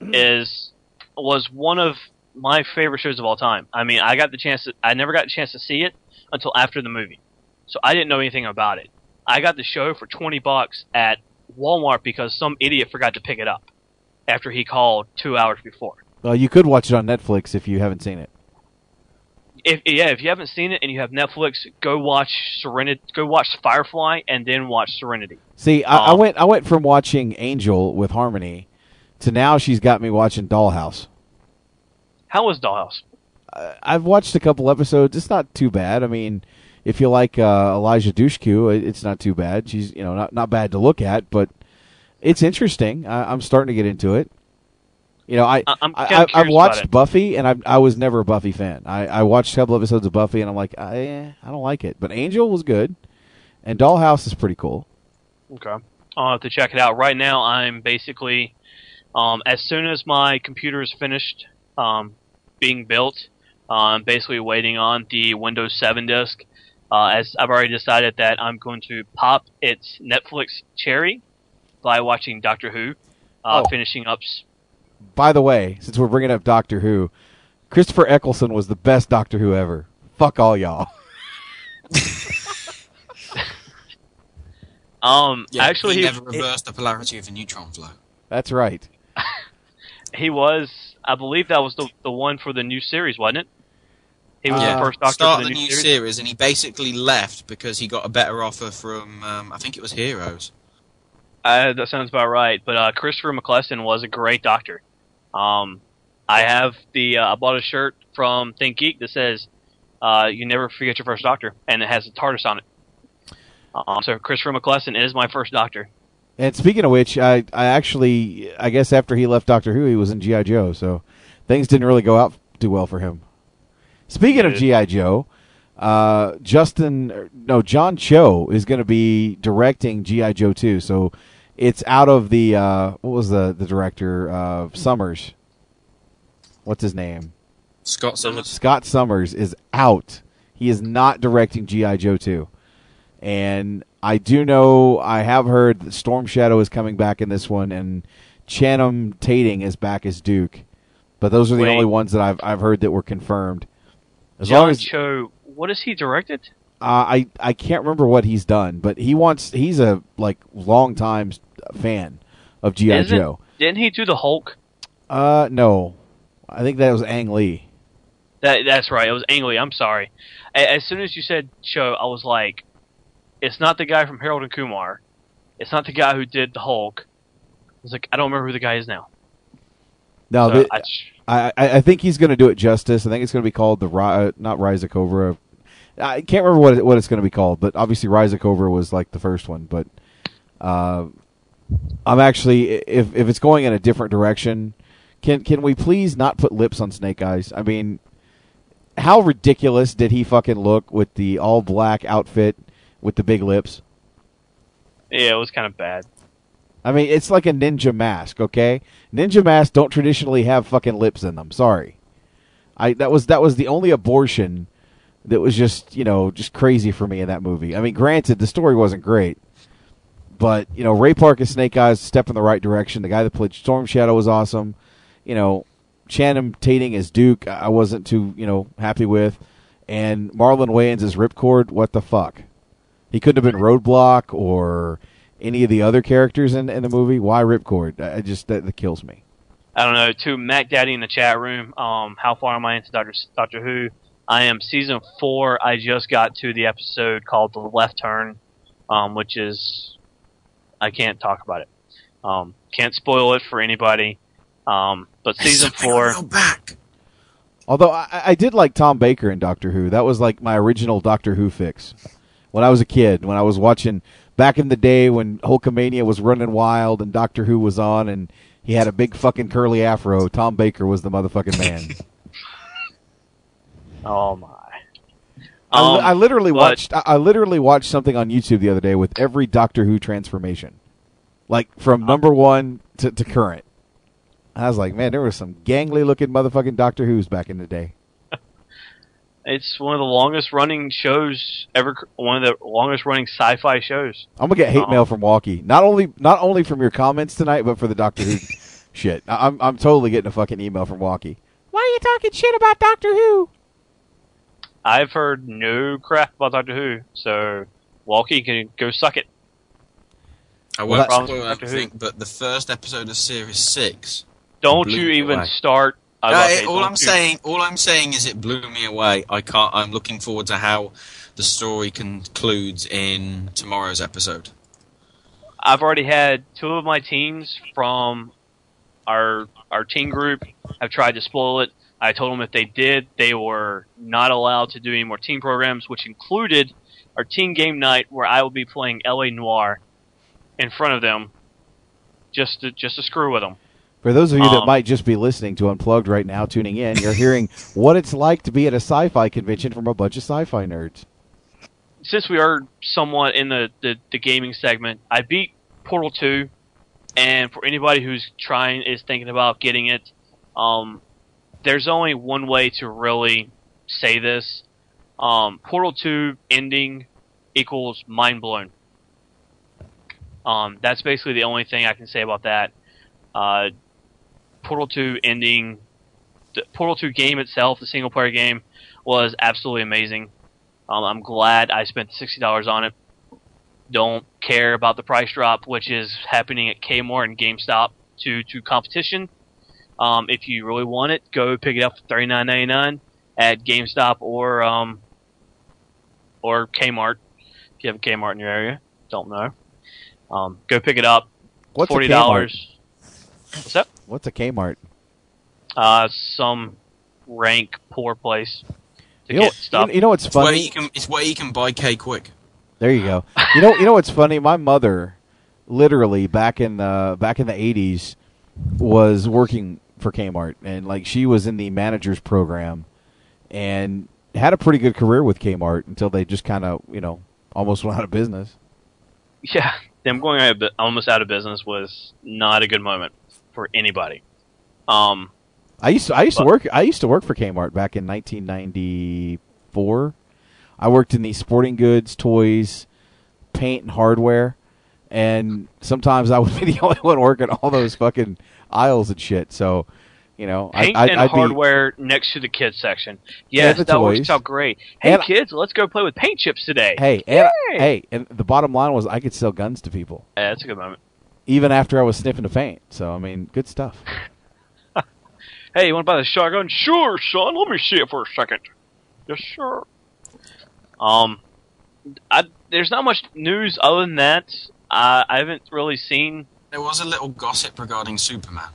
is was one of my favorite shows of all time. I mean, I got the chance. To, I never got a chance to see it until after the movie, so I didn't know anything about it. I got the show for twenty bucks at Walmart because some idiot forgot to pick it up after he called two hours before. Well, you could watch it on Netflix if you haven't seen it. if yeah, if you haven't seen it and you have Netflix, go watch Serenity. Go watch Firefly and then watch Serenity. See, I, I Um, went I went from watching Angel with Harmony to now she's got me watching Dollhouse. How was Dollhouse? I've watched a couple episodes. It's not too bad. I mean, if you like uh, Eliza Dushku, it's not too bad. She's you know not not bad to look at, but it's interesting. I, I'm starting to get into it. You know, I, I- I'm I, kinda I I've watched. Buffy, and I I was never a Buffy fan. I, I watched a couple episodes of Buffy, and I'm like, I, eh, I don't like it. But Angel was good, and Dollhouse is pretty cool. Okay. I'll have to check it out. Right now, I'm basically, um, as soon as my computer is finished um, being built, uh, I'm basically waiting on the Windows 7 disk. Uh, as I've already decided that I'm going to pop its Netflix cherry by watching Doctor Who, uh, Oh. finishing up. By the way, since we're bringing up Doctor Who, Christopher Eccleston was the best Doctor Who ever. Fuck all y'all. <laughs> Um, Yeah, actually, he he, never reversed the polarity of a neutron flow. That's right. <laughs> he was. I believe that was the the one for the new series, wasn't it? He was yeah. the first Doctor Start of the, the new series. series, and he basically left because he got a better offer from, um, I think it was Heroes. Uh, that sounds about right. But uh, Christopher McClellan was a great doctor. Um, I have the uh, I bought a shirt from Think Geek that says uh, "You never forget your first doctor," and it has a TARDIS on it. Um, so Christopher McClellan is my first doctor. And speaking of which, I I actually I guess after he left Doctor Who, he was in GI Joe, so things didn't really go out too well for him. Speaking of GI Joe, uh, Justin er, no John Cho is going to be directing GI Joe 2, so it's out of the uh, what was the the director uh, Summers? What's his name? Scott Summers. Scott Summers is out. He is not directing GI Joe 2. And I do know I have heard that Storm Shadow is coming back in this one and Channing Tatum is back as Duke. But those are the Wait. only ones that I've I've heard that were confirmed. As John long as Cho, what has he directed? uh, I I can't remember what he's done, but he wants he's a like long time fan of GI Joe. Didn't he do the Hulk? Uh no. I think that was Ang Lee. That that's right. It was Ang Lee. I'm sorry. As soon as you said Cho, I was like, it's not the guy from Harold and Kumar. It's not the guy who did the Hulk. I was like, I don't remember who the guy is now. No, So the- I- I, I think he's going to do it justice. I think it's going to be called the uh, not Rise of Cobra. I can't remember what it, what it's going to be called, but obviously Rise of Cobra was like the first one. But uh, I'm actually if if it's going in a different direction, can can we please not put lips on Snake Eyes? I mean, how ridiculous did he fucking look with the all black outfit with the big lips? Yeah, it was kind of bad. I mean, it's like a ninja mask, okay? Ninja masks don't traditionally have fucking lips in them. Sorry. I that was that was the only abortion that was just, you know, just crazy for me in that movie. I mean, granted the story wasn't great. But, you know, Ray Park as Snake Eyes step in the right direction. The guy that played Storm Shadow was awesome. You know, Channing Tatum as Duke, I wasn't too, you know, happy with. And Marlon Wayans as Ripcord, what the fuck? He couldn't have been Roadblock or any of the other characters in, in the movie. Why Ripcord? I I just that, that kills me. I don't know. To Mac Daddy in the chat room, um, how far am I into Doctor Doctor Who? I am season four. I just got to the episode called The Left Turn, um, which is I can't talk about it. Um, can't spoil it for anybody. Um, but season four. Although I, I did like Tom Baker in Doctor Who. That was like my original Doctor Who fix. When I was a kid, when I was watching back in the day when Hulkamania was running wild and Doctor Who was on and he had a big fucking curly afro, Tom Baker was the motherfucking man. <laughs> Oh my. I, Um, I literally but- watched. I, I literally watched something on YouTube the other day with every Doctor Who transformation, like from number one to, to current. I was like, man, there was some gangly looking motherfucking Doctor Who's back in the day. It's one of the longest running shows ever. One of the longest running sci-fi shows. I'm gonna get hate Um, mail from Walkie. Not only not only from your comments tonight, but for the Doctor Who <laughs> shit. I- I'm I'm totally getting a fucking email from Walkie. Why are you talking shit about Doctor Who? I've heard no crap about Doctor Who, so Walkie can go suck it. I won't that- spoil Doctor Who. but the first episode of Series 6. Don't you even away. start I No, love it- all I'm Dude, saying, all I'm saying is it blew me away. I can't. I'm looking forward to how the story concludes in tomorrow's episode. I've already had two of my teams from our our team group have tried to spoil it. I told them if they did, they were not allowed to do any more team programs, which included our team game night where I will be playing LA Noire in front of them, just to just to screw with them. For those of you that Um, might just be listening to Unplugged right now, tuning in, you're hearing <laughs> what it's like to be at a sci-fi convention from a bunch of sci-fi nerds. since we are somewhat in the, the, the gaming segment, I beat Portal 2, and for anybody who's trying is thinking about getting it, um, there's only one way to really say this. Um, Portal 2 ending equals mind blown. Um, that's basically the only thing I can say about that. Uh, Portal 2 ending, the Portal 2 game itself, the single player game, was absolutely amazing. Um, I'm glad I spent sixty dollars on it. Don't care about the price drop, which is happening at Kmart and GameStop to to competition. Um, if you really want it, go pick it up for thirty nine ninety nine at GameStop or um, or Kmart. If you have a Kmart in your area, don't know. Um, go pick it up. What's Forty dollars. What's that? What's a Kmart? Uh, some rank poor place to You know, get stuff. you know what's It's where funny? you can. It's where you can buy K-Kwik. There you go. You know, you know what's funny? My mother, literally back in the back in the eighties, was working for Kmart, and like she was in the managers program, and had a pretty good career with Kmart until they just kind of, you know, almost went out of business. yeah, them going out of, almost out of business was not a good moment for anybody. Um, I used to I used to work I used to work for Kmart back in 1994. I worked in the sporting goods, toys, paint, and hardware, and sometimes I would <laughs> be the only one working all those fucking aisles and shit. So, you know, paint I, I, and I'd be- hardware next to the kids section. Yes, that toys. works out great. Hey And- kids, let's go play with paint chips today. hey, and, hey, and the bottom line was I could sell guns to people Yeah, that's a good moment. Even after I was sniffing the paint. So I mean, good stuff. <laughs> Hey, you want to buy the shotgun? Sure, son. Let me see it for a second. Yes, sure. Um, I, there's not much news other than that. I, I haven't really seen. There was a little gossip regarding Superman.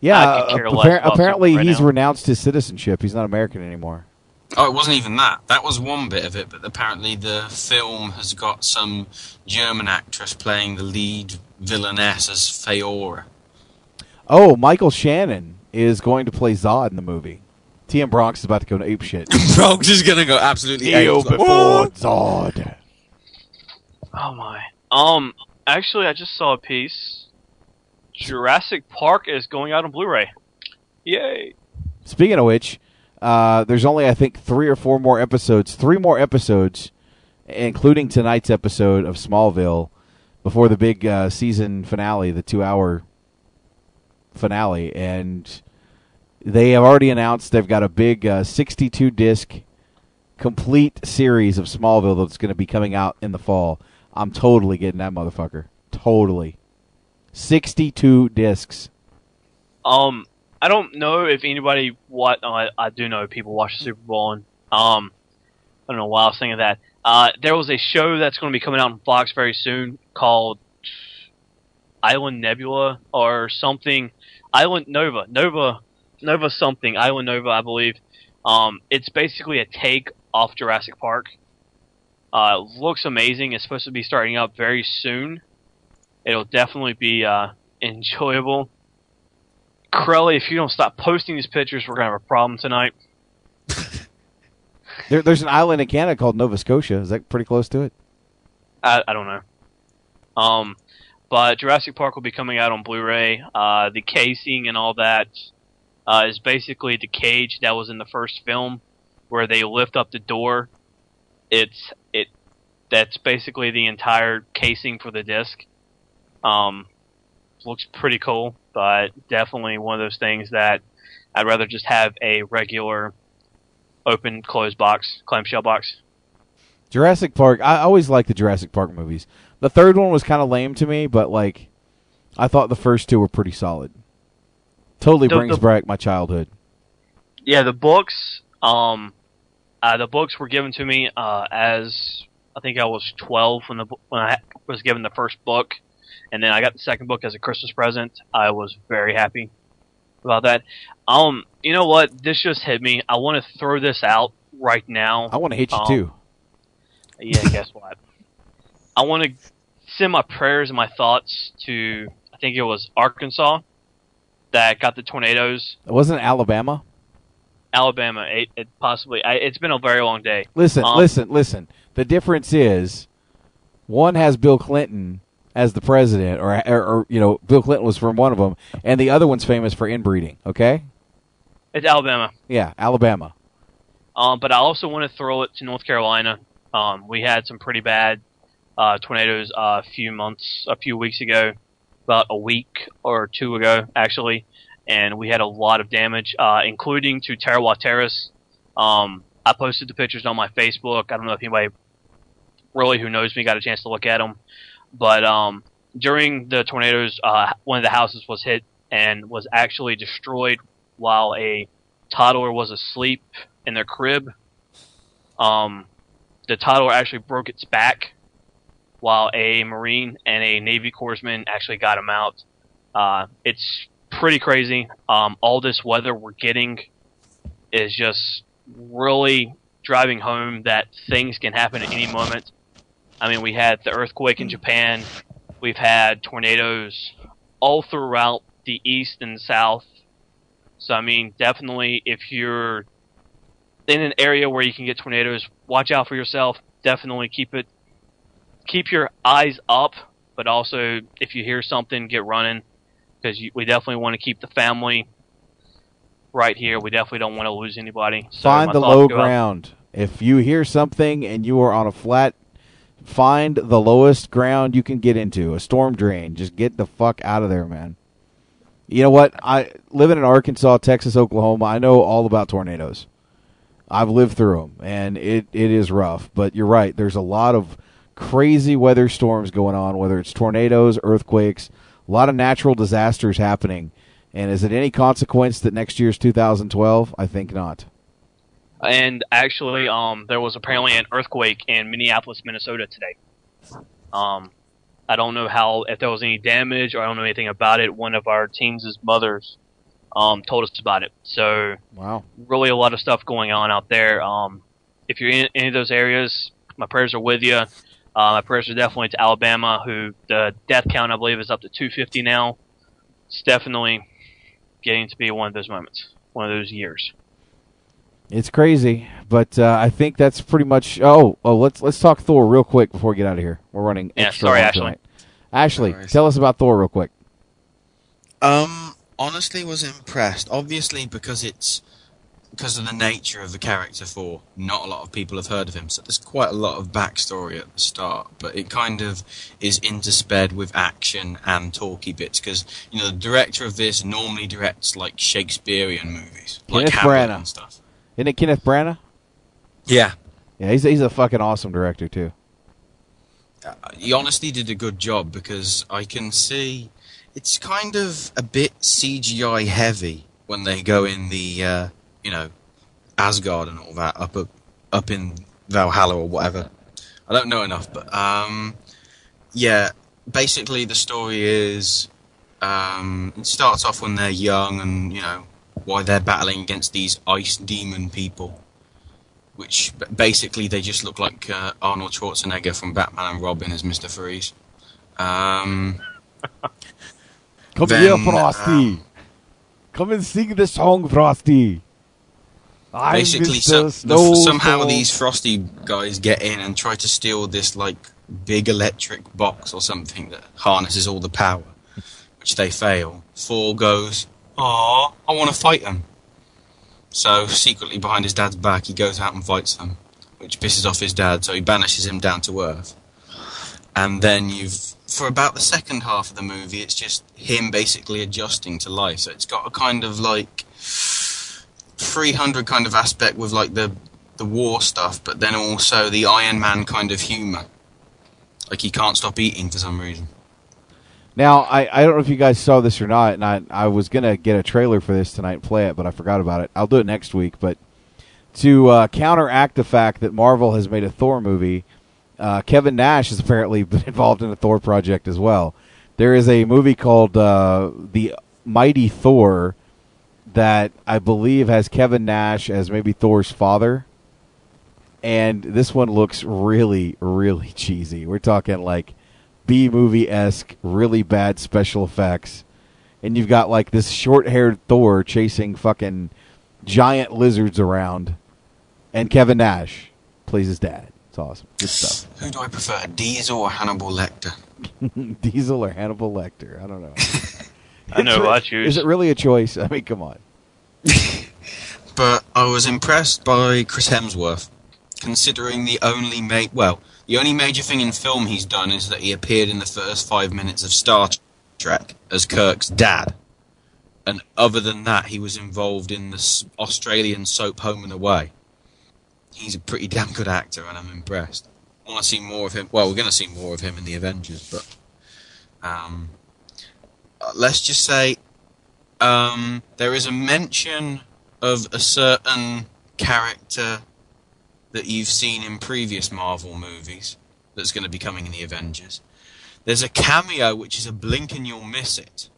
Yeah, uh, appar- apparently Superman he's now. renounced his citizenship. He's not American anymore. Oh, it wasn't even that. That was one bit of it, but apparently the film has got some German actress playing the lead villainess as Faora. Oh, Michael Shannon is going to play Zod in the movie. TM Bronx is about to go to ape shit. <laughs> Bronx is gonna go absolutely ape. Like, before Zod. Oh my. Um, actually, I just saw a piece. Jurassic Park is going out on Blu-ray. Yay! Speaking of which, uh, there's only I think three or four more episodes, three more episodes, including tonight's episode of Smallville, before the big uh, season finale, the two-hour finale, and they have already announced they've got a big uh, 62 disc complete series of Smallville that's going to be coming out in the fall. I'm totally getting that motherfucker. Totally. 62 discs. Um, I don't know if anybody what I, I do know people watch the Super Bowl and um, I don't know why I was thinking that. Uh, there was a show that's going to be coming out on Fox very soon called Island Nebula or something. Island Nova, Nova, Nova something. Island Nova, I believe. Um, it's basically a take off Jurassic Park. Uh, looks amazing. It's supposed to be starting up very soon. It'll definitely be uh, enjoyable. Crowley, if you don't stop posting these pictures, we're gonna have a problem tonight. <laughs> There, there's an island in Canada called Nova Scotia. Is that pretty close to it? I, I don't know. Um, but Jurassic Park will be coming out on Blu-ray. Uh, the casing and all that uh, is basically the cage that was in the first film, where they lift up the door. It's it. That's basically the entire casing for the disc. Um, looks pretty cool, but definitely one of those things that I'd rather just have a regular open closed box, clamshell box. Jurassic Park. I always like the Jurassic Park movies. The third one was kind of lame to me, but like, I thought the first two were pretty solid. Totally The- brings the- back my childhood. Yeah, the books. Um, uh, the books were given to me uh, as I think I was 12 when the when I was given the first book, and then I got the second book as a Christmas present. I was very happy about that. Um, you know what? This just hit me. I want to throw this out right now. I want to hit you Um, too. Yeah, guess what? <laughs> I want to send my prayers and my thoughts to I think it was Arkansas that got the tornadoes. It wasn't Alabama. Alabama, it, it possibly. I, it's been a very long day. Listen, Um, listen, listen. The difference is one has Bill Clinton as the president, or, or, or you know, Bill Clinton was from one of them, and the other one's famous for inbreeding. Okay, It's Alabama. yeah, Alabama. Um, but I also want to throw it to North Carolina. Um, we had some pretty bad uh, tornadoes uh, a few months, a few weeks ago, about a week or two ago, actually, and we had a lot of damage, uh, including to Tarawa Terrace. Um, I posted the pictures on my Facebook. I don't know if anybody really who knows me got a chance to look at them, but um, during the tornadoes, uh, one of the houses was hit and was actually destroyed while a toddler was asleep in their crib. Um, the toddler actually broke its back, while a Marine and a Navy corpsman actually got him out. Uh, it's pretty crazy. Um, all this weather we're getting is just really driving home that things can happen at any moment. I mean, we had the earthquake in Japan. We've had tornadoes all throughout the east and south. So, I mean, definitely if you're in an area where you can get tornadoes, watch out for yourself. Definitely keep it, keep your eyes up, but also if you hear something, get running because we definitely want to keep the family right here. We definitely don't want to lose anybody. So find the low ground. If you hear something and you are on a flat, find the lowest ground you can get into. A storm drain. Just get the fuck out of there, man. You know what? I living in Arkansas, Texas, Oklahoma. I know all about tornadoes. I've lived through them, and it, it is rough. But you're right. There's a lot of crazy weather storms going on, whether it's tornadoes, earthquakes, a lot of natural disasters happening. And is it any consequence that next year's 2012? I think not. And actually, um, there was apparently an earthquake in Minneapolis, Minnesota today. Um, I don't know how if there was any damage or I don't know anything about it. One of our team's mothers um, told us about it. So Wow. really a lot of stuff going on out there. Um, if you're in any of those areas, my prayers are with you. Uh, my prayers are definitely to Alabama, who the death count I believe is up to 250 now. It's definitely getting to be one of those moments, one of those years. It's crazy, but uh, I think that's pretty much. Oh, oh, let's let's talk Thor real quick before we get out of here. We're running Yeah, extra sorry, long Ashley. tonight. Ashley, No tell us about Thor real quick. Um, honestly, was impressed. Obviously, because it's because of the nature of the character. For not a lot of people have heard of him, so there's quite a lot of backstory at the start. But it kind of is intersped with action and talky bits because you know the director of this normally directs like Shakespearean movies, like Kenneth Hamlet Branagh. and stuff. Isn't it Kenneth Branagh? Yeah, Yeah, he's he's a fucking awesome director too. he honestly did a good job because I can see it's kind of a bit CGI heavy when they go in the uh, you know Asgard and all that up up, up in Valhalla or whatever. I don't know enough, but um, yeah, basically the story is um, it starts off when they're young and you know why they're battling against these ice demon people which basically they just look like uh, Arnold Schwarzenegger from Batman and Robin as Mister Freeze. Um, Come Then, here, Frosty. Come and sing the song, Frosty. Basically, so, the, somehow these Frosty guys get in and try to steal this like big electric box or something that harnesses all the power, which they fail. Thor goes, "Aw, I want to fight them." So secretly behind his dad's back, he goes out and fights them, which pisses off his dad. So he banishes him down to earth. And then you've, for about the second half of the movie, it's just him basically adjusting to life. So it's got a kind of like 300 kind of aspect with like the the war stuff, but then also the Iron Man kind of humor. Like he can't stop eating for some reason. Now, I, I don't know if you guys saw this or not, and I, I was going to get a trailer for this tonight and play it, but I forgot about it. I'll do it next week. But to uh, counteract the fact that Marvel has made a Thor movie, uh, Kevin Nash has <laughs> apparently been involved in a Thor project as well. There is a movie called uh, The Mighty Thor that I believe has Kevin Nash as maybe Thor's father. And this one looks really, really <laughs> cheesy. We're talking like B movie esque, really bad special effects. And you've got like this short haired Thor chasing fucking giant lizards around. And Kevin Nash plays his dad. It's awesome. Good stuff. Who do I prefer, Diesel or Hannibal Lecter? <laughs> Diesel or Hannibal Lecter? I don't know. <laughs> I know It's who re- I choose. Is it really a choice? I mean, come on. <laughs> but I was impressed by Chris Hemsworth, considering the only ma- well, the only major thing in film he's done is that he appeared in the first five minutes of Star Trek as Kirk's dad, and other than that, he was involved in the Australian soap Home and Away. He's a pretty damn good actor, and I'm impressed. I want to see more of him. Well, we're going to see more of him in the Avengers, but um, uh, let's just say um, there is a mention of a certain character that you've seen in previous Marvel movies that's going to be coming in the Avengers. There's a cameo which is a blink and you'll miss it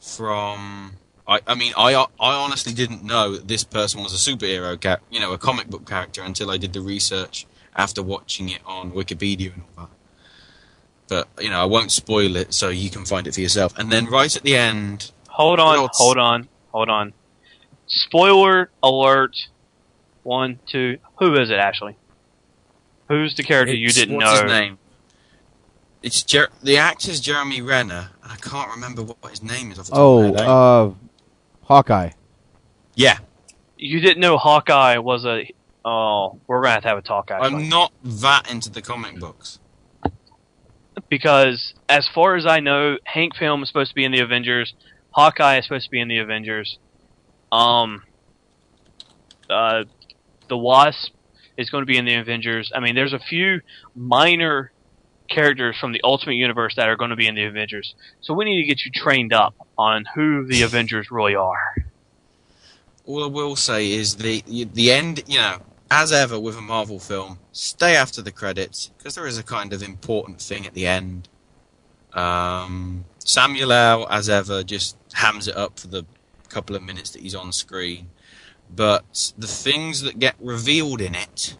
from. I, I mean, I I honestly didn't know that this person was a superhero, ca- you know, a comic book character until I did the research after watching it on Wikipedia and all that. But you know, I won't spoil it, so you can find it for yourself. And then right at the end, Hold on, Well, it's- hold on, hold on. Spoiler alert. One, two. Who is it, Ashley? Who's the character you didn't what's know? his name? It's Jer- the actor's Jeremy Renner, and I can't remember what his name is off the top Oh, of my head. eh? uh, Hawkeye. yeah, You didn't know Hawkeye was a. Oh, we're gonna have to have a talk actually. I'm not that into the comic books. because as far as I know, Hank Pym is supposed to be in the Avengers. Hawkeye is supposed to be in the Avengers. Um, uh, the Wasp is going to be in the Avengers. I mean, there's a few minor characters from the Ultimate Universe that are going to be in the Avengers. So we need to get you trained up on who the Avengers really are. All I will say is the the end. You know, as ever with a Marvel film, stay after the credits because there is a kind of important thing at the end. Um, Samuel L. as ever just hams it up for the couple of minutes that he's on screen, but the things that get revealed in it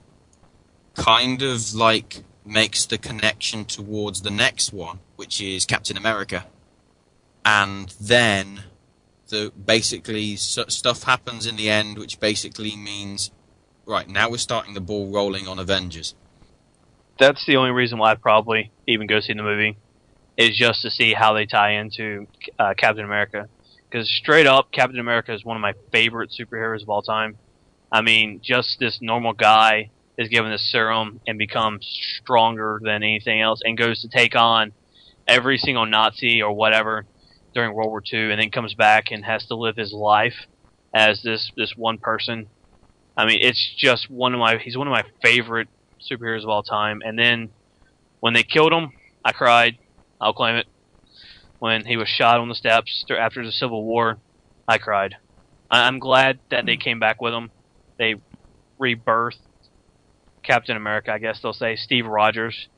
kind of like makes the connection towards the next one, which is Captain America, and then the basically stuff happens in the end, which basically means right now we're starting the ball rolling on Avengers. That's the only reason why I'd probably even go see the movie, is just to see how they tie into uh, Captain America. Because straight up, Captain America is one of my favorite superheroes of all time. I mean, just this normal guy is given this serum and becomes stronger than anything else and goes to take on every single Nazi or whatever during World War II and then comes back and has to live his life as this, this one person. I mean, it's just one of my, he's one of my favorite superheroes of all time. And then when they killed him, I cried. I'll claim it. When he was shot on the steps after the Civil War, I cried. I- I'm glad that they came back with him. They rebirthed Captain America, I guess they'll say, Steve Rogers.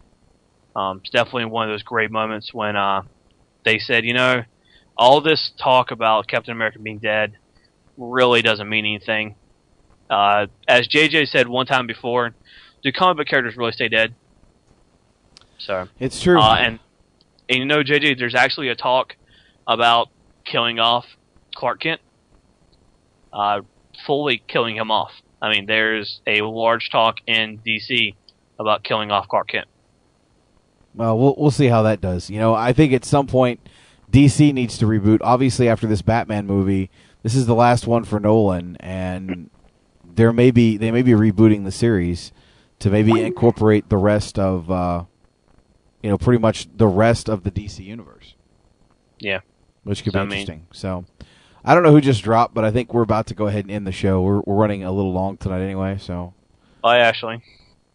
Um, it's definitely one of those great moments when uh, they said, you know, all this talk about Captain America being dead really doesn't mean anything. Uh, as JJ said one time before, do comic book characters really stay dead? So It's true. Uh, and and you know, JJ, there's actually a talk about killing off Clark Kent, uh, fully killing him off. I mean, there's a large talk in DC about killing off Clark Kent. Well, we'll we'll see how that does. You know, I think at some point DC needs to reboot. Obviously, after this Batman movie, this is the last one for Nolan, and there may be they may be rebooting the series to maybe incorporate the rest of uh, you know pretty much the rest of the DC universe, Yeah. which could be I mean- interesting. So. I don't know who just dropped, but I think we're about to go ahead and end the show. We're we're running a little long tonight anyway, so Bye, Ashley.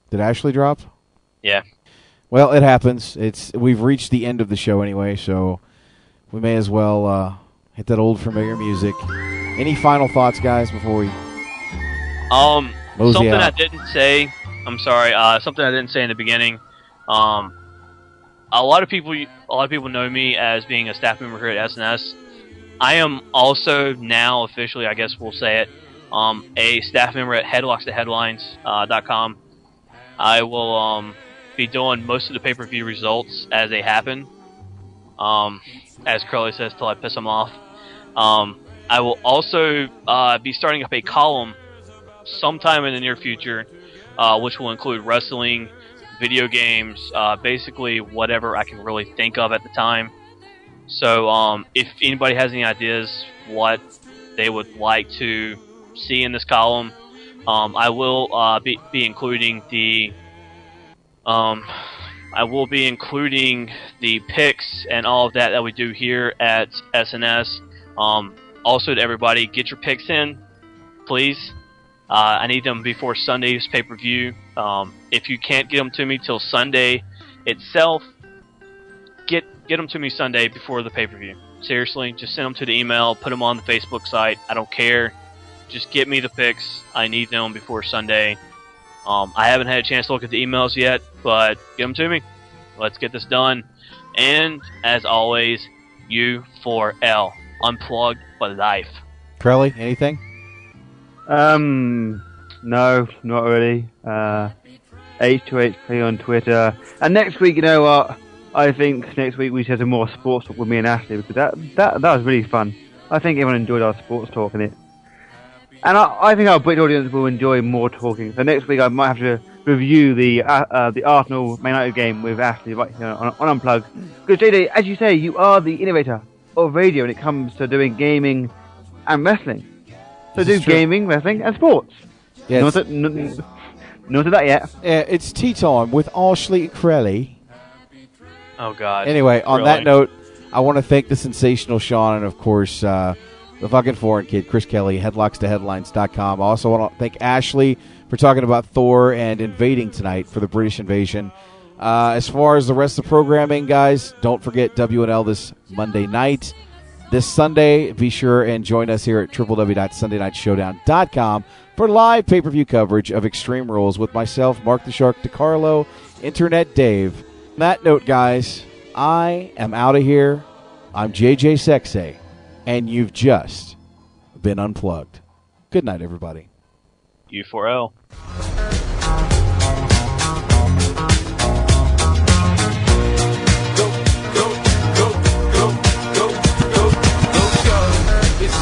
did Ashley drop? Yeah. Well, it happens. It's we've reached the end of the show anyway, so we may as well uh, hit that old familiar music. Any final thoughts, guys, before we? Um, something I didn't say. I'm sorry. Uh, something I didn't say in the beginning. Um, a lot of people, a lot of people know me as being a staff member here at SNS. I am also now officially, I guess we'll say it, um, a staff member at headlockstheadlines.com. I will um, be doing most of the pay per view results as they happen. Um, as Curly says, till I piss them off. Um, I will also uh, be starting up a column sometime in the near future, uh, which will include wrestling, video games, uh, basically whatever I can really think of at the time. So, um, if anybody has any ideas what they would like to see in this column, um, I will uh, be, be including the um, I will be including the picks and all of that that we do here at SNS. Um, also, to everybody, get your picks in, please. Uh, I need them before Sunday's pay per view. Um, if you can't get them to me till Sunday itself, get get them to me Sunday before the pay per view. Seriously, just send them to the email, put them on the Facebook site. I don't care. Just get me the picks. I need them before Sunday. Um, I haven't had a chance to look at the emails yet, but get them to me. Let's get this done. And as always, U4L unplugged for life. Crowley, anything? Um, no, not really. Uh, H2HP on Twitter. And next week, you know what? I think next week we should have more sports talk with me and Ashley because that that that was really fun. I think everyone enjoyed our sports talk in it. And I, I think our British audience will enjoy more talking. So next week I might have to review the uh, uh, the Arsenal Man United game with Ashley right here on, on Unplugged. Because JJ, as you say, you are the innovator of radio when it comes to doing gaming and wrestling. So This do gaming, wrestling, and sports. Yes. Not, to, n- not to that yet. Yeah, it's tea time with Ashley Crowley. Oh God. Anyway, on Really? that note, I want to thank the sensational Sean and, of course, uh, the fucking foreign kid, Chris Kelly, headlockstoheadlines.com. I also want to thank Ashley for talking about Thor and invading tonight for the British invasion. Uh, as far as the rest of the programming, guys, don't forget WNL this Monday night. This Sunday, be sure and join us here at www.sundaynightshowdown.com for live pay per view coverage of Extreme Rules with myself, Mark the Shark DiCarlo, Internet Dave. On that note, guys, I am out of here. I'm JJ Sexay, and you've just been unplugged. Good night, everybody. U4L.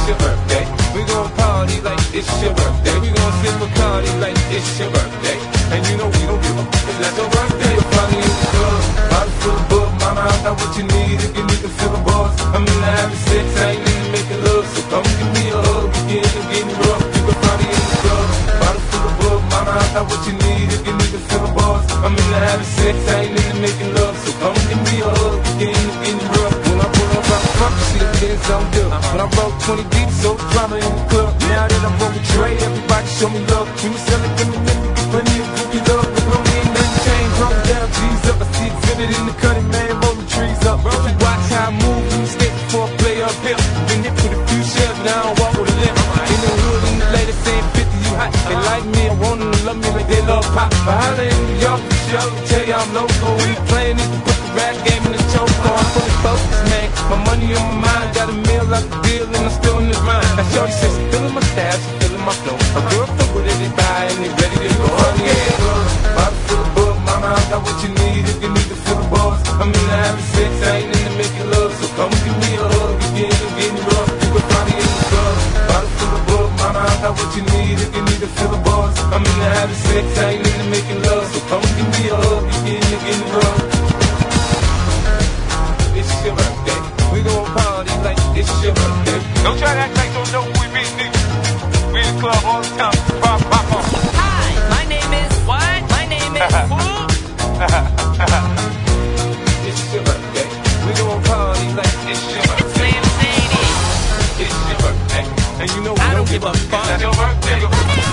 Your birthday. We gon' party like it's your birthday. We gon' sip Bacardi like it's your birthday. And you know we don't give a it's not your birthday. You'll find me in the club, bottle full of bug. Mama, I got what you need if you need to fill the bars. I'm in the having sex, I ain't into making love. So come give me a hug, begin to get rough. You can find me in the club, bottle full of bug. Mama, I got what you need if you need to fill the bars. I'm in the having sex, I ain't into making love. So come give me a hug, begin to get rough. When I pull up, fuck shit, then some do. When I broke 20 deep, so drama in the club. Now that I'm broke with Dre, everybody show me love. When you sell it, give me me get plenty of groupie love. But no, ain't nothing changed. Roll down, G's up. I see exhibit in the cutting, man. Rolling trees up. You watch how I move, you skate before I play up here. Been hit with a few shells, now I don't walk with a limp. Oh, in the hood, in the latest saying 50, you hot. They uh-huh. like me, I want them to love me like they love pop. But holla in New York. Tell you I'm local. We playing is to put the rap game in the choke. I'm fully focused, man. My money on my mind, got a meal out the deal, and I'm still in this mind. Now, Shorty says she feeling my style, she feeling my flow. A girl fuck with it, buy, and they ready to go. Oh, yeah. Bottle full of bug, mama, I got what you need if you need to fill the bars. I'm in the having sex, I ain't into making love, so come give me a hug. You get it, getting rough, you can find me in the club. Bottle full of bug, mama, I got what you need if you need to fill the bars. I'm in the having sex, I ain't into making love, so come give me a hug. You get it, getting rough. It's your birthday. We gon' party like it's your birthday. Don't try to act like don't know who we be, nigga. We in the club all the time. Pop, pop, pop. Hi, my name is what? My name is <laughs> who? It's your birthday. We gon' party like it's your birthday. It's your birthday. And you know we don't give a fuck. It's your birthday.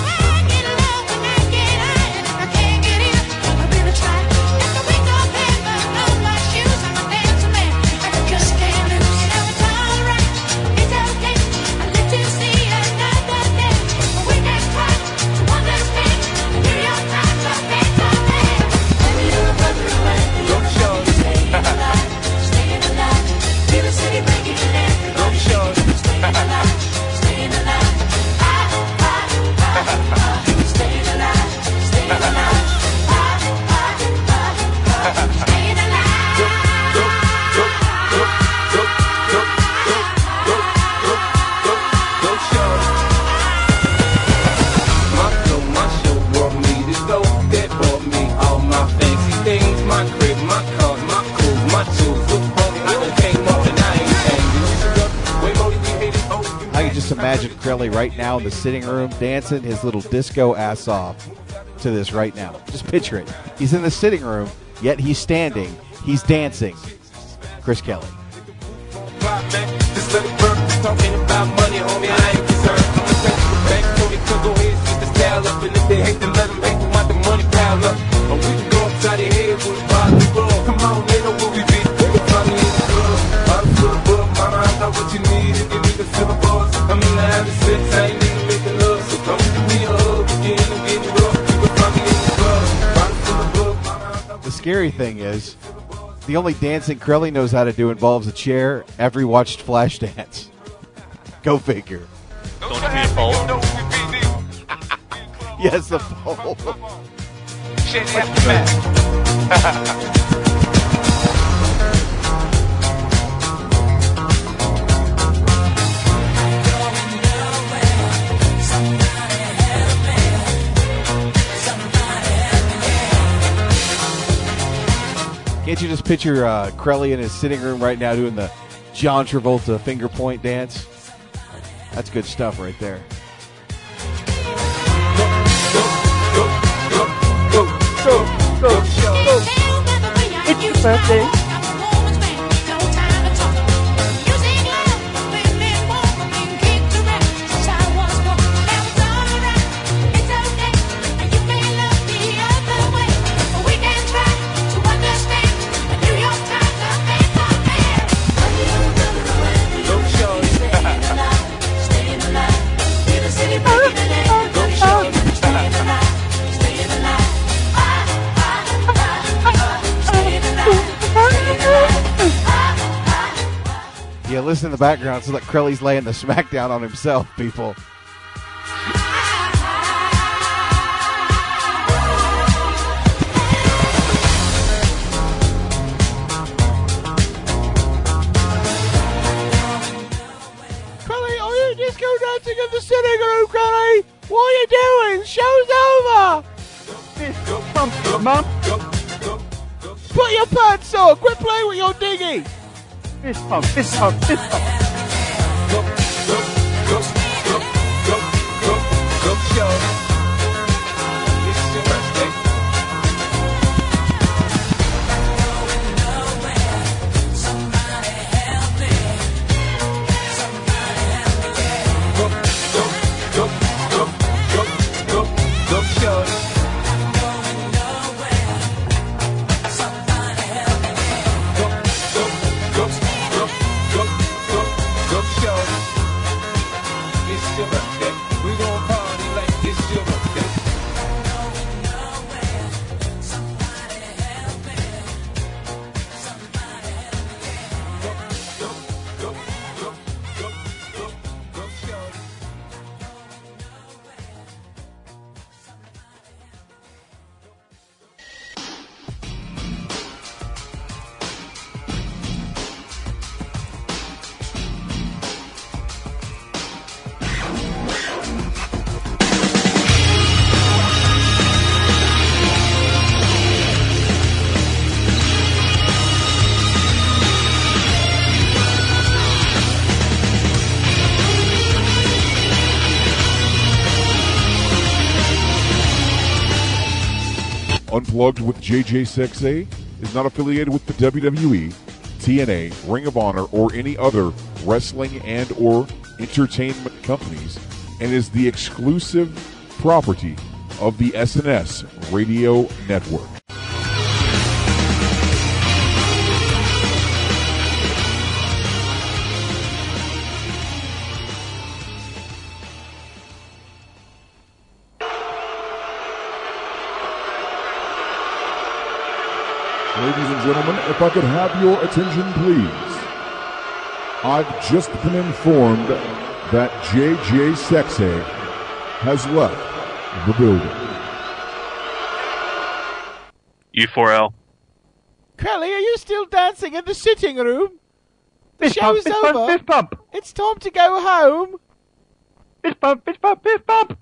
The sitting room dancing his little disco ass off to this right now. Just picture it. He's in the sitting room, yet he's standing. He's dancing. Chris Kelly. Scary thing is, the only dancing Crowley knows how to do involves a chair. Every watched Flashdance. <laughs> Go figure. Don't you need a pole? <laughs> Yes, the pole. <laughs> Can't you just picture uh, Crowley in his sitting room right now doing the John Travolta finger point dance? That's good stuff right there. It's your birthday. In the background. So like Crowley's laying the smackdown on himself, people. Crowley, are you disco dancing in the sitting room, Crowley? What are you doing? Show's over! Put your pants on! Quit playing with your dinghy! Fist pump, fist pump, fist pump. It's Unplugged with JJ Sexay is not affiliated with the WWE, TNA, Ring of Honor, or any other wrestling and or entertainment companies and is the exclusive property of the SNS Radio Network. Ladies and gentlemen, if I could have your attention, please. I've just been informed that JJ Sexay has left the building. U4L. Crowley, are you still dancing in the sitting room? The Fist pump, show's fist over. pump, fist pump. It's time to go home. Fist pump, fist pump, fist pump.